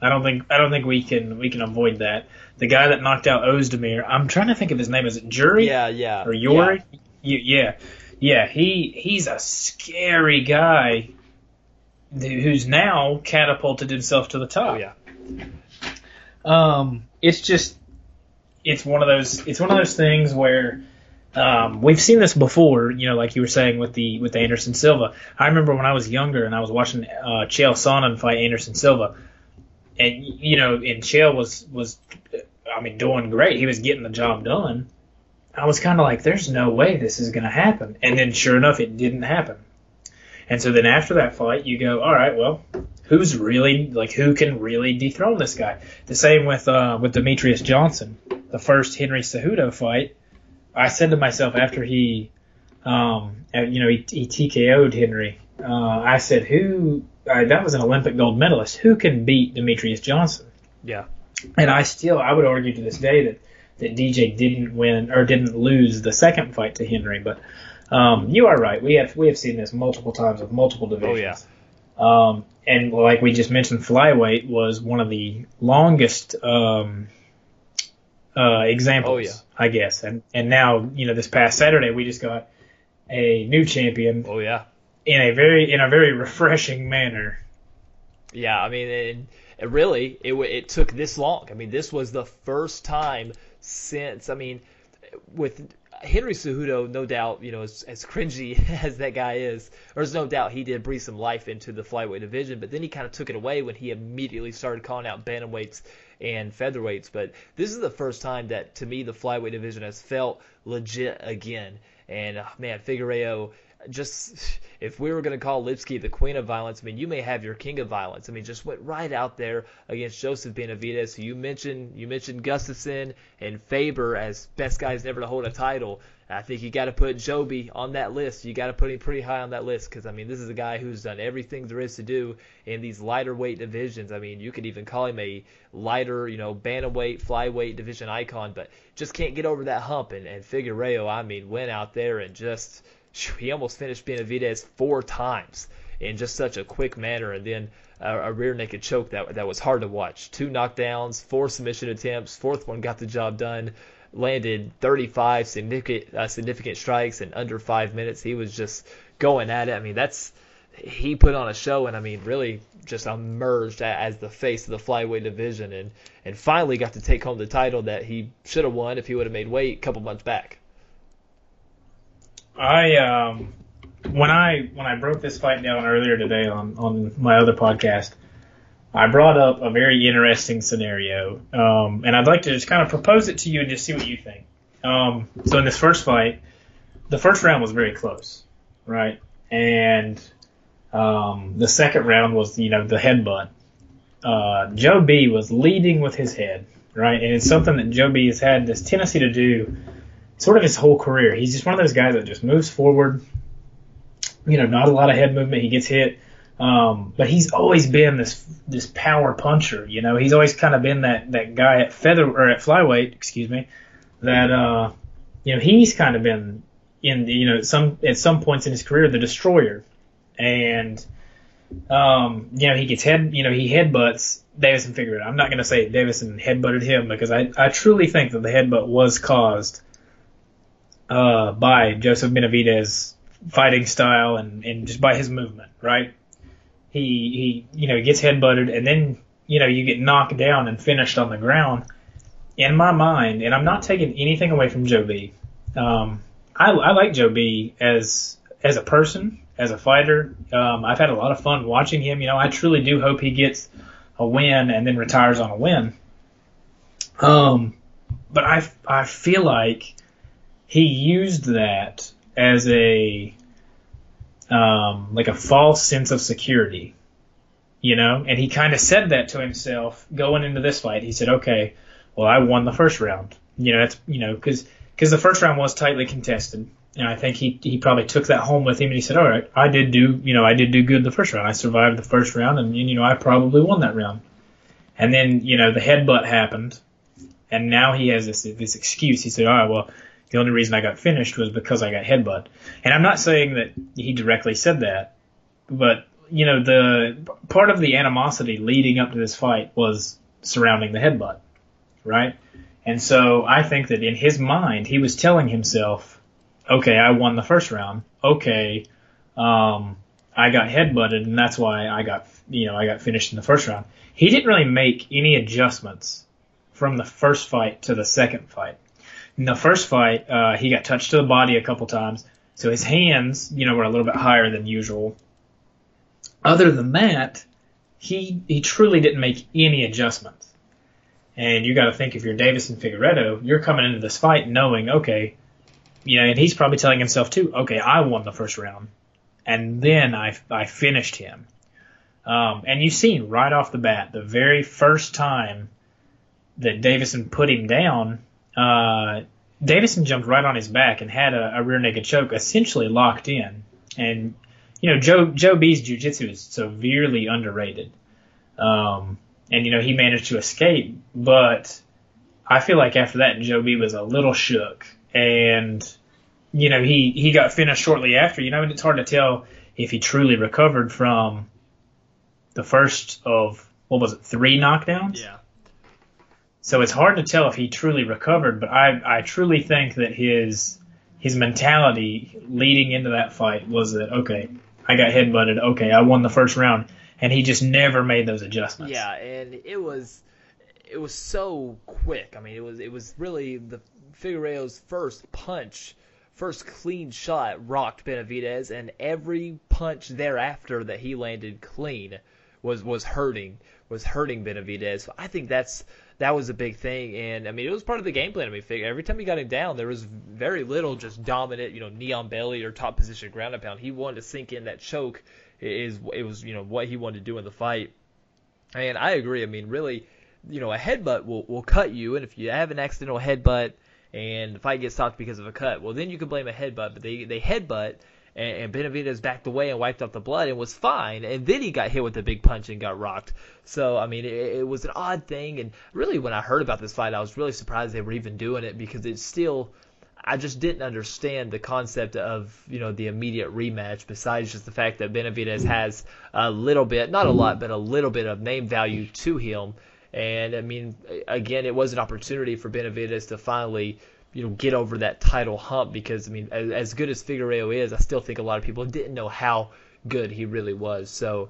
I don't think I don't think we can we can avoid that. The guy that knocked out Ozdemir, I'm trying to think of his name. Is it Jury? Yeah, yeah. Or Yuri? Yeah. yeah, yeah. He he's a scary guy who's now catapulted himself to the top. Oh, yeah. Um, it's just it's one of those it's one of those things where um, we've seen this before, you know, like you were saying with the with Anderson Silva. I remember when I was younger and I was watching uh, Chael Sonnen fight Anderson Silva and you know, and Chael was was, I mean, doing great. He was getting the job done. I was kind of like, there's no way this is going to happen. And then, sure enough, it didn't happen. And so then after that fight, you go, all right, well, who's really like who can really dethrone this guy? The same with uh, with Demetrious Johnson, the first Henry Cejudo fight. I said to myself after he, um, you know, he, he TKO'd Henry. Uh, I said, who uh, that was an Olympic gold medalist. Who can beat Demetrious Johnson? Yeah. And I still, I would argue to this day that, that DJ didn't win or didn't lose the second fight to Henry. But um, you are right. We have we have seen this multiple times with multiple divisions. Oh yeah. Um, and like we just mentioned, flyweight was one of the longest um, uh, examples. Oh yeah. I guess. And and now you know this past Saturday we just got a new champion. Oh yeah in a very in a very refreshing manner. Yeah, I mean, really it it took this long. I mean, this was the first time since I mean, with Henry Cejudo, no doubt, you know, as, as cringy as that guy is, there's no doubt he did breathe some life into the flyweight division, but then he kind of took it away when he immediately started calling out bantamweights and featherweights. But this is the first time that, to me, the flyweight division has felt legit again. And, uh, man, Figueiredo just if we were going to call Lipski the queen of violence, I mean, you may have your king of violence. I mean, just went right out there against Joseph Benavidez, who you mentioned you mentioned Gustafsson and Faber as best guys never to hold a title. I think you got to put Joby on that list. You got to put him pretty high on that list because I mean, this is a guy who's done everything there is to do in these lighter weight divisions. I mean, you could even call him a lighter, you know, bantamweight, flyweight division icon, but just can't get over that hump. And, and Figueiredo, I mean, went out there and just he almost finished Benavidez four times in just such a quick manner, and then a, a, rear naked choke that that was hard to watch. Two knockdowns, four submission attempts, fourth one got the job done. Landed 35 significant uh, significant strikes in under five minutes. He was just going at it. I mean, that's he put on a show, and I mean, really just emerged as the face of the flyweight division, and and finally got to take home the title that he should have won if he would have made weight a couple months back. I um, when I when I broke this fight down earlier today on on my other podcast, I brought up a very interesting scenario, um, and I'd like to just kind of propose it to you and just see what you think. Um, so in this first fight, the first round was very close, right? And um, the second round was, you know, the headbutt. Uh, Joe B was leading with his head, right? And it's something that Joe B has had this tendency to do sort of his whole career. He's just one of those guys that just moves forward. You know, not a lot of head movement. He gets hit. Um, but he's always been this this power puncher. You know, he's always kind of been that that guy at feather or at flyweight, excuse me, that uh, you know he's kind of been in you know some at some points in his career the destroyer, and um, you know he gets head you know he headbutts Deiveson Figueiredo. I'm not going to say Deiveson headbutted him because I I truly think that the headbutt was caused uh, by Joseph Benavidez fighting style and, and just by his movement, right? He he you know gets headbutted and then you know you get knocked down and finished on the ground. In my mind, and I'm not taking anything away from Joe B. Um, I, I like Joe B. as as a person, as a fighter. Um, I've had a lot of fun watching him. You know, I truly do hope he gets a win and then retires on a win. Um, but I I feel like he used that as a um, like a false sense of security, you know, and he kind of said that to himself going into this fight. He said, "Okay, well, I won the first round." You know, that's you know, because because the first round was tightly contested, and I think he he probably took that home with him, and he said, "All right, I did do you know I did do good the first round. I survived the first round, and you know I probably won that round." And then you know the headbutt happened, and now he has this this excuse. He said, "All right, well." The only reason I got finished was because I got headbutt. And I'm not saying that he directly said that, but you know, the part of the animosity leading up to this fight was surrounding the headbutt, right? And so I think that in his mind, he was telling himself, okay, I won the first round. Okay, um, I got headbutted and that's why I got, you know, I got finished in the first round. He didn't really make any adjustments from the first fight to the second fight. In the first fight, uh, he got touched to the body a couple times, so his hands, you know, were a little bit higher than usual. Other than that, he he truly didn't make any adjustments. And you got to think if you're Deiveson Figueiredo, you're coming into this fight knowing, okay, you know, and he's probably telling himself too, okay, I won the first round, and then I I finished him. Um, and you've seen right off the bat, the very first time that Deiveson put him down, uh, Deiveson jumped right on his back and had a, a rear naked choke essentially locked in. And, you know, Joe, Joe B's jiu-jitsu is severely underrated. Um, and, you know, he managed to escape, but I feel like after that, Joe B was a little shook and, you know, he, he got finished shortly after, you know, and it's hard to tell if he truly recovered from the first of, what was it, three knockdowns? Yeah. So it's hard to tell if he truly recovered, but I, I truly think that his his mentality leading into that fight was that okay, I got headbutted, okay, I won the first round, and he just never made those adjustments. Yeah, and it was it was so quick. I mean, it was it was really the Figueroa's first punch, first clean shot rocked Benavidez, and every punch thereafter that he landed clean was was hurting was hurting Benavidez. So I think that's that was a big thing. And I mean, it was part of the game plan. I mean, every time he got him down, there was very little just dominant, you know, knee on belly or top position ground and pound. He wanted to sink in that choke. Is it was you know what he wanted to do in the fight. And I agree. I mean, really, you know, a headbutt will will cut you, and if you have an accidental headbutt and the fight gets stopped because of a cut, well, then you can blame a headbutt. But they they headbutt and, and Benavidez backed away and wiped off the blood and was fine. And then he got hit with a big punch and got rocked. So I mean, it, it was an odd thing. And really, when I heard about this fight, I was really surprised they were even doing it because it's still. I just didn't understand the concept of you know the immediate rematch. Besides just the fact that Benavidez has a little bit, not a lot, but a little bit of name value to him. And I mean, again, it was an opportunity for Benavidez to finally you know get over that title hump because I mean as, as good as Figueroa is, I still think a lot of people didn't know how good he really was. So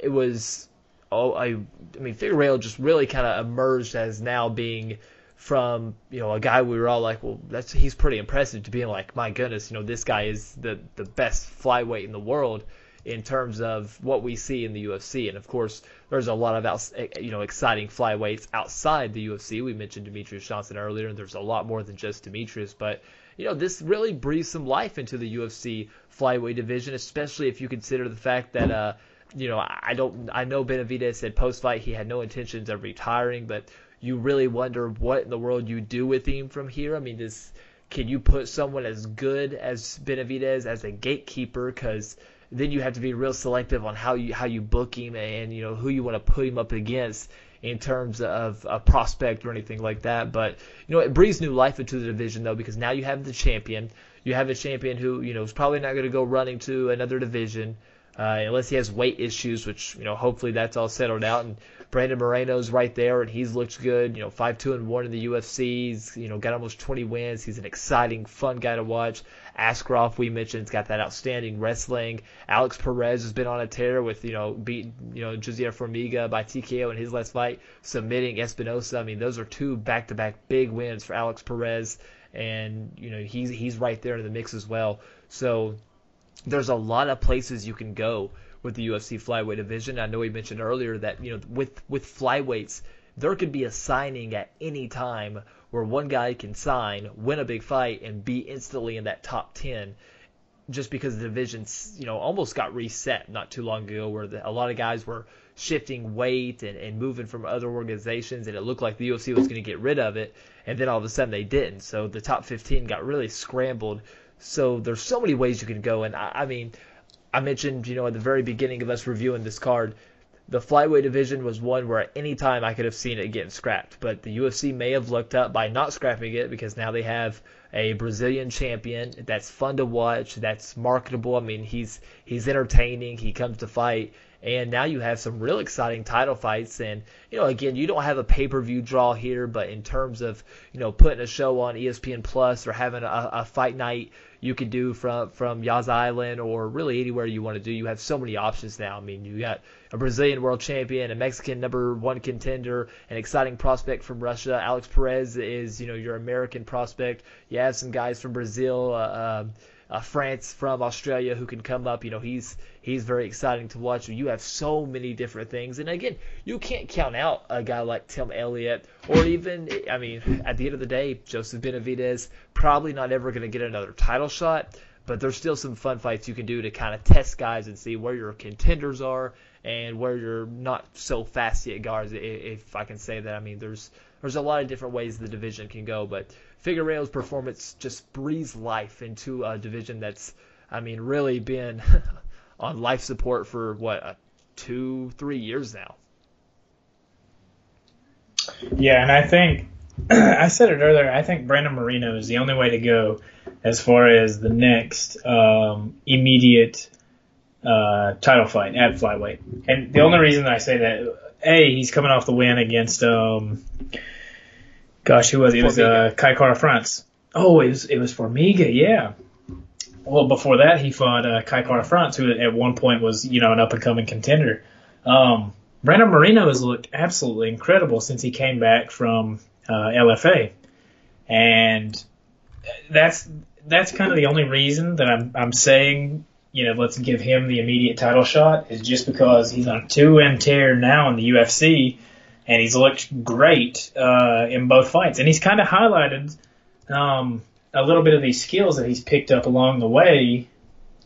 it was oh I I mean Figueroa just really kind of emerged as now being from you know a guy we were all like well that's he's pretty impressive to being like my goodness you know this guy is the the best flyweight in the world in terms of what we see in the UFC and of course there's a lot of out, you know exciting flyweights outside the UFC. We mentioned Demetrious Johnson earlier, and there's a lot more than just Demetrious, but you know this really breathes some life into the UFC flyweight division, especially if you consider the fact that uh, you know I don't I know Benavidez said post fight he had no intentions of retiring, but you really wonder what in the world you do with him from here. I mean, this can you put someone as good as Benavidez as a gatekeeper? Because then you have to be real selective on how you how you book him and you know who you want to put him up against in terms of a prospect or anything like that. But you know it breathes new life into the division though because now you have the champion. You have a champion who you know is probably not going to go running to another division. Uh, unless he has weight issues, which you know hopefully that's all settled out. And Brandon Moreno's right there, and he's looked good. You know, five two and one in the UFC. He's you know got almost 20 wins. He's an exciting, fun guy to watch. Askarov, we mentioned, has got that outstanding wrestling. Alex Perez has been on a tear with you know beating you know Jussier Formiga by TKO in his last fight, submitting Espinosa. I mean, those are two back-to-back big wins for Alex Perez, and you know he's he's right there in the mix as well. So there's a lot of places you can go with the UFC flyweight division. I know we mentioned earlier that you know with with flyweights there could be a signing at any time where one guy can sign, win a big fight, and be instantly in that top ten. Just because the divisions, you know, almost got reset not too long ago, where the, a lot of guys were shifting weight and, and moving from other organizations, and it looked like the UFC was going to get rid of it, and then all of a sudden they didn't. So the top 15 got really scrambled so there's so many ways you can go, and I, I mean, I mentioned you know at the very beginning of us reviewing this card, the flyweight division was one where at any time I could have seen it getting scrapped, but the UFC may have looked up by not scrapping it because now they have a Brazilian champion that's fun to watch, that's marketable. I mean, he's he's entertaining. He comes to fight, and now you have some real exciting title fights. And you know, again, you don't have a pay per view draw here, but in terms of you know putting a show on ESPN Plus or having a, a fight night you could do from from Yas Island or really anywhere you want to do. You have so many options now. I mean, you got a Brazilian world champion, a Mexican number one contender, an exciting prospect from Russia. Alex Perez is you know your American prospect. You have some guys from Brazil. Uh, um, uh, France from Australia who can come up. You know, he's he's very exciting to watch. You have so many different things, and again, you can't count out a guy like Tim Elliott or even, I mean, at the end of the day, Joseph Benavidez probably not ever going to get another title shot. But there's still some fun fights you can do to kind of test guys and see where your contenders are and where you're not so fast yet guards, if I can say that. I mean, there's there's a lot of different ways the division can go, but Figueiredo's performance just breathes life into a division that's, I mean, really been on life support for what uh, two, three years now. Yeah, and I think I said it earlier. I think Brandon Moreno is the only way to go as far as the next um, immediate uh, title fight at flyweight. And the only reason I say that, a, he's coming off the win against um, Gosh, who was it? It was uh, Kai Kara France. Oh, it was it was Formiga, yeah. Well, before that, he fought uh, Kai Kara France, who at one point was you know an up and coming contender. Um, Brandon Moreno has looked absolutely incredible since he came back from uh, LFA, and that's that's kind of the only reason that I'm I'm saying you know let's give him the immediate title shot is just because he's on a two win tear now in the UFC and he's looked great uh, in both fights. And he's kind of highlighted um, a little bit of these skills that he's picked up along the way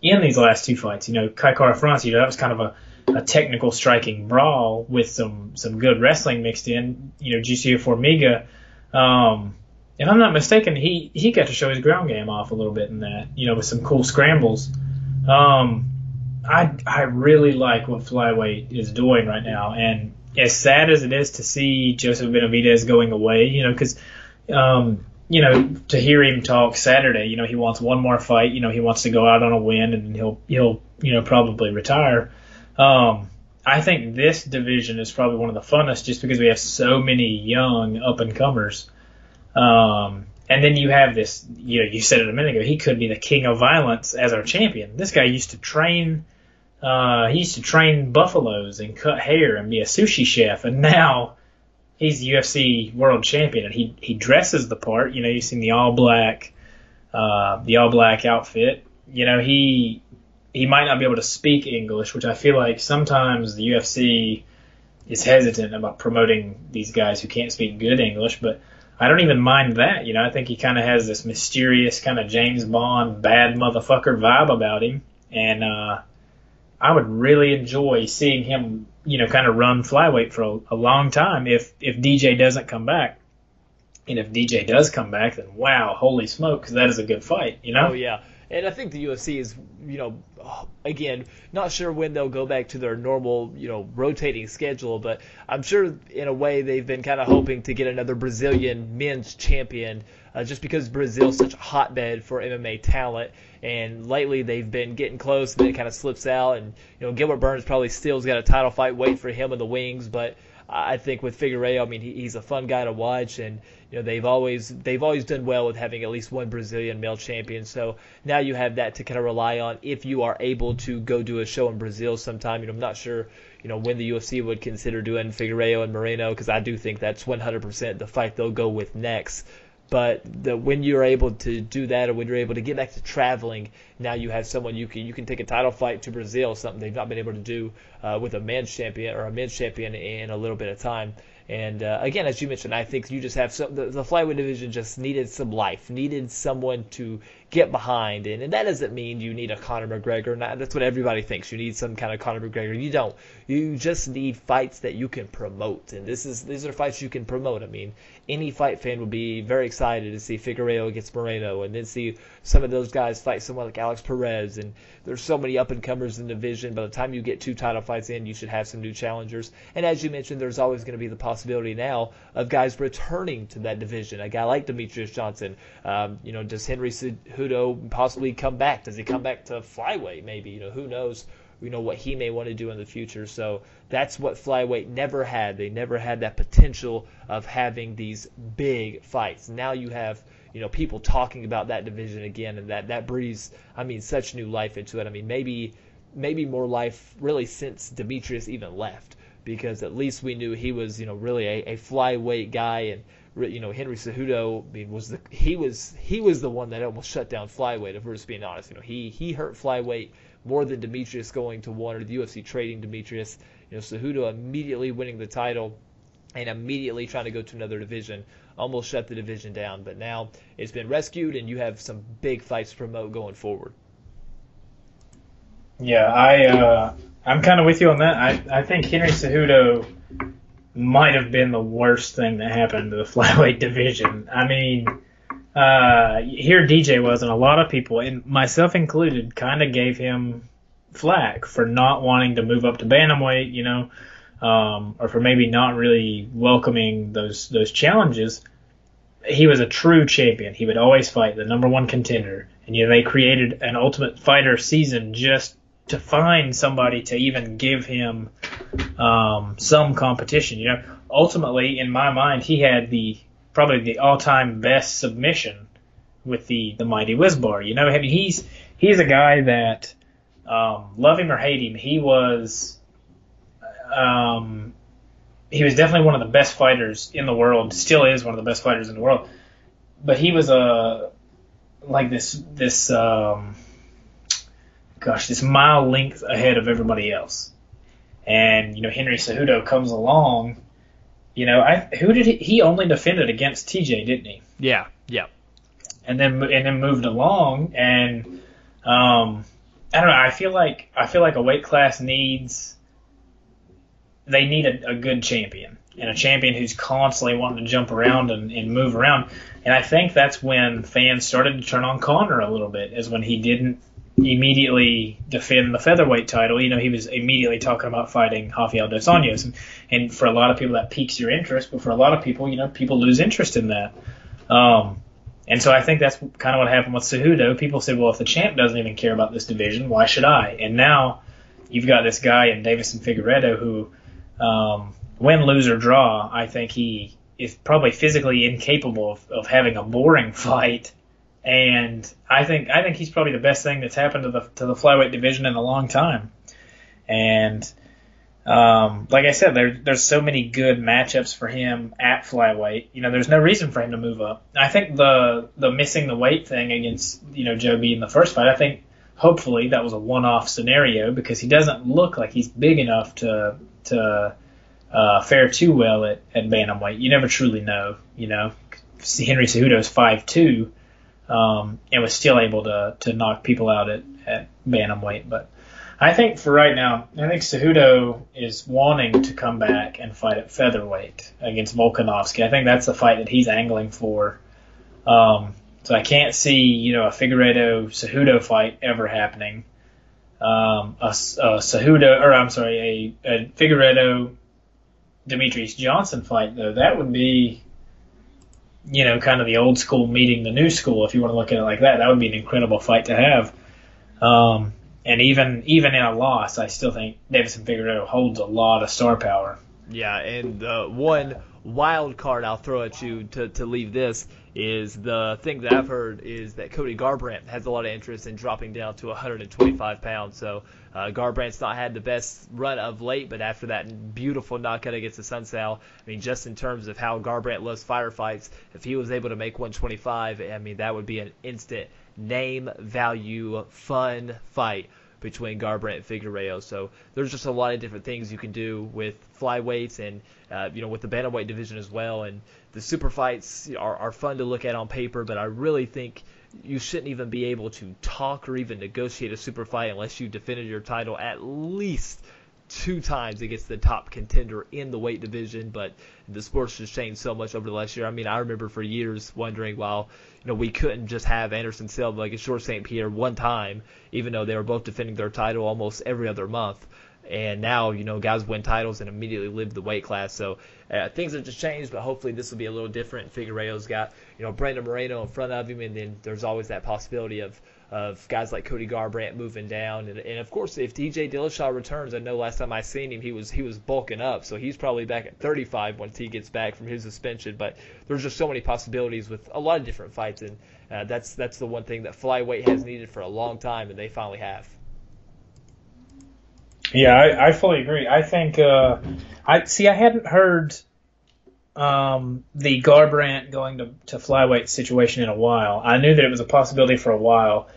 in these last two fights. You know, Kai Kara France, you know, that was kind of a, a technical striking brawl with some some good wrestling mixed in. You know, Jussier Formiga. Um, if I'm not mistaken, he he got to show his ground game off a little bit in that. You know, with some cool scrambles. Um, I I really like what flyweight is doing right now, and as sad as it is to see Joseph Benavidez going away, you know, because, um, you know, to hear him talk Saturday, you know, he wants one more fight, you know, he wants to go out on a win and he'll, he'll, you know, probably retire. Um, I think this division is probably one of the funnest just because we have so many young up and comers. Um, and then you have this, you know, you said it a minute ago, he could be the king of violence as our champion. This guy used to train uh, he used to train buffaloes and cut hair and be a sushi chef, and now he's the UFC world champion, and he he dresses the part. You know, you've seen the all black, uh, the all black outfit. You know, he he might not be able to speak English, which I feel like sometimes the UFC is hesitant about promoting these guys who can't speak good English, but I don't even mind that. You know, I think he kind of has this mysterious kind of James Bond bad motherfucker vibe about him, and uh, I would really enjoy seeing him, you know, kind of run flyweight for a, a long time if if DJ doesn't come back. And if DJ does come back, then wow, holy smoke, because that is a good fight, you know? Oh yeah, and I think the UFC is, you know, again, not sure when they'll go back to their normal, you know, rotating schedule, but I'm sure in a way they've been kind of hoping to get another Brazilian men's champion, uh, just because Brazil's such a hotbed for MMA talent. And lately they've been getting close, and then it kind of slips out. And you know, Gilbert Burns probably still's got a title fight waiting for him in the wings, but I think with Figueiredo, I mean, he, he's a fun guy to watch, and you know they've always they've always done well with having at least one Brazilian male champion. So now you have that to kind of rely on if you are able to go do a show in Brazil sometime. You know, I'm not sure you know when the UFC would consider doing Figueiredo and Moreno because I do think that's 100% the fight they'll go with next. But the, when you're able to do that, or when you're able to get back to traveling, now you have someone you can you can take a title fight to Brazil, something they've not been able to do uh, with a men's champion or a men's champion in a little bit of time. And uh, again, as you mentioned, I think you just have some, the, the flyweight division just needed some life, needed someone to get behind, and, and that doesn't mean you need a Conor McGregor. Not, that's what everybody thinks. You need some kind of Conor McGregor. You don't. You just need fights that you can promote, and this is these are fights you can promote. I mean, any fight fan would be very excited to see Figueroa against Moreno, and then see some of those guys fight someone like Alex Perez. And there's so many up and comers in the division. By the time you get two title fights in, you should have some new challengers. And as you mentioned, there's always going to be the possibility now of guys returning to that division. A guy like Demetrious Johnson. Um, you know, does Henry Cejudo possibly come back? Does he come back to flyweight? Maybe. You know, who knows? you know what he may want to do in the future. So that's what flyweight never had. They never had that potential of having these big fights. Now you have you know people talking about that division again, and that that breathes I mean such new life into it. I mean maybe maybe more life really since Demetrious even left because at least we knew he was you know really a, a flyweight guy and you know Henry Cejudo I mean, was the he was he was the one that almost shut down flyweight if we're just being honest you know he he hurt flyweight more than Demetrious going to one or the UFC trading Demetrious. You know, Cejudo immediately winning the title and immediately trying to go to another division almost shut the division down. But now it's been rescued, and you have some big fights to promote going forward. Yeah, I uh, I'm kind of with you on that. I I think Henry Cejudo might have been the worst thing that happened to the flyweight division. I mean uh, here DJ was, and a lot of people, and myself included, kind of gave him flack for not wanting to move up to bantamweight, you know, um, or for maybe not really welcoming those those challenges. He was a true champion. He would always fight the number one contender, and you know they created an Ultimate Fighter season just to find somebody to even give him um, some competition. You know, ultimately, in my mind, he had the probably the all-time best submission with the the mighty Wizbar. You know, I mean, he's he's a guy that um, love him or hate him, he was um, he was definitely one of the best fighters in the world. Still is one of the best fighters in the world. But he was a like this this um, gosh this mile length ahead of everybody else. And you know Henry Cejudo comes along you know, I who did he? He only defended against TJ, didn't he? Yeah, yeah. And then and then moved along, and um, I don't know. I feel like I feel like a weight class needs they need a, a good champion and a champion who's constantly wanting to jump around and, and move around. And I think that's when fans started to turn on Conor a little bit, is when he didn't immediately defend the featherweight title. You know, he was immediately talking about fighting Rafael dos Anjos, and, and for a lot of people that piques your interest, but for a lot of people, you know, people lose interest in that. Um, and so I think that's kind of what happened with Cejudo. People said, well, if the champ doesn't even care about this division, why should I? And now you've got this guy in Deiveson Figueiredo who, um, win, lose, or draw, I think he is probably physically incapable of, of having a boring fight and I think I think he's probably the best thing that's happened to the to the flyweight division in a long time. And um, like I said, there, there's so many good matchups for him at flyweight. You know, there's no reason for him to move up. I think the the missing the weight thing against you know Joe B in the first fight, I think hopefully that was a one-off scenario because he doesn't look like he's big enough to to uh, fare too well at, at bantamweight. You never truly know. You know, Henry Cejudo's five two, um, and was still able to to knock people out at at bantamweight. But I think for right now, I think Cejudo is wanting to come back and fight at featherweight against Volkanovski. I think that's the fight that he's angling for. Um, so I can't see, you know, a Figueiredo Cejudo fight ever happening. Um, a, a Cejudo, or I'm sorry, a, a Figueiredo Demetrious Johnson fight though, that would be, you know, kind of the old school meeting the new school. If you want to look at it like that, that would be an incredible fight to have. Um, and even even in a loss, I still think Deiveson Figueiredo holds a lot of star power. Yeah, and uh, one wild card I'll throw at you to, to leave this is the thing that I've heard is that Cody Garbrandt has a lot of interest in dropping down to 125 pounds. So uh, Garbrandt's not had the best run of late, but after that beautiful knockout against Assunção, I mean, just in terms of how Garbrandt loves firefights, if he was able to make 125, I mean, that would be an instant name value fun fight between Garbrandt and Figueroa. So there's just a lot of different things you can do with flyweights and uh, you know with the bantamweight division as well. And the super fights are, are fun to look at on paper, but I really think you shouldn't even be able to talk or even negotiate a super fight unless you defended your title at least two times against the top contender in the weight division, but the sports just changed so much over the last year. I mean, I remember for years wondering, well, you know, we couldn't just have Anderson Silva against George St. Pierre one time, even though they were both defending their title almost every other month. And now, you know, guys win titles and immediately live the weight class. So uh, things have just changed, but hopefully this will be a little different. Figueiredo's got, you know, Brandon Moreno in front of him, and then there's always that possibility of of guys like Cody Garbrandt moving down, and, and of course if TJ Dillashaw returns, I know last time I seen him he was he was bulking up, so he's probably back at 35 once he gets back from his suspension. But there's just so many possibilities with a lot of different fights, and uh, that's that's the one thing that flyweight has needed for a long time, and they finally have. Yeah, I, I fully agree. I think uh, I see. I hadn't heard um, the Garbrandt going to, to flyweight situation in a while. I knew that it was a possibility for a while.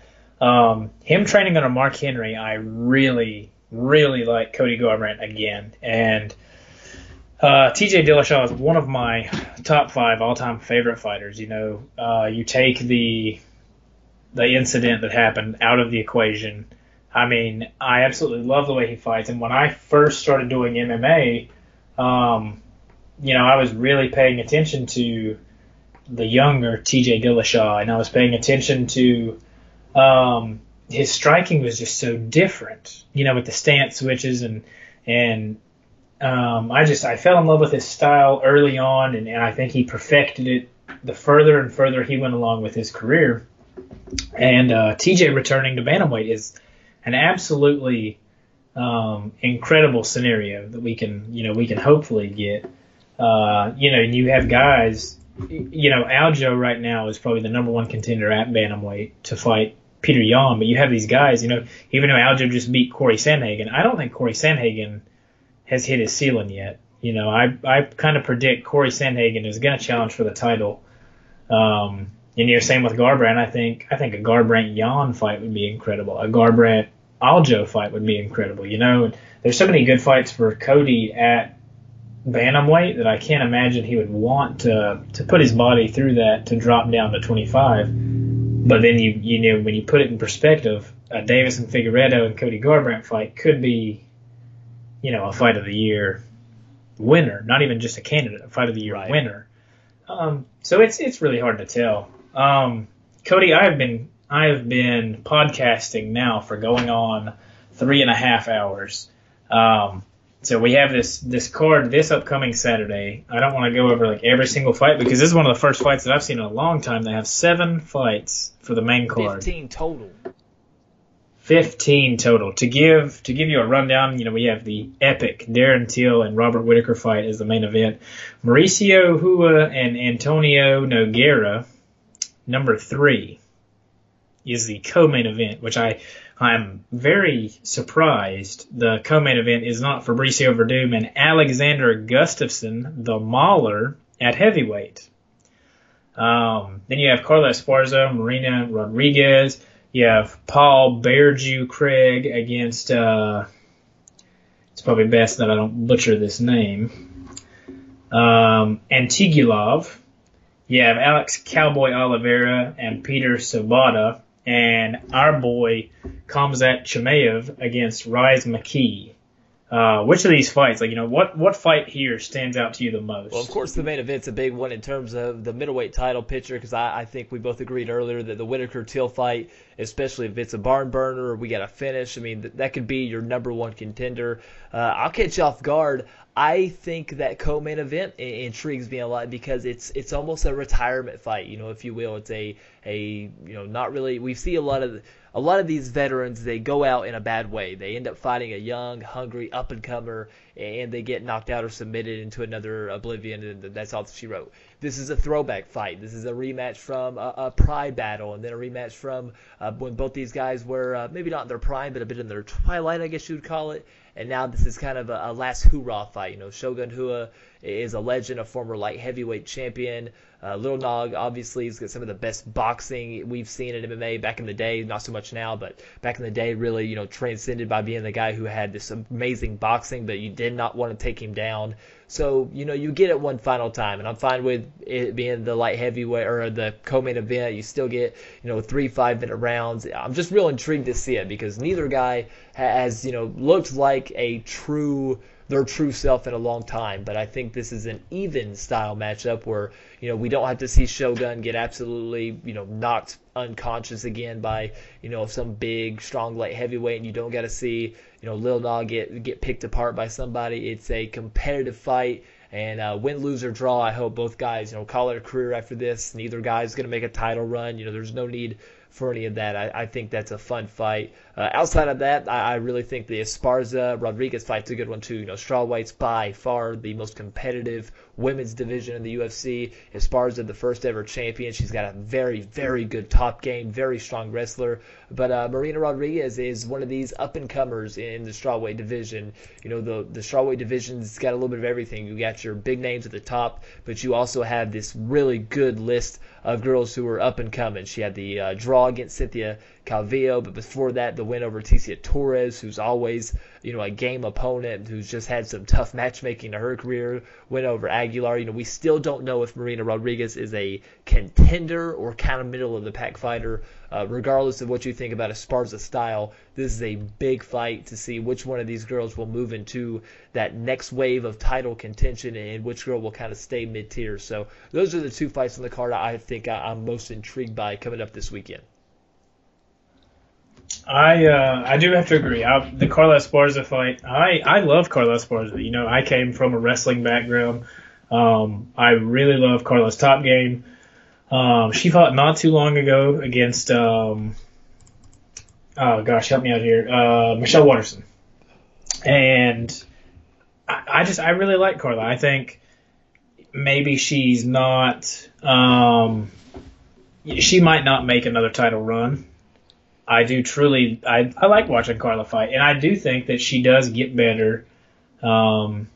Um, him training under Mark Henry, I really, really like Cody Garbrandt again. And uh, TJ Dillashaw is one of my top five all-time favorite fighters. You know, uh, you take the the incident that happened out of the equation. I mean, I absolutely love the way he fights. And when I first started doing MMA, um, you know, I was really paying attention to the younger TJ Dillashaw, and I was paying attention to um, his striking was just so different, you know, with the stance switches and and um, I just I fell in love with his style early on, and, and I think he perfected it the further and further he went along with his career. And uh, TJ returning to bantamweight is an absolutely um, incredible scenario that we can you know we can hopefully get. Uh, you know, and you have guys. You know, Aljo right now is probably the number one contender at bantamweight to fight Petr Yan, but you have these guys, you know, even though Aljo just beat Cory Sandhagen, I don't think Cory Sandhagen has hit his ceiling yet. You know, I I kind of predict Cory Sandhagen is going to challenge for the title. Um, and you're same with Garbrandt. I think I think a Garbrandt Yan fight would be incredible. A Garbrandt Aljo fight would be incredible. You know, there's so many good fights for Cody at bantamweight that I can't imagine he would want to to put his body through that to drop down to 25. But then you you know when you put it in perspective, a Deiveson Figueiredo and Cody Garbrandt fight could be, you know, a fight of the year winner, not even just a candidate, a fight of the year right. winner. Um, so it's it's really hard to tell. Um, Cody, I have been I have been podcasting now for going on three and a half hours. Um, so we have this this card this upcoming Saturday. I don't want to go over like every single fight because this is one of the first fights that I've seen in a long time. They have seven fights for the main card. Fifteen total. Fifteen total. To give to give you a rundown, you know, we have the epic Darren Till and Robert Whitaker fight as the main event. Mauricio Rua and Antonio Nogueira, number three, is the co-main event, which I I'm very surprised the co-main event is not Fabricio Werdum and Alexander Gustafsson, the Mauler, at heavyweight. Um, then you have Carla Esparza, Marina Rodriguez. You have Paul BearJew Craig against uh, it's probably best that I don't butcher this name. Um, Antigulov. You have Alex Cowboy Oliveira and Peter Sobotta, and our boy Khamzat Chimaev against Rhys McKee. Uh, which of these fights, like you know, what what fight here stands out to you the most? Well, of course, the main event's a big one in terms of the middleweight title picture, because I, I think we both agreed earlier that the Whitaker Till fight, especially if it's a barn burner we got a finish, I mean that, that could be your number one contender. Uh, I'll catch you off guard. I think that co-main event intrigues me a lot because it's it's almost a retirement fight, you know, if you will. It's a a you know not really. We see a lot of a lot of these veterans they go out in a bad way. They end up fighting a young, hungry up and comer, and they get knocked out or submitted into another oblivion, and that's all she wrote. This is a throwback fight. This is a rematch from a, a Pride battle, and then a rematch from uh, when both these guys were uh, maybe not in their prime, but a bit in their twilight, I guess you would call it and now this is kind of a, a last hoorah fight. You know, Shogun Rua is a legend, a former light heavyweight champion. Uh, Little Nog obviously has got some of the best boxing we've seen in MMA back in the day. Not so much now, but back in the day, really you know transcended by being the guy who had this amazing boxing, but you did not want to take him down. So you know you get it one final time, and I'm fine with it being the light heavyweight or the co-main event. You still get you know three five minute rounds. I'm just real intrigued to see it because neither guy has you know looked like a true their true self in a long time. But I think this is an even style matchup where you know we don't have to see Shogun get absolutely you know knocked unconscious again by you know some big strong light heavyweight, and you don't got to see you know Lil Nog get get picked apart by somebody. It's a competitive fight. And uh, win, lose, or draw, I hope both guys, you know, call it a career after this. Neither guy's going to make a title run. You know, there's no need for any of that. I, I think that's a fun fight. Uh, outside of that, I, I really think the Esparza Rodriguez fight's a good one too. You know, strawweight's by far the most competitive women's division in the UFC. Esparza, the first ever champion, she's got a very, very good top game, very strong wrestler. But uh, Marina Rodriguez is one of these up and comers in the strawweight division. You know, the the strawweight division's got a little bit of everything. You got your big names at the top, but you also have this really good list of girls who were up and coming. She had the uh, draw against Cynthia Calvillo, but before that, the win over Tecia Torres, who's always you know a game opponent, who's just had some tough matchmaking in her career. Win over Aguilar. You know, we still don't know if Marina Rodriguez is a contender or kind of middle of the pack fighter. Uh, regardless of what you think about Esparza's style, this is a big fight to see which one of these girls will move into that next wave of title contention and which girl will kind of stay mid tier. So those are the two fights on the card I think I'm most intrigued by coming up this weekend. I uh, I do have to agree. I, the Carla Esparza fight, I I love Carla Esparza. You know, I came from a wrestling background. Um, I really love Carla's top game. Um, she fought not too long ago against um, oh gosh, help me out here, uh, Michelle Waterson, and I, I just I really like Carla. I think maybe she's not um, she might not make another title run I do truly I I like watching Carla fight, and I do think that she does get better. Um,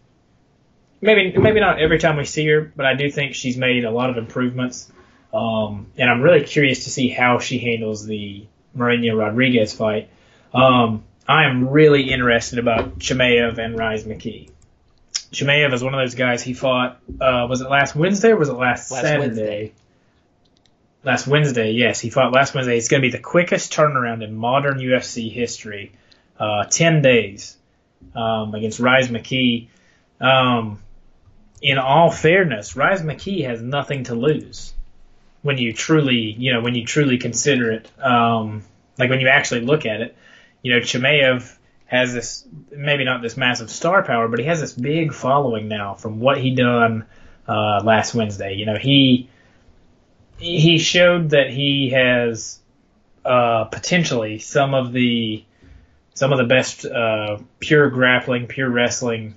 maybe maybe not every time we see her, but I do think she's made a lot of improvements. Um, and I'm really curious to see how she handles the Marina Rodriguez fight. Um, I am really interested about Chimaev and Rhys McKee. Chimaev is one of those guys. He fought. Uh, was it last Wednesday or was it last, last Saturday? Wednesday last Wednesday. Yes, he fought last Wednesday. It's going to be the quickest turnaround in modern UFC history. Uh, Ten days um, against Rhys McKee. Um, in all fairness, Rhys McKee has nothing to lose when you truly, you know, when you truly consider it. Um, like when you actually look at it, you know, Chimaev has this maybe not this massive star power, but he has this big following now from what he done uh, last Wednesday. You know, he he showed that he has uh, potentially some of the some of the best uh, pure grappling, pure wrestling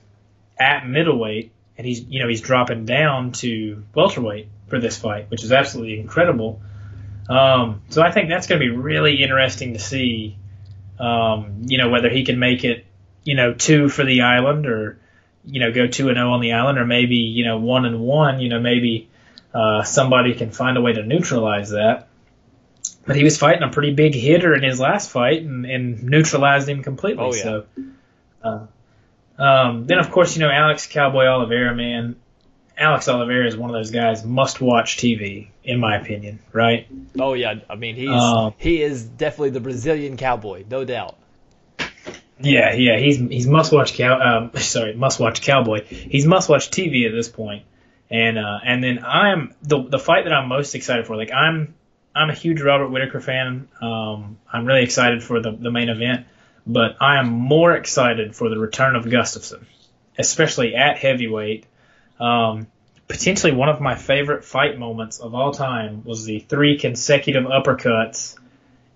at middleweight, and he's you know he's dropping down to welterweight for this fight, which is absolutely incredible. Um, so I think that's going to be really interesting to see. Um, you know whether he can make it, you know, two for the island, or you know go two and zero oh on the island, or maybe you know one and one. You know maybe uh, somebody can find a way to neutralize that. But he was fighting a pretty big hitter in his last fight and, and neutralized him completely. Oh, yeah. So, uh, Um, then of course you know Alex Cowboy Oliveira, man. Alex Oliveira is one of those guys must watch TV in my opinion, right? Oh yeah, I mean he's Um, he is definitely the Brazilian cowboy, no doubt. Yeah, yeah, he's he's must watch cow. Um, sorry, must watch cowboy. He's must watch TV at this point. And uh, and then I'm the the fight that I'm most excited for. Like I'm I'm a huge Robert Whitaker fan. Um, I'm really excited for the the main event, but I am more excited for the return of Gustafsson, especially at heavyweight. Um, potentially one of my favorite fight moments of all time was the three consecutive uppercuts,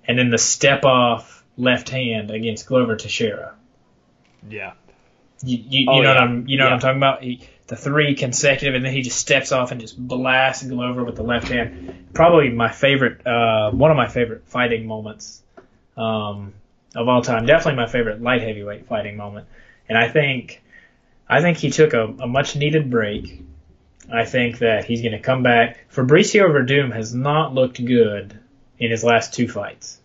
and then the step off left hand against Glover Teixeira. Yeah. You, you, you Oh, know yeah. what I'm you know Yeah. what I'm talking about. He, the three consecutive, and then he just steps off and just blasts Glover with the left hand. Probably my favorite, uh, one of my favorite fighting moments um, of all time. Definitely my favorite light heavyweight fighting moment. And I think, I think he took a, a much needed break. I think that he's going to come back. Fabricio Werdum has not looked good in his last two fights.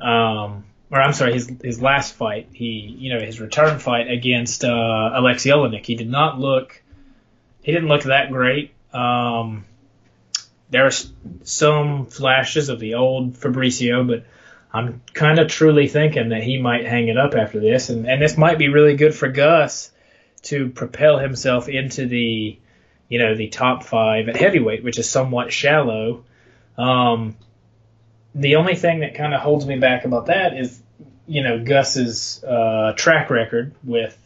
Um, or I'm sorry, his his last fight, he you know his return fight against uh, Alexei Oleinik, he did not look, he didn't look that great. Um, there are some flashes of the old Fabricio, but I'm kind of truly thinking that he might hang it up after this, and and this might be really good for Gus to propel himself into the, you know, the top five at heavyweight, which is somewhat shallow. Um, the only thing that kind of holds me back about that is, you know, Gus's uh, track record with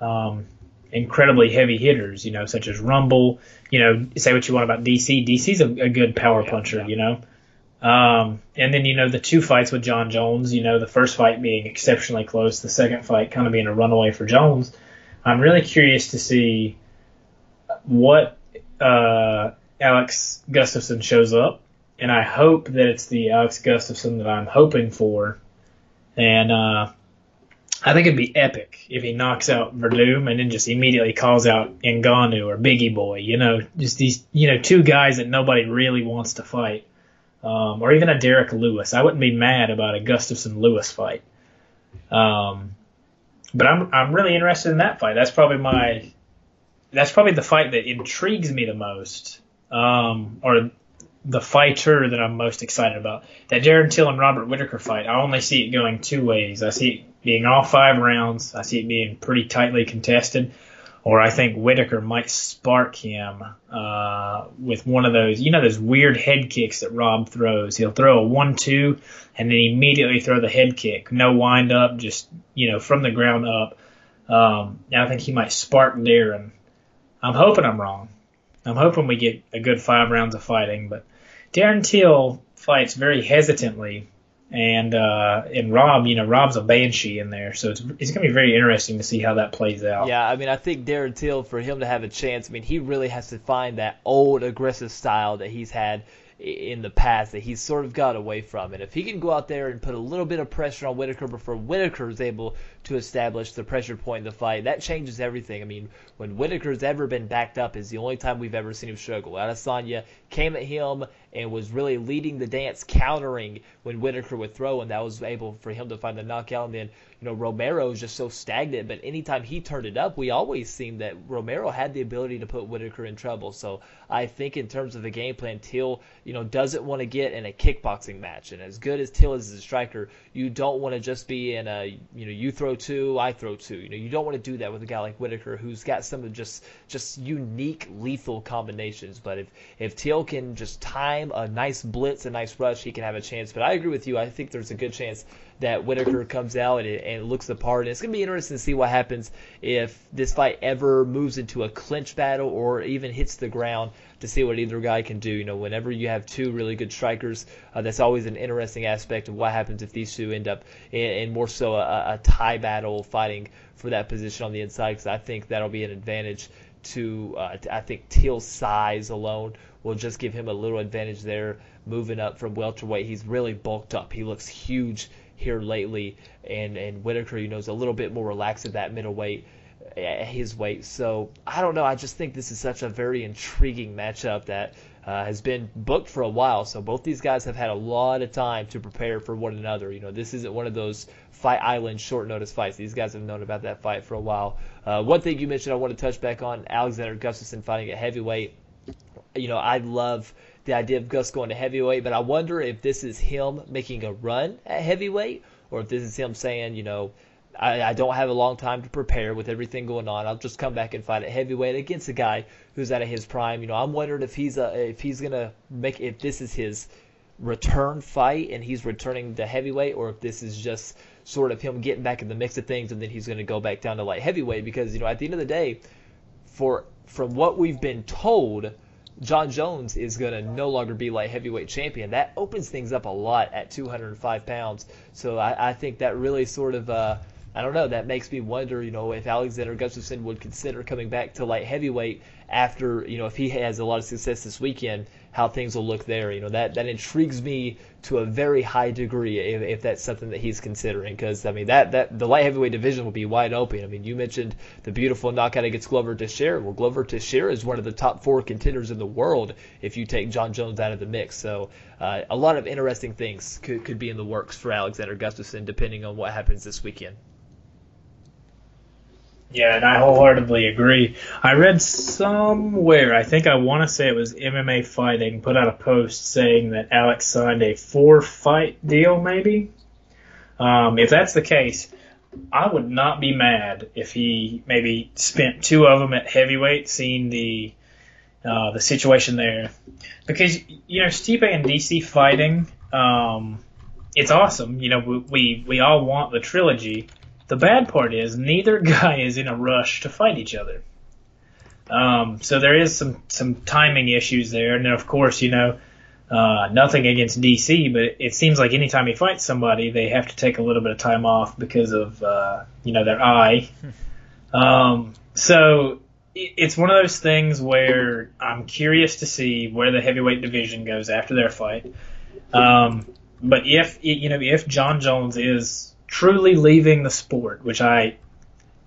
um, incredibly heavy hitters, you know, such as Rumble. You know, say what you want about DC. DC's a, a good power Yeah, puncher, yeah. you know. Um, and then you know the two fights with Jon Jones. You know, the first fight being exceptionally close, the second fight kind of being a runaway for Jones. I'm really curious to see what uh, Alex Gustafsson shows up, and I hope that it's the Alex Gustafsson that I'm hoping for. And uh, I think it'd be epic if he knocks out Werdum and then just immediately calls out Ngannou or Bigi Boy. You know, just these you know two guys that nobody really wants to fight, um, or even a Derrick Lewis. I wouldn't be mad about a Gustafsson Lewis fight. Um, but I'm I'm really interested in that fight. That's probably my that's probably the fight that intrigues me the most, um, or the fighter that I'm most excited about. That Darren Till and Robert Whitaker fight, I only see it going two ways. I see it being all five rounds. I see it being pretty tightly contested, or I think Whitaker might spark him uh, with one of those, you know, those weird head kicks that Rob throws. He'll throw a one-two and then immediately throw the head kick, no wind up, just you know, from the ground up. Um, I think he might spark Darren. I'm hoping I'm wrong. I'm hoping we get a good five rounds of fighting, but Darren Till fights very hesitantly, and uh, and Rob, you know, Rob's a banshee in there, so it's it's gonna be very interesting to see how that plays out. Yeah, I mean, I think Darren Till, for him to have a chance, I mean, he really has to find that old aggressive style that he's had in the past that he's sort of got away from. And if he can go out there and put a little bit of pressure on Whitaker before Whitaker is able to establish the pressure point in the fight, that changes everything. I mean, when Whitaker's ever been backed up is the only time we've ever seen him struggle. Adesanya came at him and was really leading the dance, countering when Whitaker would throw, and that was able for him to find the knockout. And then, you know, Romero is just so stagnant, but anytime he turned it up, we always seen that Romero had the ability to put Whitaker in trouble. So I think in terms of the game plan, Till, you know, doesn't want to get in a kickboxing match. And as good as Till is as a striker, you don't want to just be in a, you know, you throw two, I throw two. You know, you don't want to do that with a guy like Whitaker who's got some of just just unique lethal combinations. But if if Till can just time a nice blitz, a nice rush, he can have a chance. But I agree with you. I think there's a good chance that Whitaker comes out and, and looks the part. And it's to be interesting to see what happens if this fight ever moves into a clinch battle or even hits the ground to see what either guy can do. You know, whenever you have two really good strikers, uh, that's always an interesting aspect of what happens if these two end up in, in more so a, a tie battle fighting for that position on the inside. Because I think that'll be an advantage to, uh, I think Till's size alone will just give him a little advantage there moving up from welterweight. He's really bulked up. He looks huge here lately, and and Whitaker, you know, is a little bit more relaxed at that middleweight his weight. So I don't know. I just think this is such a very intriguing matchup that uh, has been booked for a while. So both these guys have had a lot of time to prepare for one another. You know, this isn't one of those Fight Island short notice fights. These guys have known about that fight for a while. Uh, one thing you mentioned I want to touch back on Alexander Gustafsson fighting at heavyweight. You know, I love the idea of Gus going to heavyweight, but I wonder if this is him making a run at heavyweight or if this is him saying, you know, I, I don't have a long time to prepare with everything going on. I'll just come back and fight at heavyweight against a guy who's out of his prime. You know, I'm wondering if he's a, if he's gonna make if this is his return fight and he's returning to heavyweight, or if this is just sort of him getting back in the mix of things and then he's gonna go back down to light heavyweight because you know at the end of the day, for from what we've been told. Jon Jones is going to no longer be light heavyweight champion. That opens things up a lot at 205 pounds. So I, I think that really sort of uh, I don't know. That makes me wonder, you know, if Alexander Gustafsson would consider coming back to light heavyweight after, you know, if he has a lot of success this weekend, how things will look there. You know, that that intrigues me to a very high degree if, if that's something that he's considering. Because I mean, that that the light heavyweight division will be wide open. I mean, you mentioned the beautiful knockout against Glover Teixeira. Well, Glover Teixeira is one of the top four contenders in the world if you take Jon Jones out of the mix. So uh, a lot of interesting things could could be in the works for Alexander Gustafsson depending on what happens this weekend. Yeah, and I wholeheartedly agree. I read somewhere, I think I want to say it was MMA Fighting, put out a post saying that Alex signed a four fight deal, maybe. Um, if that's the case, I would not be mad if he maybe spent two of them at heavyweight, seeing the uh, the situation there, because you know Stipe and DC fighting, um, it's awesome. You know we, we we all want the trilogy the bad part is neither guy is in a rush to fight each other. Um, so there is some some timing issues there, and then of course you know uh, nothing against DC, but it seems like anytime he fights somebody, they have to take a little bit of time off because of uh, you know their eye. Um, so it's one of those things where I'm curious to see where the heavyweight division goes after their fight. Um, but if you know if Jon Jones is truly leaving the sport, which I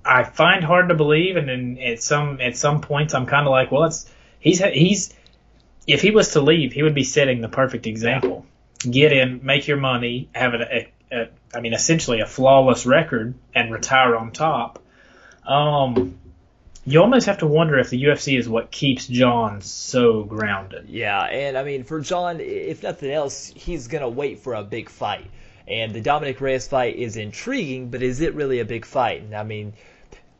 I find hard to believe, and then at some at some points I'm kind of like, well, it's he's he's if he was to leave, he would be setting the perfect example. Get in, make your money, have a, a, a I mean, essentially a flawless record, and retire on top. Um, you almost have to wonder if the UFC is what keeps Jon so grounded. Yeah, and I mean, for Jon, if nothing else, he's gonna wait for a big fight. And the Dominick Reyes fight is intriguing, but is it really a big fight? I mean,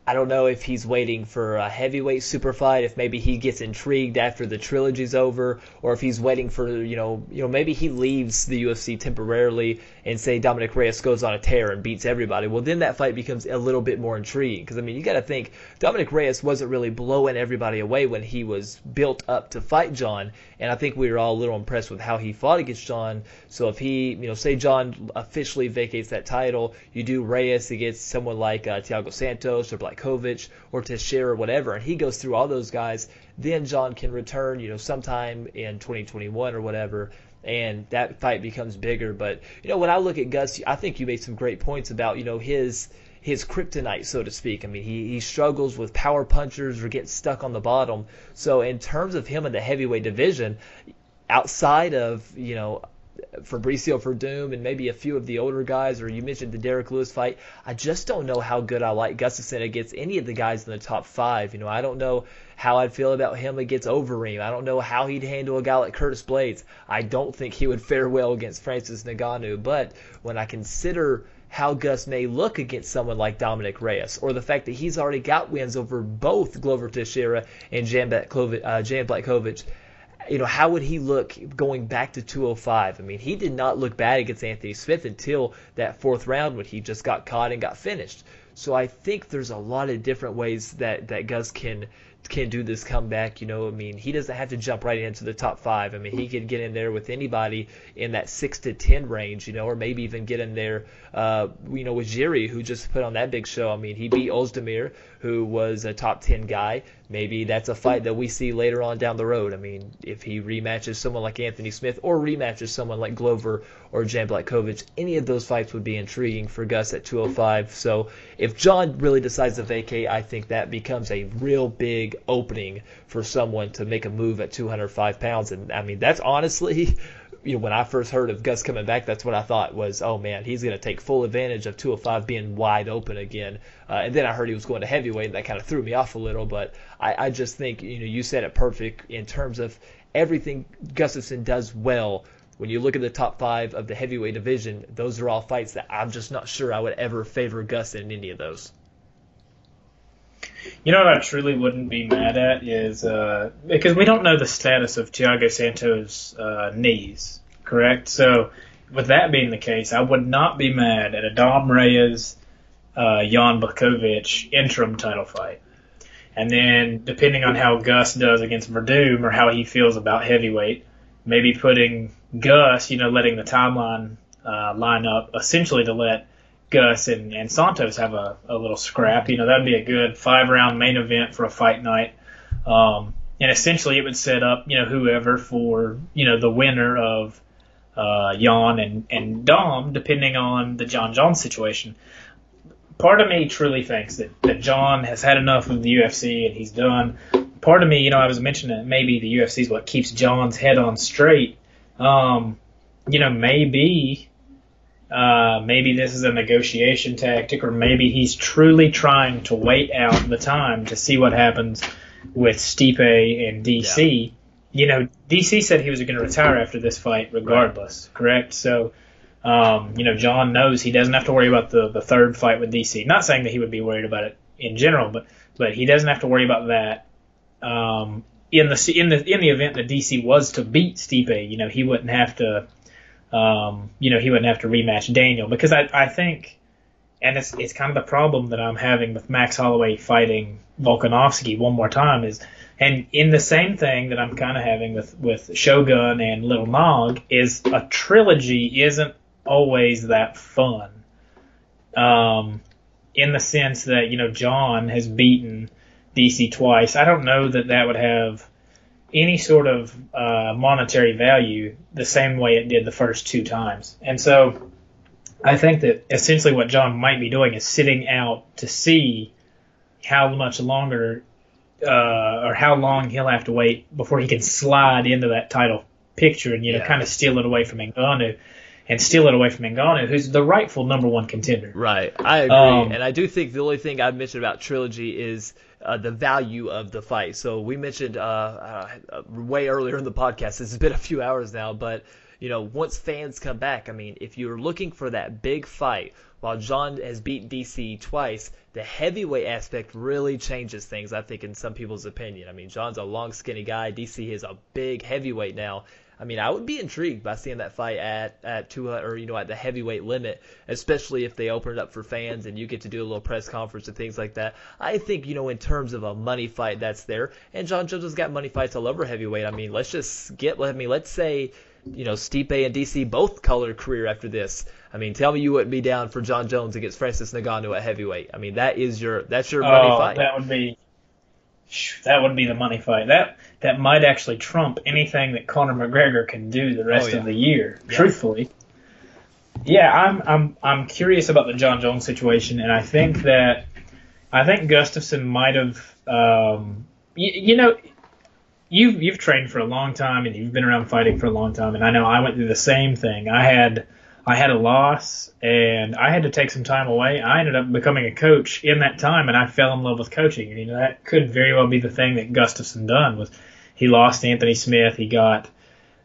I don't know if he's waiting for a heavyweight super fight, if maybe he gets intrigued after the trilogy's over, or if he's waiting for you know you know maybe he leaves the UFC temporarily and say Dominick Reyes goes on a tear and beats everybody. Well, then that fight becomes a little bit more intriguing because I mean you got to think Dominick Reyes wasn't really blowing everybody away when he was built up to fight Jon, and I think we were all a little impressed with how he fought against Jon. So if he you know say Jon officially vacates that title, you do Reyes against someone like uh, Thiago Santos or Black Blachowicz or Teixeira or whatever, and he goes through all those guys, then Jon can return, you know, sometime in 2021 or whatever, and that fight becomes bigger. But you know, when I look at Gus, I think you made some great points about you know his his kryptonite, so to speak. I mean, he, he struggles with power punchers or gets stuck on the bottom. So in terms of him in the heavyweight division, outside of you know Fabricio Werdum and maybe a few of the older guys, or you mentioned the Derrick Lewis fight. I just don't know how good I like Gustafsson against any of the guys in the top five. You know, I don't know how I'd feel about him against Overeem. I don't know how he'd handle a guy like Curtis Blaydes. I don't think he would fare well against Francis Ngannou. But when I consider how Gus may look against someone like Dominick Reyes, or the fact that he's already got wins over both Glover Teixeira and Jan uh, Blachowicz, you know, how would he look going back to 205? I mean, he did not look bad against Anthony Smith until that fourth round when he just got caught and got finished. So I think there's a lot of different ways that, that Gus can can do this comeback. You know, I mean, he doesn't have to jump right into the top five. I mean, he could get in there with anybody in that six to ten range, you know, or maybe even get in there, uh, you know, with Jiri, who just put on that big show. I mean, he beat Ozdemir, who was a top ten guy. Maybe that's a fight that we see later on down the road. I mean, if he rematches someone like Anthony Smith or rematches someone like Glover or Jan Blachowicz, any of those fights would be intriguing for Gus at 205. So if Jon really decides to vacate, I think that becomes a real big opening for someone to make a move at 205 pounds. And I mean, that's honestly, you know, when I first heard of Gus coming back, that's what I thought was, oh man, he's going to take full advantage of 205 being wide open again. Uh, and then I heard he was going to heavyweight, and that kind of threw me off a little. But I, I just think, you know, you said it perfect in terms of everything Gustafsson does well when you look at the top five of the heavyweight division, those are all fights that I'm just not sure I would ever favor Gus in any of those. You know what I truly wouldn't be mad at is uh, because we don't know the status of Thiago Santos' uh, knees, correct? So, with that being the case, I would not be mad at a Dom Reyes, uh, Jan Blachowicz interim title fight. And then, depending on how Gus does against Werdum or how he feels about heavyweight, maybe putting Gus, you know, letting the timeline uh, line up essentially to let Gus and, and Santos have a, a little scrap. You know, that'd be a good five round main event for a fight night. Um, and essentially it would set up, you know, whoever for, you know, the winner of uh, Jan and, and Dom, depending on the John John situation. Part of me truly thinks that, that Jon has had enough of the UFC and he's done. Part of me, you know, I was mentioning that maybe the UFC is what keeps Jon's head on straight um, you know, maybe uh, maybe this is a negotiation tactic, or maybe he's truly trying to wait out the time to see what happens with Stipe and DC. Yeah. You know, DC said he was going to retire after this fight, regardless. Right. Correct. So, um, you know, Jon knows he doesn't have to worry about the the third fight with DC. Not saying that he would be worried about it in general, but but he doesn't have to worry about that. Um, in the in the in the event that DC was to beat Stipe, you know, he wouldn't have to, um, you know, he wouldn't have to rematch Daniel because I I think, and it's it's kind of the problem that I'm having with Max Holloway fighting Volkanovski one more time is, and in the same thing that I'm kind of having with with Shogun and Little Nog is a trilogy isn't always that fun. Um, in the sense that you know Jon has beaten DC twice. I don't know that that would have any sort of uh, monetary value the same way it did the first two times. And so I think that essentially what Jon might be doing is sitting out to see how much longer uh, or how long he'll have to wait before he can slide into that title picture and you know yeah. kind of steal it away from Ngannou and steal it away from Ngannou, who's the rightful number one contender. Right, I agree, um, and I do think the only thing I've mentioned about trilogy is uh, the value of the fight. So we mentioned uh, uh, way earlier in the podcast. This has been a few hours now, but you know, once fans come back, I mean, if you're looking for that big fight, while Jon has beaten DC twice, the heavyweight aspect really changes things. I think, in some people's opinion. I mean, Jon's a long, skinny guy. DC is a big heavyweight now, I mean, I would be intrigued by seeing that fight at at two or you know at the heavyweight limit, especially if they open it up for fans and you get to do a little press conference and things like that. I think you know in terms of a money fight that's there, and Jon Jones has got money fights all over heavyweight. I mean, let's just get let me let's say you know Stipe and DC both color career after this. I mean, tell me you wouldn't be down for Jon Jones against Francis Ngannou at heavyweight. I mean, that is your that's your money oh, fight. That would be that would be the money fight. That that might actually trump anything that Conor McGregor can do the rest oh, yeah. of the year. Yeah. Truthfully, yeah, I'm I'm I'm curious about the Jon Jones situation, and I think that I think Gustafsson might have, um, you, you know, you've you've trained for a long time and you've been around fighting for a long time, and I know I went through the same thing. I had I had a loss and I had to take some time away. I ended up becoming a coach in that time and I fell in love with coaching. And you know, that could very well be the thing that Gustafsson done was he lost Anthony Smith. He got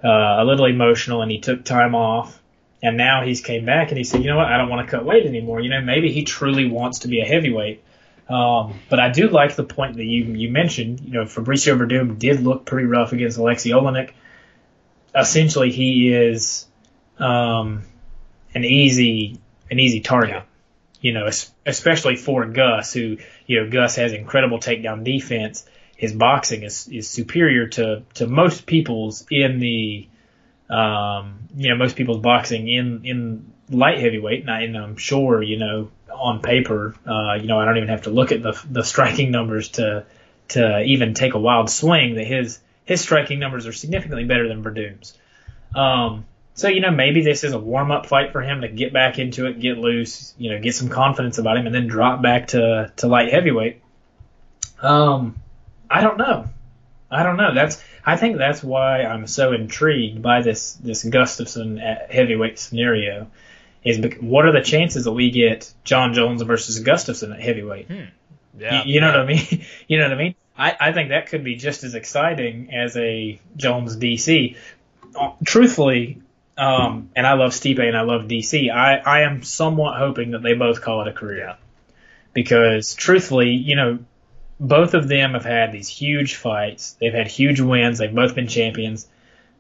uh, a little emotional and he took time off. And now he's came back and he said, you know what, I don't want to cut weight anymore. You know, maybe he truly wants to be a heavyweight. Um, but I do like the point that you you mentioned. You know, Fabricio Werdum did look pretty rough against Alexei Oleinik. Essentially, he is um, an easy an easy target. Yeah. You know, especially for Gus, who you know Gus has incredible takedown defense. His boxing is is superior to to most people's in the um, you know most people's boxing in in light heavyweight. And, I, and I'm sure you know on paper, uh, you know I don't even have to look at the the striking numbers to to even take a wild swing that his his striking numbers are significantly better than Werdum's. Um, so, you know, maybe this is a warm up fight for him to get back into it, get loose, you know, get some confidence about him, and then drop back to, to light heavyweight. Um, I don't know. I don't know. That's I think that's why I'm so intrigued by this this Gustafsson at heavyweight scenario. Is bec- what are the chances that we get Jon Jones versus Gustafsson at heavyweight? Hmm. You, Yeah. you know what I mean? you know what I mean? I, I think that could be just as exciting as a Jones DC. Uh, truthfully, um, and I love Stipe and I love DC. I, I am somewhat hoping that they both call it a career. Because truthfully, you know, both of them have had these huge fights. They've had huge wins. They've both been champions.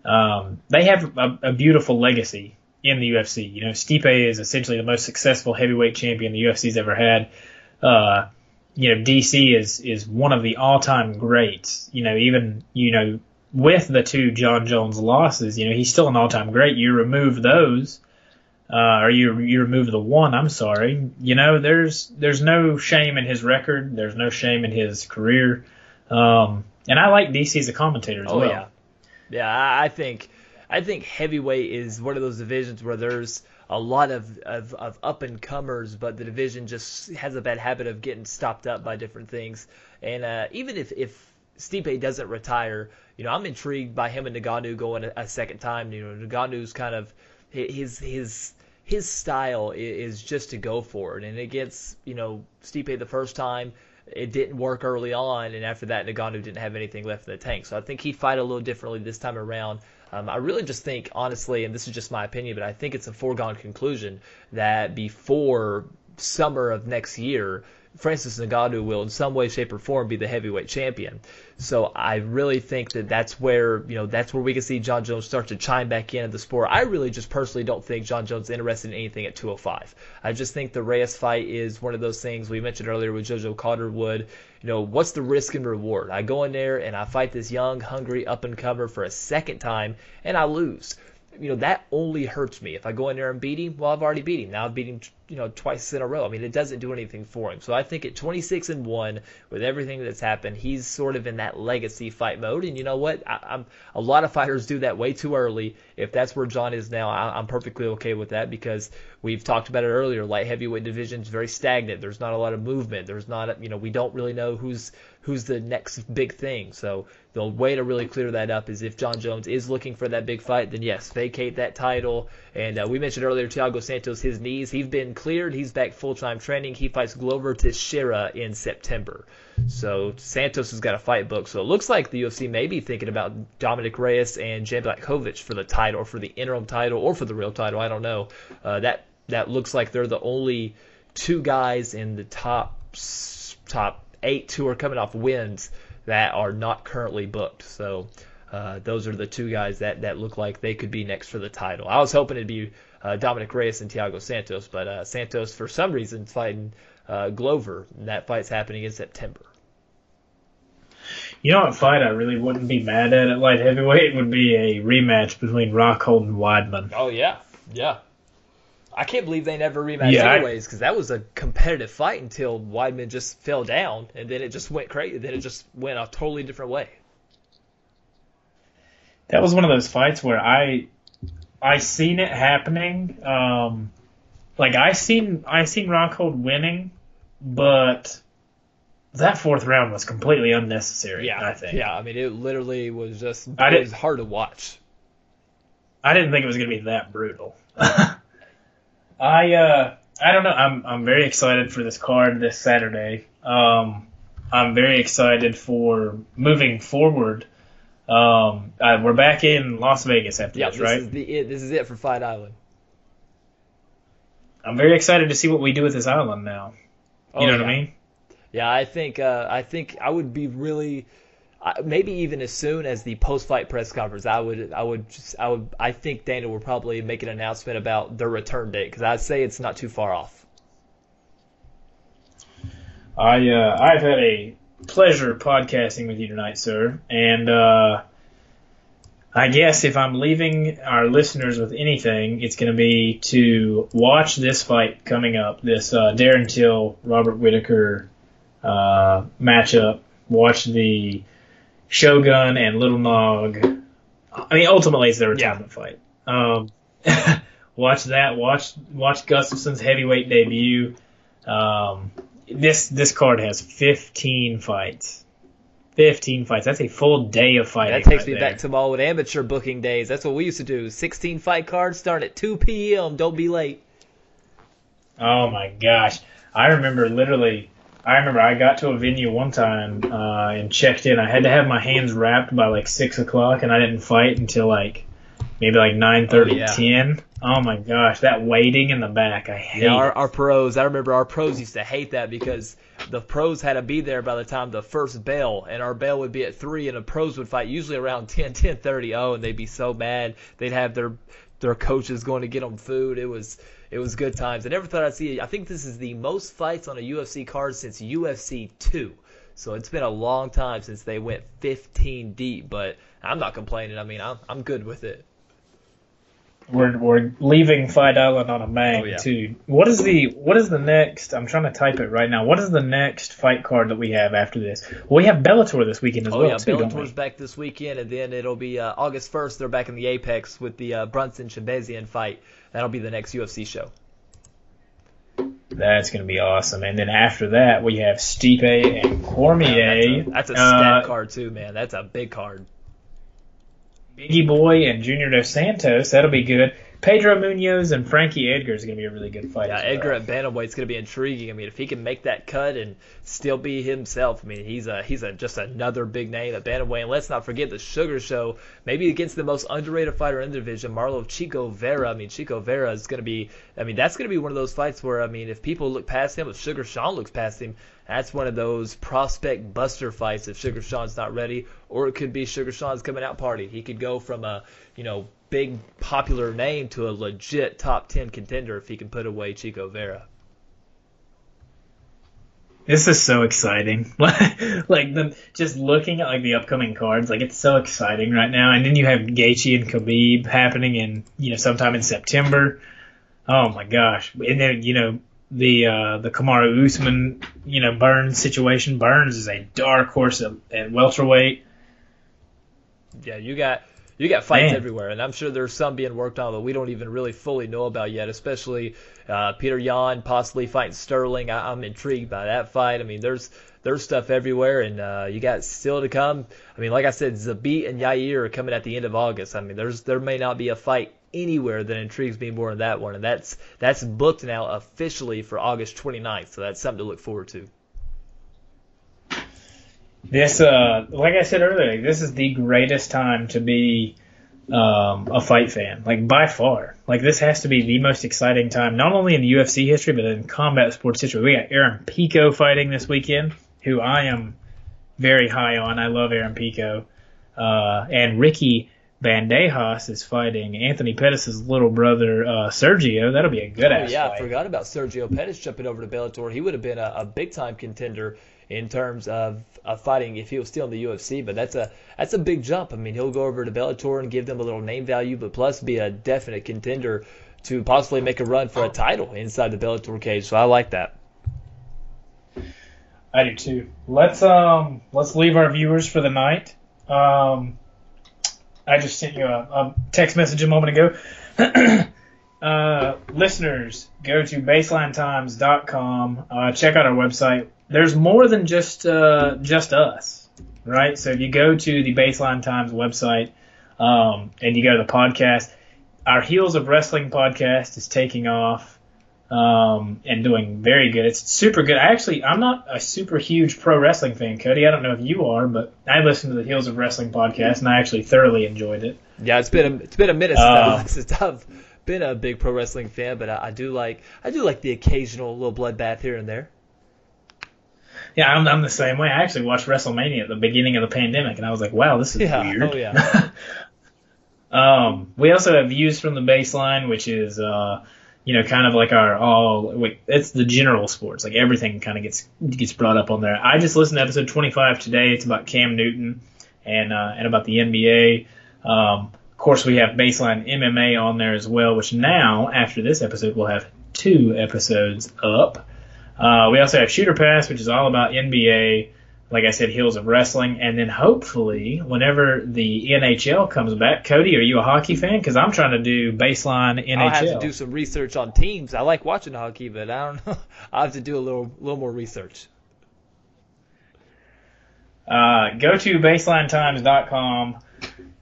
Um, they have a, a beautiful legacy in the UFC. You know, Stipe is essentially the most successful heavyweight champion the UFC's ever had. Uh, you know, DC is is one of the all time greats. You know, even you know with the two Jon Jones losses, you know, he's still an all time great. You remove those, uh, or you you remove the one. I'm sorry. You know, there's there's no shame in his record. There's no shame in his career. Um, and I like DC as a commentator as Oh well. yeah, yeah. I I think I think heavyweight is one of those divisions where there's a lot of of, of up and comers, but the division just has a bad habit of getting stopped up by different things. And uh, even if if Stipe doesn't retire, you know, I'm intrigued by him and Ngannou going a, a second time. You know, Ngannou's kind of his his his style is just to go for it, and it gets you know Stipe the first time, it didn't work early on, and after that Nagano didn't have anything left in the tank. So I think he'd fight a little differently this time around. Um, I really just think, honestly, and this is just my opinion, but I think it's a foregone conclusion that before summer of next year, Francis Ngannou will, in some way, shape, or form, be the heavyweight champion. So I really think that that's where you know that's where we can see Jon Jones start to chime back in at the sport. I really just personally don't think Jon Jones is interested in anything at 205. I just think the Reyes fight is one of those things we mentioned earlier with JoJo Calderwood. You know, what's the risk and reward? I go in there and I fight this young, hungry up and comer for a second time, and I lose you know that only hurts me if I go in there and beat him. Well, I've already beat him. Now I've beat him, you know, twice in a row. I mean, it doesn't do anything for him. So I think at 26 and one, with everything that's happened, he's sort of in that legacy fight mode. And you know what? I, I'm a lot of fighters do that way too early. If that's where Jon is now, I, I'm perfectly okay with that because we've talked about it earlier. Light heavyweight division is very stagnant. There's not a lot of movement. There's not, a, you know, we don't really know who's who's the next big thing. So the way to really clear that up is if Jon Jones is looking for that big fight, then yes, vacate that title. And uh, we mentioned earlier Thiago Santos, his knees, he's been cleared. He's back full time training. He fights Glover Teixeira in September. So Santos has got a fight book. So it looks like the UFC may be thinking about Dominick Reyes and Jan Blachowicz for the title, or for the interim title, or for the real title. I don't know. Uh, that that looks like they're the only two guys in the top top eight who are coming off wins that are not currently booked. So uh, those are the two guys that, that look like they could be next for the title. I was hoping it'd be uh, Dominick Reyes and Thiago Santos, but uh, Santos for some reason is fighting uh, Glover, and that fight's happening in September. You know what fight I really wouldn't be mad at at light heavyweight would be a rematch between Rockhold and Weidman. Oh yeah, yeah. I can't believe they never rematched Yeah, anyways, because that was a competitive fight until Weidman just fell down, and then it just went crazy. Then it just went a totally different way. That was one of those fights where I I seen it happening. Um, like I seen I seen Rockhold winning, but that fourth round was completely unnecessary. Yeah, I think. yeah. I mean, it literally was just I it was hard to watch. I didn't think it was going to be that brutal. I uh I don't know. I'm I'm very excited for this card this Saturday. Um, I'm very excited for moving forward. Um, uh, we're back in Las Vegas after this, this right? is the it. This is it for Fight Island. I'm very excited to see what we do with this island now. You Oh, know yeah. what I mean? Yeah, I think uh, I think I would be really, maybe even as soon as the post-fight press conference, I would I would just I would I think Dana will probably make an announcement about their return date because I'd say it's not too far off. I uh, I've had a pleasure podcasting with you tonight, sir, and uh, I guess if I'm leaving our listeners with anything, it's going to be to watch this fight coming up, this uh, Darren Till Robert Whitaker uh, matchup. Watch the Shogun and Little Nog. I mean, ultimately, it's their retirement fight. Um, watch that. Watch watch Gustafsson's heavyweight debut. Um, this this card has 15 fights. 15 fights. That's a full day of fighting. That takes right me there. back to my old amateur booking days. That's what we used to do. 16 fight cards start at 2 p.m. Don't be late. Oh my gosh. I remember literally, I remember I got to a venue one time uh, and checked in. I had to have my hands wrapped by like 6 o'clock and I didn't fight until like maybe like 9.30, Oh, yeah. 10. Oh my gosh, that waiting in the back, I hate Yeah, our, our pros. I remember our pros used to hate that because the pros had to be there by the time the first bell, and our bell would be at three, and the pros would fight usually around 10, 10:30. Oh, and they'd be so mad. They'd have their their coaches going to get them food. It was it was good times. I never thought I'd see. it. I think this is the most fights on a UFC card since UFC two. So it's been a long time since they went 15 deep, but I'm not complaining. I mean, I'm I'm good with it. We're, we're leaving Fight Island on a bang Oh, yeah. too. What is the what is the next? I'm trying to type it right now. What is the next fight card that we have after this? Well, we have Bellator this weekend as Oh well yeah, too, Bellator's back this weekend, and then it'll be uh, August 1st. They're back in the Apex with the uh, Brunson Shahbazyan fight. That'll be the next UFC show. That's going to be awesome. And then after that, we have Stipe and Cormier. That's a, that's a Uh, stat card too, man. That's a big card. Bigi Boy and Junior Dos Santos. That'll be good. Pedro Munhoz and Frankie Edgar is going to be a really good fight. Yeah, well. Edgar at bantamweight's going to be intriguing. I mean, if he can make that cut and still be himself, I mean, he's a he's a just another big name at bantamweight. And let's not forget the Sugar Show, maybe against the most underrated fighter in the division, Marlon Chito Vera. I mean, Chico Vera is going to be. I mean, that's going to be one of those fights where I mean, if people look past him, if Sugar Sean looks past him, that's one of those prospect buster fights. If Sugar Sean's not ready, or it could be Sugar Sean's coming out party. He could go from a you know big popular name to a legit top 10 contender if he can put away Chito Vera. This is so exciting. like the just looking at like the upcoming cards, like it's so exciting right now. And then you have Gaethje and Khabib happening in you know sometime in September. Oh my gosh! And then you know the uh, the Kamaru Usman you know Burns situation. Burns is a dark horse at, at welterweight. Yeah, you got you got fights Man. everywhere, and I'm sure there's some being worked on that we don't even really fully know about yet. Especially uh, Petr Yan possibly fighting Sterling. I, I'm intrigued by that fight. I mean, there's there's stuff everywhere, and uh, you got still to come. I mean, like I said, Zabit and Yair are coming at the end of August. I mean, there's there may not be a fight anywhere that intrigues me more than that one, and that's that's booked now officially for August 29th. So that's something to look forward to. This, uh, like I said earlier, this is the greatest time to be um, a fight fan, like by far. Like this has to be the most exciting time, not only in the UFC history, but in combat sports history. We got Aaron Pico fighting this weekend, who I am very high on. I love Aaron Pico, uh, and Ricky Bandejas is fighting Anthony Pettis' little brother uh, Sergio. That'll be a good Oh ass yeah, I forgot about Sergio Pettis jumping over to Bellator. He would have been a, a big time contender in terms of, of fighting if he was still in the UFC. But that's a that's a big jump. I mean, he'll go over to Bellator and give them a little name value, but plus be a definite contender to possibly make a run for a title inside the Bellator cage. So I like that. I do too. Let's um let's leave our viewers for the night. Um, I just sent you a, a text message a moment ago. uh, listeners, go to baselinetimes.com. Uh, check out our website. There's more than just uh, just us, right? So if you go to the Baseline Times website um, and you go to the podcast, our Heels of Wrestling podcast is taking off um, and doing very good. It's super good. I actually, I'm not a super huge pro wrestling fan, Cody. I don't know if you are, but I listened to the Heels of Wrestling podcast and I actually thoroughly enjoyed it. Yeah, it's been a, it's been a minute since, Uh, I've, I've been a big pro wrestling fan, but I, I do like I do like the occasional little bloodbath here and there. Yeah, I'm, I'm the same way. I actually watched WrestleMania at the beginning of the pandemic, and I was like, wow, this is Yeah, weird. oh, yeah. um, we also have views from the baseline, which is, uh, you know, kind of like our all. Wait, it's the general sports. Like everything kind of gets gets brought up on there. I just listened to episode 25 today. It's about Cam Newton and uh, and about the NBA. Um, course, we have baseline MMA on there as well, which now after this episode we'll have two episodes up. Uh, we also have Shooter Pass, which is all about NBA. Like I said, Heels of Wrestling, and then hopefully, whenever the NHL comes back, Cody, are you a hockey fan? Because I'm trying to do baseline NHL. I'll have to do some research on teams. I like watching hockey, but I don't know. I have to do a little little more research. Uh, go to baselinetimes.com.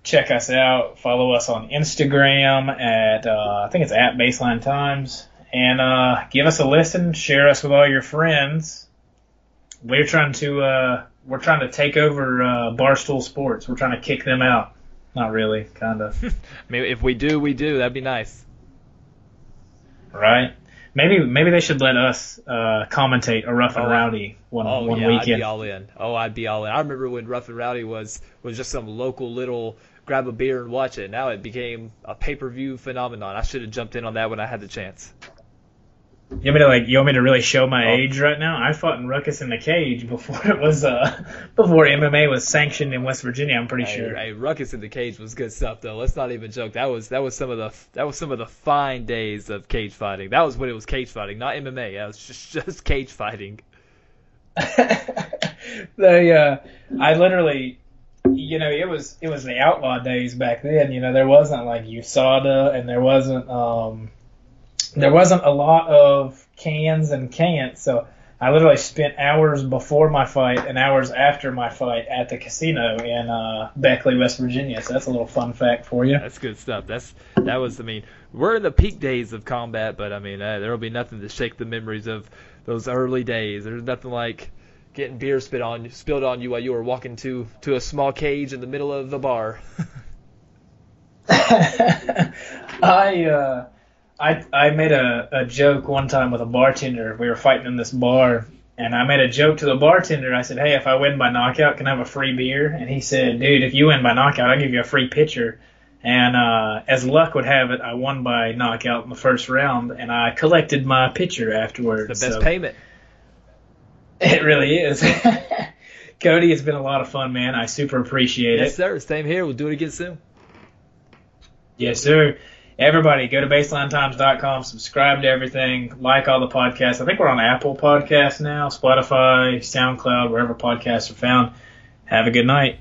Check us out. Follow us on Instagram at uh, I think it's at Baseline Times, and uh, give us a listen. Share us with all your friends. We're trying to uh, we're trying to take over uh, Barstool Sports. We're trying to kick them out. Not really, kind of. Maybe if we do, we do. That'd be nice. right? Maybe maybe they should let us uh, commentate a rough and Oh, rowdy one Oh one yeah, I'd be all in. Oh, I'd be all in. I remember when Rough and Rowdy was was just some local little grab a beer and watch it. Now it became a pay per view phenomenon. I should have jumped in on that when I had the chance. You want me to like? You want me to really show my Oh. age right now? I fought in Ruckus in the Cage before it was uh before MMA was sanctioned in West Virginia. I'm pretty Hey, sure. hey, Ruckus in the cage was good stuff though. Let's not even joke. That was that was some of the that was some of the fine days of cage fighting. That was when it was cage fighting, not MMA. That was just just cage fighting. they uh, I literally, you know, it was it was the outlaw days back then. You know, there wasn't like USADA and there wasn't um there wasn't a lot of cans and cans. So I literally spent hours before my fight and hours after my fight at the casino in uh, Beckley, West Virginia. So that's a little fun fact for you. That's good stuff. That's that was. I mean, we're in the peak days of combat, but I mean, uh, there will be nothing to shake the memories of those early days. There's nothing like getting beer spit on spilled on you while you were walking to to a small cage in the middle of the bar. I uh, I I made a, a joke one time with a bartender. We were fighting in this bar, and I made a joke to the bartender. I said, "Hey, if I win by knockout, can I have a free beer?" And he said, "Dude, if you win by knockout, I'll give you a free pitcher." And uh, as luck would have it, I won by knockout in the first round, and I collected my pitcher afterwards. The best so payment. It really is. Cody, it's been a lot of fun, man. I super appreciate Yes, it. Yes, sir. Same here. We'll do it again soon. Yes, sir. Everybody, go to baselinetimes.com, subscribe to everything, like all the podcasts. I think we're on Apple Podcasts now, Spotify, SoundCloud, wherever podcasts are found. Have a good night.